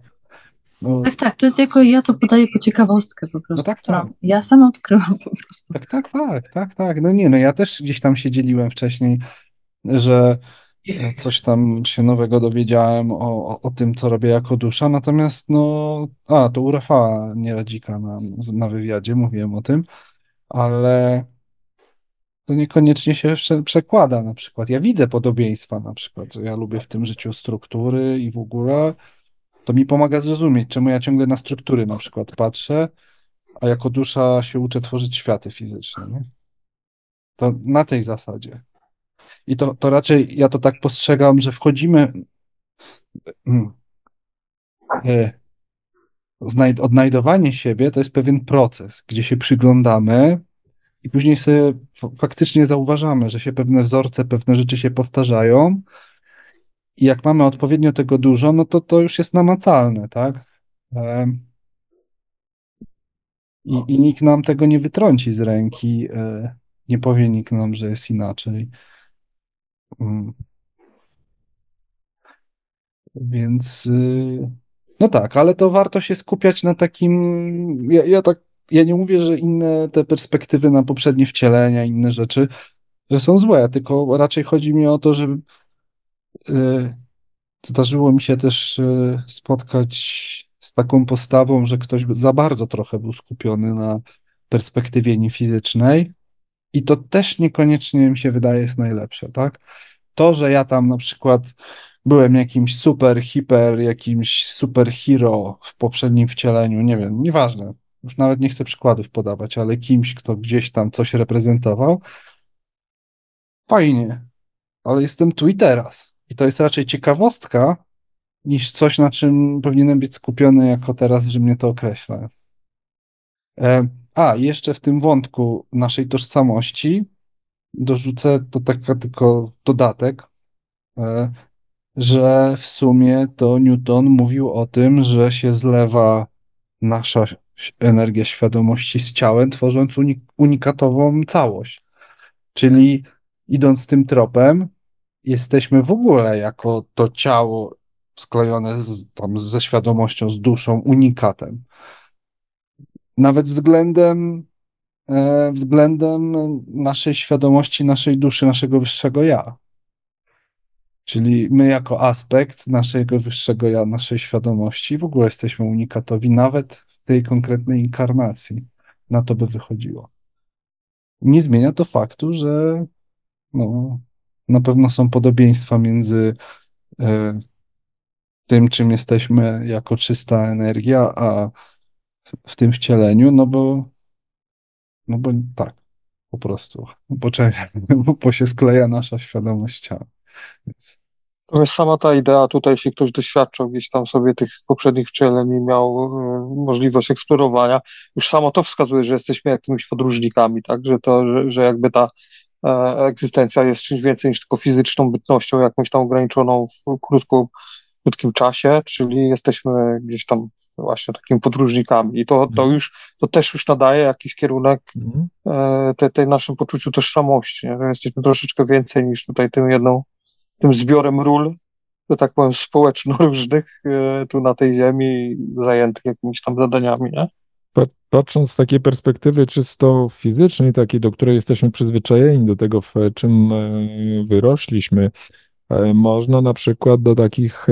No, Tak, tak, to jest jako, ja to podaję po ciekawostkę po prostu, tak, którą tak. ja sama odkryłam po prostu. tak, tak, tak, tak, tak. No nie, no ja też gdzieś tam się dzieliłem wcześniej, że coś tam się nowego dowiedziałem o, o, o tym, co robię jako dusza, natomiast no, a, to u Rafała Nieradzika na, na wywiadzie mówiłem o tym, ale to niekoniecznie się prze- przekłada na przykład. Ja widzę podobieństwa na przykład, ja lubię w tym życiu struktury i w ogóle to mi pomaga zrozumieć, czemu ja ciągle na struktury na przykład patrzę, a jako dusza się uczę tworzyć światy fizyczne, nie? To na tej zasadzie. I to, to raczej ja to tak postrzegam, że wchodzimy. mm, e, odnajdowanie siebie to jest pewien proces, gdzie się przyglądamy i później sobie faktycznie zauważamy, że się pewne wzorce, pewne rzeczy się powtarzają. I jak mamy odpowiednio tego dużo, no to to już jest namacalne, tak? I, i nikt nam tego nie wytrąci z ręki, e, nie powie nikt nam, że jest inaczej. Mm. Więc y, no tak, ale to warto się skupiać na takim. Ja, ja tak, ja nie mówię, że inne te perspektywy na poprzednie wcielenia, inne rzeczy, że są złe, tylko raczej chodzi mi o to, żeby y, zdarzyło mi się też y, spotkać z taką postawą, że ktoś za bardzo trochę był skupiony na perspektywie niefizycznej i to też niekoniecznie mi się wydaje jest najlepsze, tak? To, że ja tam na przykład byłem jakimś super, hiper, jakimś super hero w poprzednim wcieleniu, nie wiem, nieważne, już nawet nie chcę przykładów podawać, ale kimś, kto gdzieś tam coś reprezentował, fajnie, ale jestem tu i teraz. I to jest raczej ciekawostka, niż coś, na czym powinienem być skupiony jako teraz, że mnie to określa. E, A, jeszcze w tym wątku naszej tożsamości dorzucę to taka tylko dodatek, e, że w sumie to Newton mówił o tym, że się zlewa nasza energia świadomości z ciałem, tworząc unik- unikatową całość. Czyli idąc tym tropem, jesteśmy w ogóle jako to ciało sklejone z, tam, ze świadomością, z duszą, unikatem. Nawet względem, e, względem naszej świadomości, naszej duszy, naszego wyższego ja. Czyli my jako aspekt naszego wyższego ja, naszej świadomości w ogóle jesteśmy unikatowi, nawet tej konkretnej inkarnacji. Na to by wychodziło. Nie zmienia to faktu, że no, na pewno są podobieństwa między e, tym, czym jesteśmy jako czysta energia, a w, w tym wcieleniu, no bo, no bo tak, po prostu, bo, bo się skleja nasza świadomość ciała. Więc To jest sama ta idea tutaj, jeśli ktoś doświadczał gdzieś tam sobie tych poprzednich wcieleń i miał e, możliwość eksplorowania, już samo to wskazuje, że jesteśmy jakimiś podróżnikami, tak? Że to, że, że jakby ta e, egzystencja jest czymś więcej niż tylko fizyczną bytnością, jakąś tam ograniczoną w krótko, krótkim czasie, czyli jesteśmy gdzieś tam właśnie takimi podróżnikami. I to, to już, to też już nadaje jakiś kierunek Mhm. e, te, tej naszym poczuciu tożsamości, nie? Że jesteśmy troszeczkę więcej niż tutaj tym jedną, tym zbiorem ról, że tak powiem, społeczno-różnych e, tu na tej ziemi, zajętych jakimiś tam zadaniami, nie? Pa- Patrząc z takiej perspektywy czysto fizycznej, takiej, do której jesteśmy przyzwyczajeni, do tego, w czym e, wyrośliśmy, e, można na przykład do takich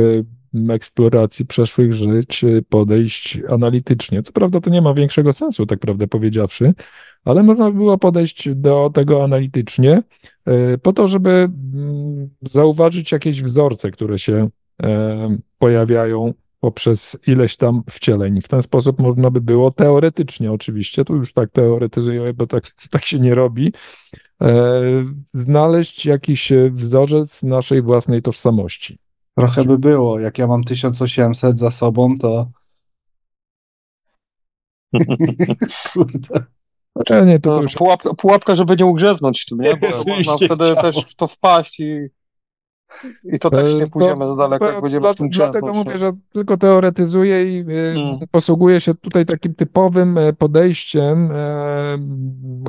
eksploracji przeszłych żyć e, podejść analitycznie. Co prawda to nie ma większego sensu, tak prawdę powiedziawszy, ale można by było podejść do tego analitycznie, e, po to, żeby mm, zauważyć jakieś wzorce, które się e, pojawiają poprzez ileś tam wcieleń. W ten sposób można by było teoretycznie, oczywiście, tu już tak teoretyzuję, bo tak, tak się nie robi, e, znaleźć jakiś wzorzec naszej własnej tożsamości. Trochę by było. Jak ja mam 1800 za sobą, to. Kurde. Znaczy, nie, to, To to już pułapka, pułapka, żeby nie ugrzeznąć w tym, nie? Bo można wtedy chciałem. też w to wpaść i, i to też E, nie pójdziemy za daleko, to jak będziemy dla- w tym Dlatego grzęznąć. mówię, że tylko teoretyzuję i e, Mm. posługuję się tutaj takim typowym e, podejściem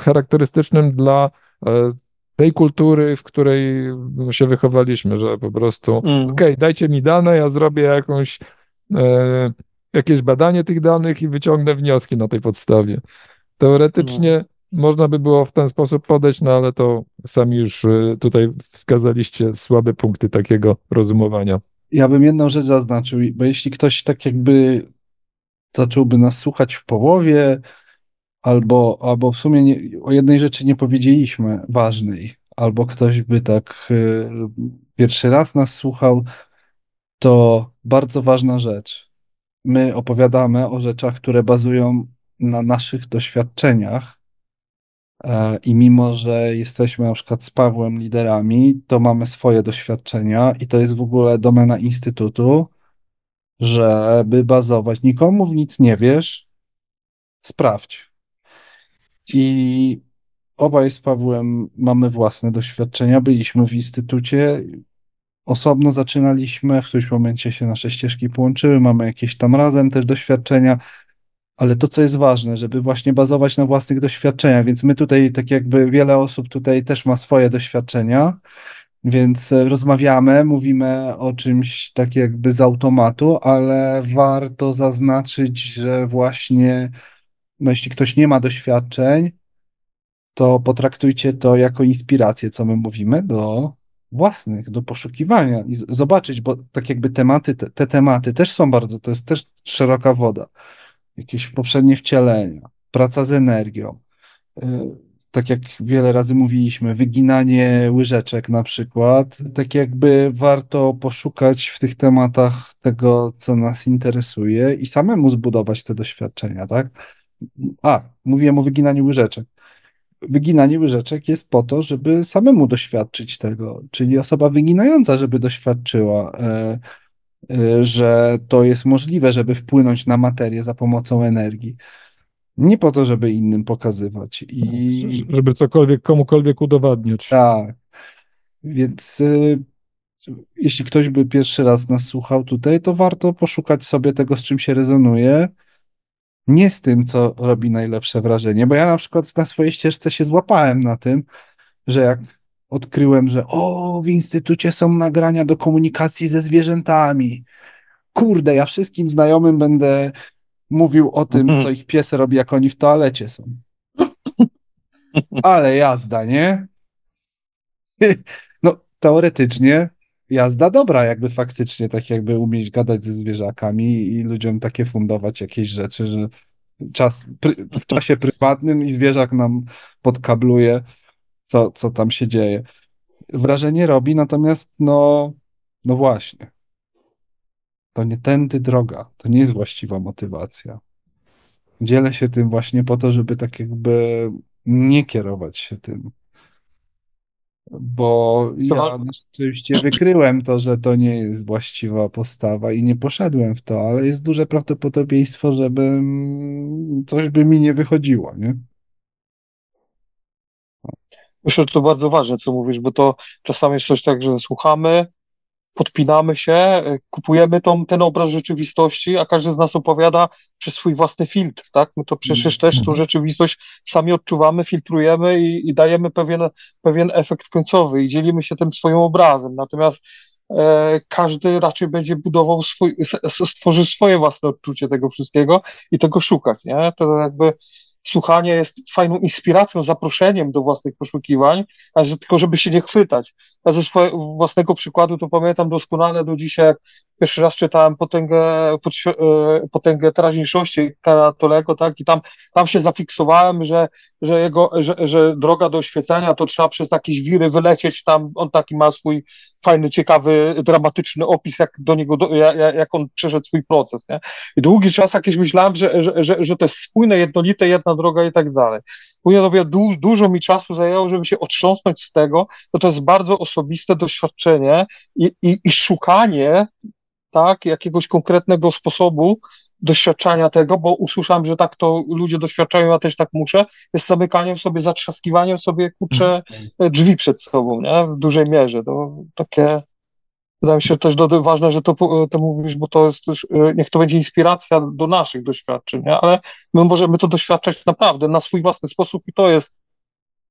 charakterystycznym dla tej kultury, w której się wychowaliśmy, że po prostu Mm. okej, dajcie mi dane, ja zrobię jakąś, e, jakieś badanie tych danych i wyciągnę wnioski na tej podstawie. Teoretycznie można by było w ten sposób podejść, no ale to sami już e, tutaj wskazaliście słabe punkty takiego rozumowania. Ja bym jedną rzecz zaznaczył, bo jeśli ktoś tak jakby zacząłby nas słuchać w połowie, albo, albo w sumie nie, o jednej rzeczy nie powiedzieliśmy ważnej, albo ktoś by tak y, pierwszy raz nas słuchał, to bardzo ważna rzecz. My opowiadamy o rzeczach, które bazują na naszych doświadczeniach. E, I mimo, że jesteśmy na przykład z Pawłem liderami, to mamy swoje doświadczenia i to jest w ogóle domena Instytutu, żeby bazować. Nikomu w nic nie wiesz, sprawdź. I obaj z Pawłem mamy własne doświadczenia. Byliśmy w Instytucie, osobno zaczynaliśmy, w którymś momencie się nasze ścieżki połączyły, mamy jakieś tam razem też doświadczenia. Ale to, co jest ważne, żeby właśnie bazować na własnych doświadczeniach, więc my tutaj, tak jakby wiele osób tutaj też ma swoje doświadczenia, więc e, rozmawiamy, mówimy o czymś tak jakby z automatu, ale warto zaznaczyć, że właśnie, no jeśli ktoś nie ma doświadczeń, to potraktujcie to jako inspirację, co my mówimy, do własnych, do poszukiwania i zobaczyć, bo tak jakby tematy, te, te tematy też są bardzo, to jest też szeroka woda jakieś poprzednie wcielenia, praca z energią. Y, Tak jak wiele razy mówiliśmy, wyginanie łyżeczek na przykład. Tak jakby warto poszukać w tych tematach tego, co nas interesuje i samemu zbudować te doświadczenia, tak? A, mówiłem o wyginaniu łyżeczek. Wyginanie łyżeczek jest po to, żeby samemu doświadczyć tego, czyli osoba wyginająca, żeby doświadczyła. e, y, że to jest możliwe, żeby wpłynąć na materię za pomocą energii. Nie po to, żeby innym pokazywać. I Żeby cokolwiek komukolwiek udowadniać. tak. Więc y, jeśli ktoś by pierwszy raz nas słuchał tutaj, to warto poszukać sobie tego, z czym się rezonuje. Nie z tym, co robi najlepsze wrażenie, bo ja na przykład na swojej ścieżce się złapałem na tym, że jak odkryłem, że o, w instytucie są nagrania do komunikacji ze zwierzętami. Kurde, ja wszystkim znajomym będę mówił o tym, co ich pies robi, jak oni w toalecie są. Ale jazda, nie? No, teoretycznie jazda dobra, jakby faktycznie tak jakby umieć gadać ze zwierzakami i ludziom takie fundować jakieś rzeczy, że czas, w czasie prywatnym i zwierzak nam podkabluje, co, co tam się dzieje. Wrażenie robi, natomiast no, no właśnie. To nie tędy droga, to nie jest właściwa motywacja. Dzielę się tym właśnie po to, żeby tak jakby nie kierować się tym. Bo ja Chyba- no, rzeczywiście wykryłem to, że to nie jest właściwa postawa i nie poszedłem w to, ale jest duże prawdopodobieństwo, żeby coś by mi nie wychodziło, nie? Myślę, że to bardzo ważne, co mówisz, bo to czasami jest coś tak, że słuchamy, podpinamy się, y, kupujemy tą, ten obraz rzeczywistości, a każdy z nas opowiada przez swój własny filtr, tak? My to przecież też tą rzeczywistość sami odczuwamy, filtrujemy i, i dajemy pewien, pewien efekt końcowy i dzielimy się tym swoim obrazem. Natomiast e, każdy raczej będzie budował swój, stworzy swoje własne odczucie tego wszystkiego i tego szukać, nie? To jakby słuchanie jest fajną inspiracją, zaproszeniem do własnych poszukiwań, a że tylko żeby się nie chwytać. Ja ze swojego własnego przykładu to pamiętam doskonale do dzisiaj, jak pierwszy raz czytałem Potęgę, e, potęgę teraźniejszości Karatolego, tak, i tam, tam się zafiksowałem, że, że jego, że, że droga do oświecenia to trzeba przez jakieś wiry wylecieć tam, on taki ma swój fajny, ciekawy, dramatyczny opis, jak do niego, do, jak on przeszedł swój proces, nie? I długi czas jakieś myślałem, że, że, że, że to jest spójne, jednolite, jedna droga i tak dalej. Później to du, dużo mi czasu zajęło, żeby się otrząsnąć z tego, bo to jest bardzo osobiste doświadczenie i, i, i szukanie tak, jakiegoś konkretnego sposobu doświadczania tego, bo usłyszałem, że tak to ludzie doświadczają, ja też tak muszę, jest zamykaniem sobie, zatrzaskiwaniem sobie, kurczę, mhm. drzwi przed sobą, nie, w dużej mierze, to takie, wydaje mi się też do, ważne, że to, to mówisz, bo to jest też, niech to będzie inspiracja do naszych doświadczeń, nie? ale my możemy to doświadczać naprawdę na swój własny sposób i to jest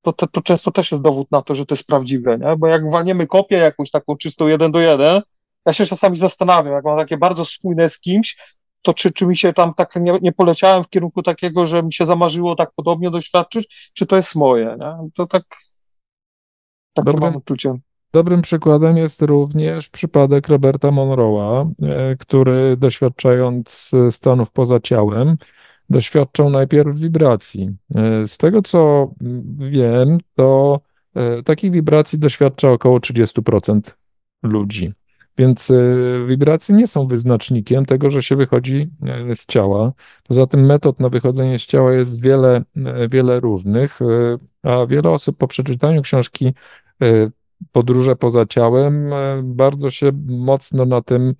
to, to, to często też jest dowód na to, że to jest prawdziwe, nie? Bo jak walniemy kopię jakąś taką czystą jeden do jeden, ja się czasami zastanawiam, jak mam takie bardzo spójne z kimś, to czy, czy mi się tam tak nie, nie poleciałem w kierunku takiego, że mi się zamarzyło tak podobnie doświadczyć, czy to jest moje, nie? To tak, tak Dobrym, mam uczucie. Dobrym przykładem jest również przypadek Roberta Monroe'a, e, który doświadczając stanów poza ciałem, doświadczał najpierw wibracji. E, z tego co wiem, to e, takich wibracji doświadcza około 30% ludzi. Więc wibracje nie są wyznacznikiem tego, że się wychodzi e, z ciała. Poza tym metod na wychodzenie z ciała jest wiele, e, wiele różnych, e, a wiele osób po przeczytaniu książki Podróże poza ciałem bardzo się mocno na tym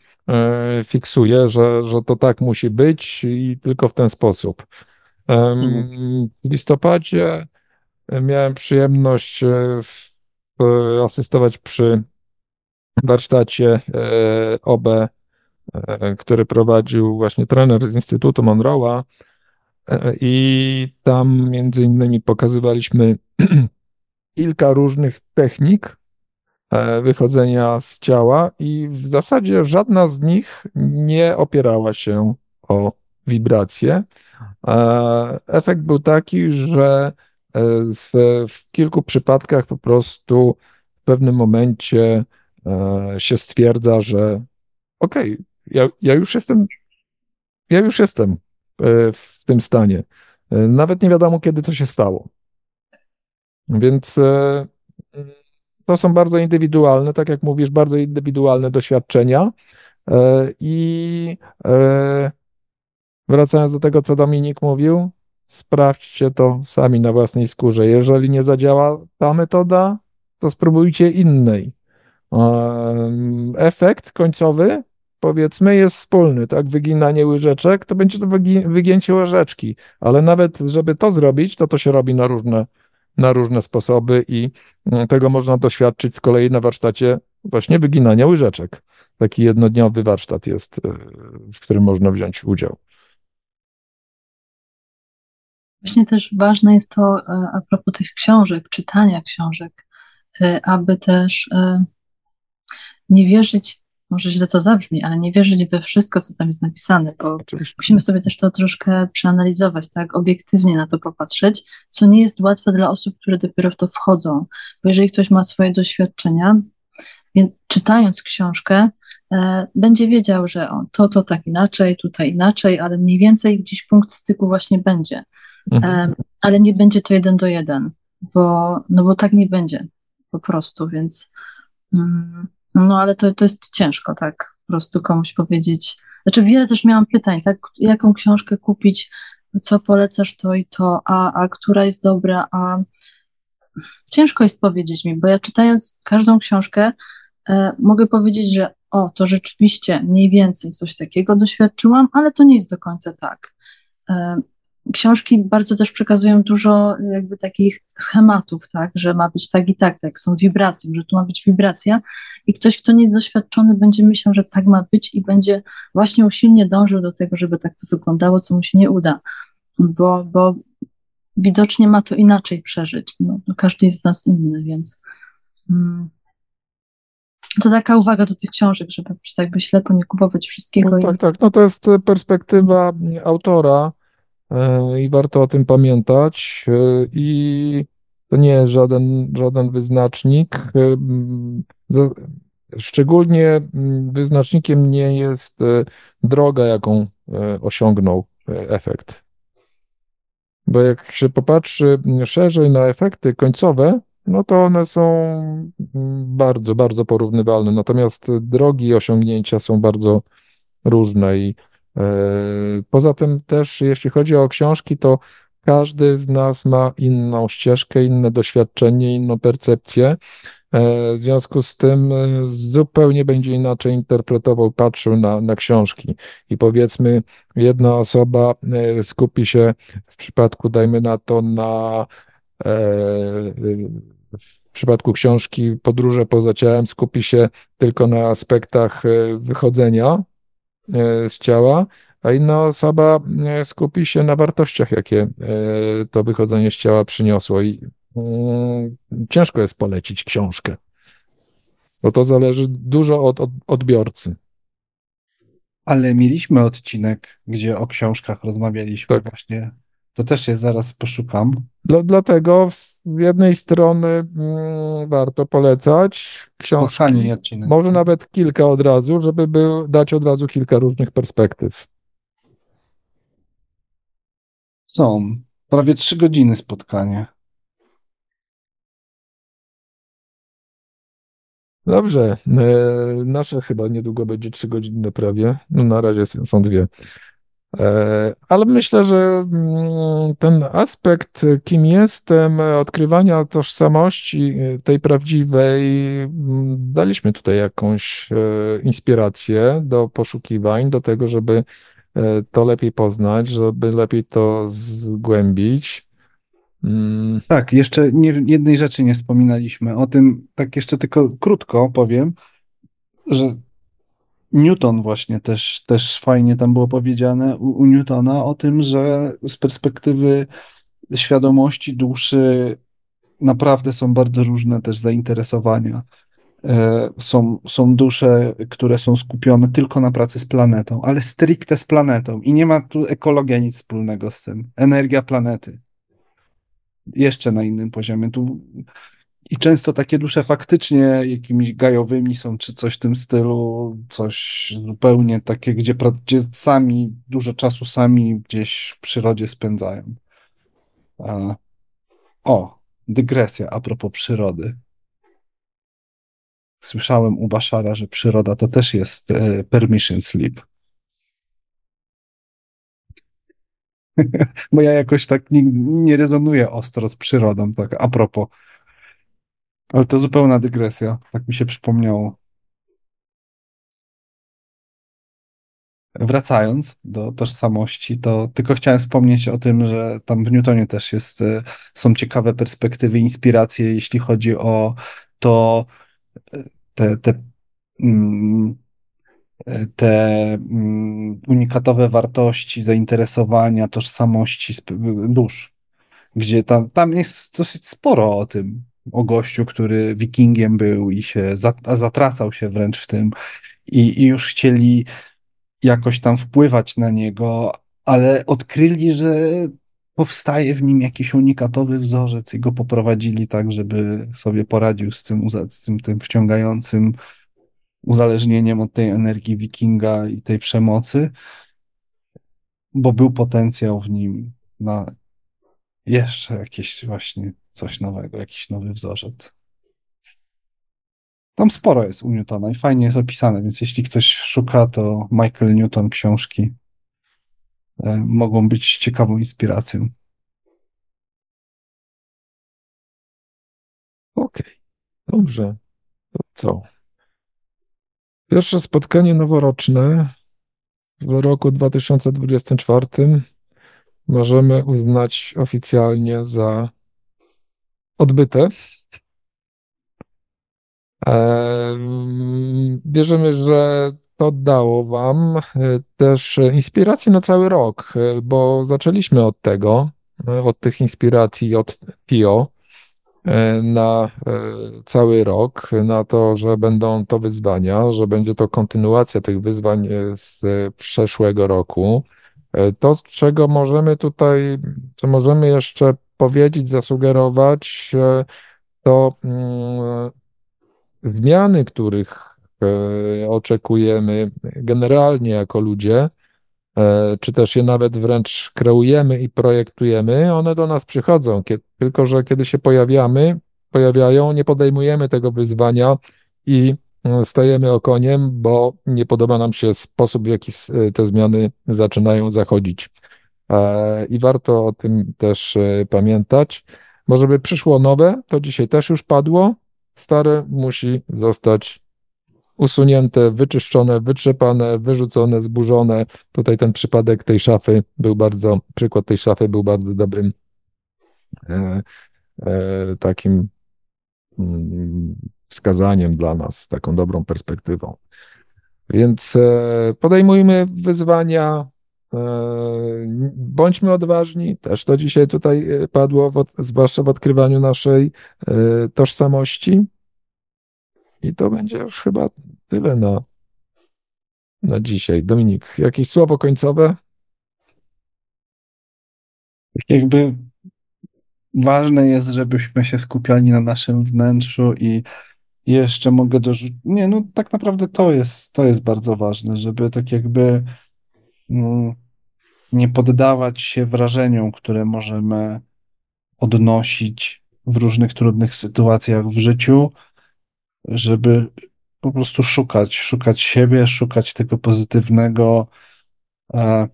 fiksuje, że, że to tak musi być i tylko w ten sposób. Mhm. W listopadzie miałem przyjemność asystować przy warsztacie e, OB, e, który prowadził właśnie trener z Instytutu Monroe'a e, i tam między innymi pokazywaliśmy kilka różnych technik wychodzenia z ciała i w zasadzie żadna z nich nie opierała się o wibracje. Efekt był taki, że w, w kilku przypadkach po prostu w pewnym momencie E, się stwierdza, że okej, okay, ja, ja już jestem, ja już jestem e, w tym stanie. E, nawet nie wiadomo, kiedy to się stało. Więc to są bardzo indywidualne, tak jak mówisz, bardzo indywidualne doświadczenia. I wracając do tego, co Dominik mówił, sprawdźcie to sami na własnej skórze. Jeżeli nie zadziała ta metoda, to spróbujcie innej efekt końcowy, powiedzmy, jest wspólny, tak? Wyginanie łyżeczek, to będzie to wygięcie łyżeczki, ale nawet, żeby to zrobić, to to się robi na różne, na różne sposoby i mm, tego można doświadczyć z kolei na warsztacie właśnie wyginania łyżeczek. Taki jednodniowy warsztat jest, e, w którym można wziąć udział. Właśnie też ważne jest to e, a propos tych książek, czytania książek, e, aby też nie wierzyć, może źle to zabrzmi, ale nie wierzyć we wszystko, co tam jest napisane, bo Oczywiście. musimy sobie też to troszkę przeanalizować, tak, obiektywnie na to popatrzeć, co nie jest łatwe dla osób, które dopiero w to wchodzą, bo jeżeli ktoś ma swoje doświadczenia, więc czytając książkę, e, będzie wiedział, że o, to, to tak inaczej, tutaj inaczej, ale mniej więcej gdzieś punkt styku właśnie będzie. Mhm. E, ale nie będzie to jeden do jeden, bo, no bo tak nie będzie po prostu, więc mm, no ale to, to jest ciężko, tak, po prostu komuś powiedzieć. Znaczy wiele też miałam pytań, tak, jaką książkę kupić, co polecasz to i to, a, a która jest dobra, a ciężko jest powiedzieć mi, bo ja czytając każdą książkę e, mogę powiedzieć, że o, to rzeczywiście mniej więcej coś takiego doświadczyłam, ale to nie jest do końca tak. E, książki bardzo też przekazują dużo jakby takich schematów, tak, że ma być tak i tak, tak, są wibracje, że tu ma być wibracja i ktoś, kto nie jest doświadczony, będzie myślał, że tak ma być i będzie właśnie usilnie dążył do tego, żeby tak to wyglądało, co mu się nie uda, bo, bo widocznie ma to inaczej przeżyć, no, no każdy jest z nas inny, więc mm, to taka uwaga do tych książek, żeby tak by ślepo nie kupować wszystkiego. No, tak, tak, no to jest perspektywa autora, i warto o tym pamiętać. E, I to nie jest żaden, żaden wyznacznik. Szczególnie wyznacznikiem nie jest droga, jaką osiągnął efekt. Bo jak się popatrzy szerzej na efekty końcowe, no to one są bardzo, bardzo porównywalne. Natomiast drogi osiągnięcia są bardzo różne i e, poza tym też, jeśli chodzi o książki, to każdy z nas ma inną ścieżkę, inne doświadczenie, inną percepcję. E, w związku z tym e, zupełnie będzie inaczej interpretował, patrzył na, na książki. I powiedzmy, jedna osoba skupi się w przypadku, dajmy na to, na w przypadku książki Podróże poza ciałem skupi się tylko na aspektach wychodzenia E, z ciała, a inna osoba e, skupi się na wartościach, jakie e, to wychodzenie z ciała przyniosło. I mm, ciężko jest polecić książkę, bo to zależy dużo od, od odbiorcy. Ale mieliśmy odcinek, gdzie o książkach rozmawialiśmy tak. właśnie. To też je zaraz poszukam. Dla, dlatego z jednej strony mm, warto polecać książki, może nawet kilka od razu, żeby był, dać od razu kilka różnych perspektyw. Są prawie trzy godziny spotkanie. Dobrze, e, nasze chyba niedługo będzie trzy godziny prawie, no na razie są dwie. E, ale myślę, że mm, ten aspekt, kim jestem, odkrywania tożsamości e, tej prawdziwej, mm, daliśmy tutaj jakąś e, inspirację do poszukiwań, do tego, żeby to lepiej poznać, żeby lepiej to zgłębić. Mm. Tak, jeszcze nie, jednej rzeczy nie wspominaliśmy. O tym tak jeszcze tylko krótko powiem, że Newton właśnie też, też fajnie tam było powiedziane u, u Newtona o tym, że z perspektywy świadomości duszy naprawdę są bardzo różne też zainteresowania. E, są, są dusze, które są skupione tylko na pracy z planetą, ale stricte z planetą i nie ma tu ekologia nic wspólnego z tym. Energia planety. Jeszcze na innym poziomie. Tu i często takie dusze faktycznie jakimiś gajowymi są, czy coś w tym stylu, coś zupełnie takie, gdzie, gdzie sami, dużo czasu sami gdzieś w przyrodzie spędzają. O, dygresja a propos przyrody. Słyszałem u Baszara, że przyroda to też jest e, permission slip. Bo ja jakoś tak nie, nie rezonuję ostro z przyrodą, tak a propos. Ale to zupełna dygresja, tak mi się przypomniało. Wracając do tożsamości, to tylko chciałem wspomnieć o tym, że tam w Newtonie też jest, e, są ciekawe perspektywy, inspiracje, jeśli chodzi o to, e, te, te, mm, te mm, unikatowe wartości, zainteresowania, tożsamości dusz, gdzie tam, tam jest dosyć sporo o tym o gościu, który wikingiem był i się zatracał się wręcz w tym. I, i już chcieli jakoś tam wpływać na niego, ale odkryli, że powstaje w nim jakiś unikatowy wzorzec i go poprowadzili tak, żeby sobie poradził z tym, z tym, tym wciągającym uzależnieniem od tej energii wikinga i tej przemocy, bo był potencjał w nim na jeszcze jakieś właśnie coś nowego, jakiś nowy wzorzec. Tam sporo jest u Newtona i fajnie jest opisane, więc jeśli ktoś szuka, to Michael Newton książki e, mogą być ciekawą inspiracją. Okej, okay. dobrze. To co? Pierwsze spotkanie noworoczne w roku 2024 możemy uznać oficjalnie za odbyte. Bierzemy, że to dało Wam e, też inspirację na cały rok, e, bo zaczęliśmy od tego, e, od tych inspiracji od PIO na cały rok, na to, że będą to wyzwania, że będzie to kontynuacja tych wyzwań z przeszłego roku. To, czego możemy tutaj, co możemy jeszcze powiedzieć, zasugerować, e, to mm, zmiany, których e, oczekujemy generalnie jako ludzie, czy też je nawet wręcz kreujemy i projektujemy, one do nas przychodzą, tylko że kiedy się pojawiamy, pojawiają, nie podejmujemy tego wyzwania i stajemy okoniem, bo nie podoba nam się sposób, w jaki te zmiany zaczynają zachodzić. E, I warto o tym też e, pamiętać, bo żeby przyszło nowe, to dzisiaj też już padło, stare musi zostać usunięte, wyczyszczone, wytrzepane, wyrzucone, zburzone. Tutaj ten przypadek tej szafy był bardzo, przykład tej szafy był bardzo dobrym e, e, takim mm, wskazaniem dla nas, taką dobrą perspektywą. Więc e, podejmujmy wyzwania, bądźmy odważni, też to dzisiaj tutaj e, padło, zwłaszcza w odkrywaniu naszej tożsamości. I to będzie już chyba tyle na, na dzisiaj. Dominik, jakieś słowo końcowe? Jakby ważne jest, żebyśmy się skupiali na naszym wnętrzu i jeszcze mogę dorzucić. Nie, no tak naprawdę to jest, to jest bardzo ważne, żeby tak jakby nie poddawać się wrażeniom, które możemy odnosić w różnych trudnych sytuacjach w życiu, żeby po prostu szukać, szukać siebie, szukać tego pozytywnego. E,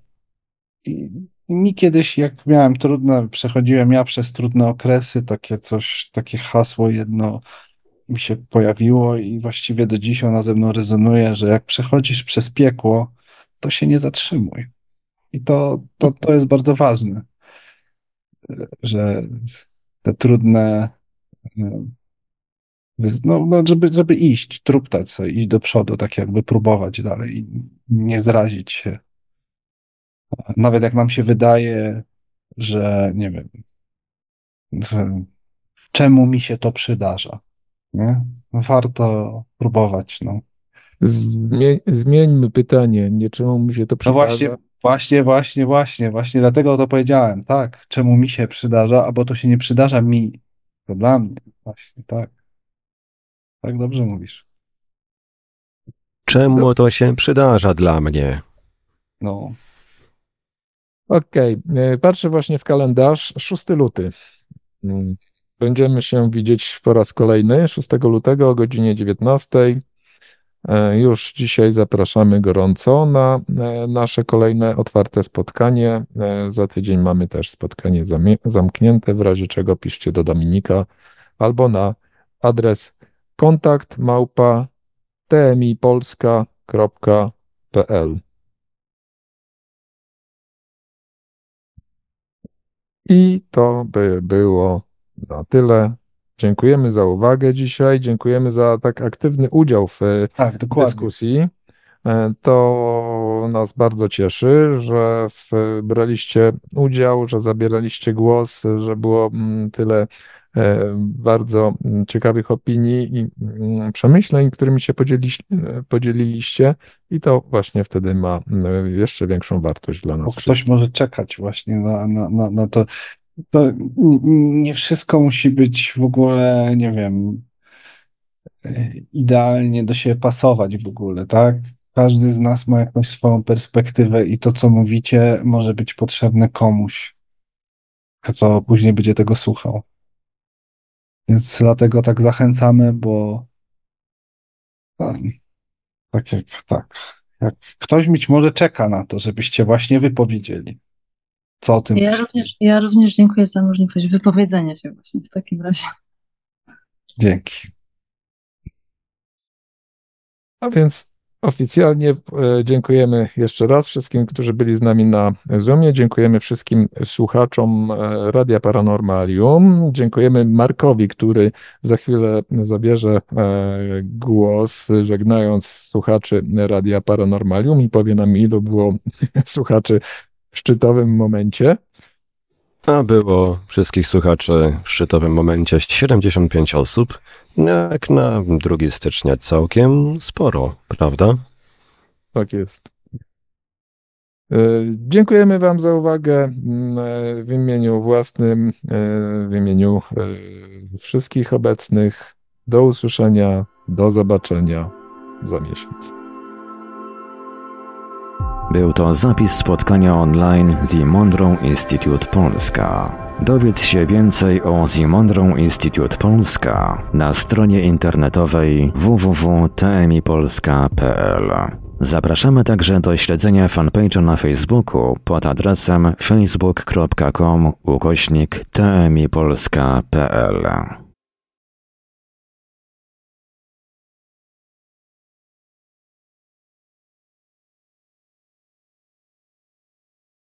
I mi kiedyś, jak miałem trudne, przechodziłem ja przez trudne okresy, takie coś, takie hasło jedno mi się pojawiło i właściwie do dziś ona ze mną rezonuje, że jak przechodzisz przez piekło, to się nie zatrzymuj. I to, to, to jest bardzo ważne, że te trudne, no, no żeby, żeby iść, truptać sobie, iść do przodu, tak jakby próbować dalej i nie zrazić się. Nawet jak nam się wydaje, że nie wiem, że czemu mi się to przydarza nie? Warto próbować, no. Zmie zmieńmy pytanie, nie czemu mi się to No przydarza. właśnie, właśnie, właśnie, właśnie, właśnie dlatego to powiedziałem, tak, czemu mi się przydarza, albo to się nie przydarza mi, to dla mnie, właśnie, tak. Tak dobrze mówisz. Czemu to się przydarza dla mnie? No, Okej, e, patrzę właśnie w kalendarz, 6 luty. Mm, Będziemy się widzieć po raz kolejny 6 lutego o godzinie 19. E, Już dzisiaj zapraszamy gorąco na e, nasze kolejne otwarte spotkanie. E, Za tydzień mamy też spotkanie zamknięte, w razie czego piszcie do Dominika albo na adres kontakt małpa tmipolska.pl. I to by było na tyle. Dziękujemy za uwagę dzisiaj. Dziękujemy za tak aktywny udział w e, tak, dyskusji. E, To nas bardzo cieszy, że w, braliście udział, że zabieraliście głos, że było mm, tyle e, bardzo mm, ciekawych opinii i mm, przemyśleń, którymi się e, podzieliliście, i to właśnie wtedy ma jeszcze większą wartość dla Bo nas ktoś wszystkich. może czekać właśnie na, na, na, na to. To nie wszystko musi być w ogóle, nie wiem, idealnie do siebie pasować w ogóle, tak? Każdy z nas ma jakąś swoją perspektywę i to, co mówicie, może być potrzebne komuś, kto później będzie tego słuchał. Więc dlatego tak zachęcamy, bo no, tak jak tak. Jak ktoś być może czeka na to, żebyście właśnie wypowiedzieli. Co o tym Ja również, ja również dziękuję za możliwość wypowiedzenia się właśnie w takim razie. Dzięki. A więc oficjalnie e, dziękujemy jeszcze raz wszystkim, którzy byli z nami na Zoomie. Dziękujemy wszystkim słuchaczom e, Radia Paranormalium. Dziękujemy Markowi, który za chwilę zabierze e, głos, żegnając słuchaczy Radia Paranormalium i powie nam, ilu było słuchaczy szczytowym momencie. A było wszystkich słuchaczy w szczytowym momencie 75 osób. Jak na 2 stycznia całkiem sporo, prawda? Tak jest. Dziękujemy Wam za uwagę w imieniu własnym, w imieniu wszystkich obecnych. Do usłyszenia, do zobaczenia za miesiąc. Był to zapis spotkania online The Monroe Institute Polska. Dowiedz się więcej o The Monroe Institute Polska na stronie internetowej www.tmipolska.pl. Zapraszamy także do śledzenia fanpage'a na Facebooku pod adresem facebook.com ukośnik tmipolska.pl.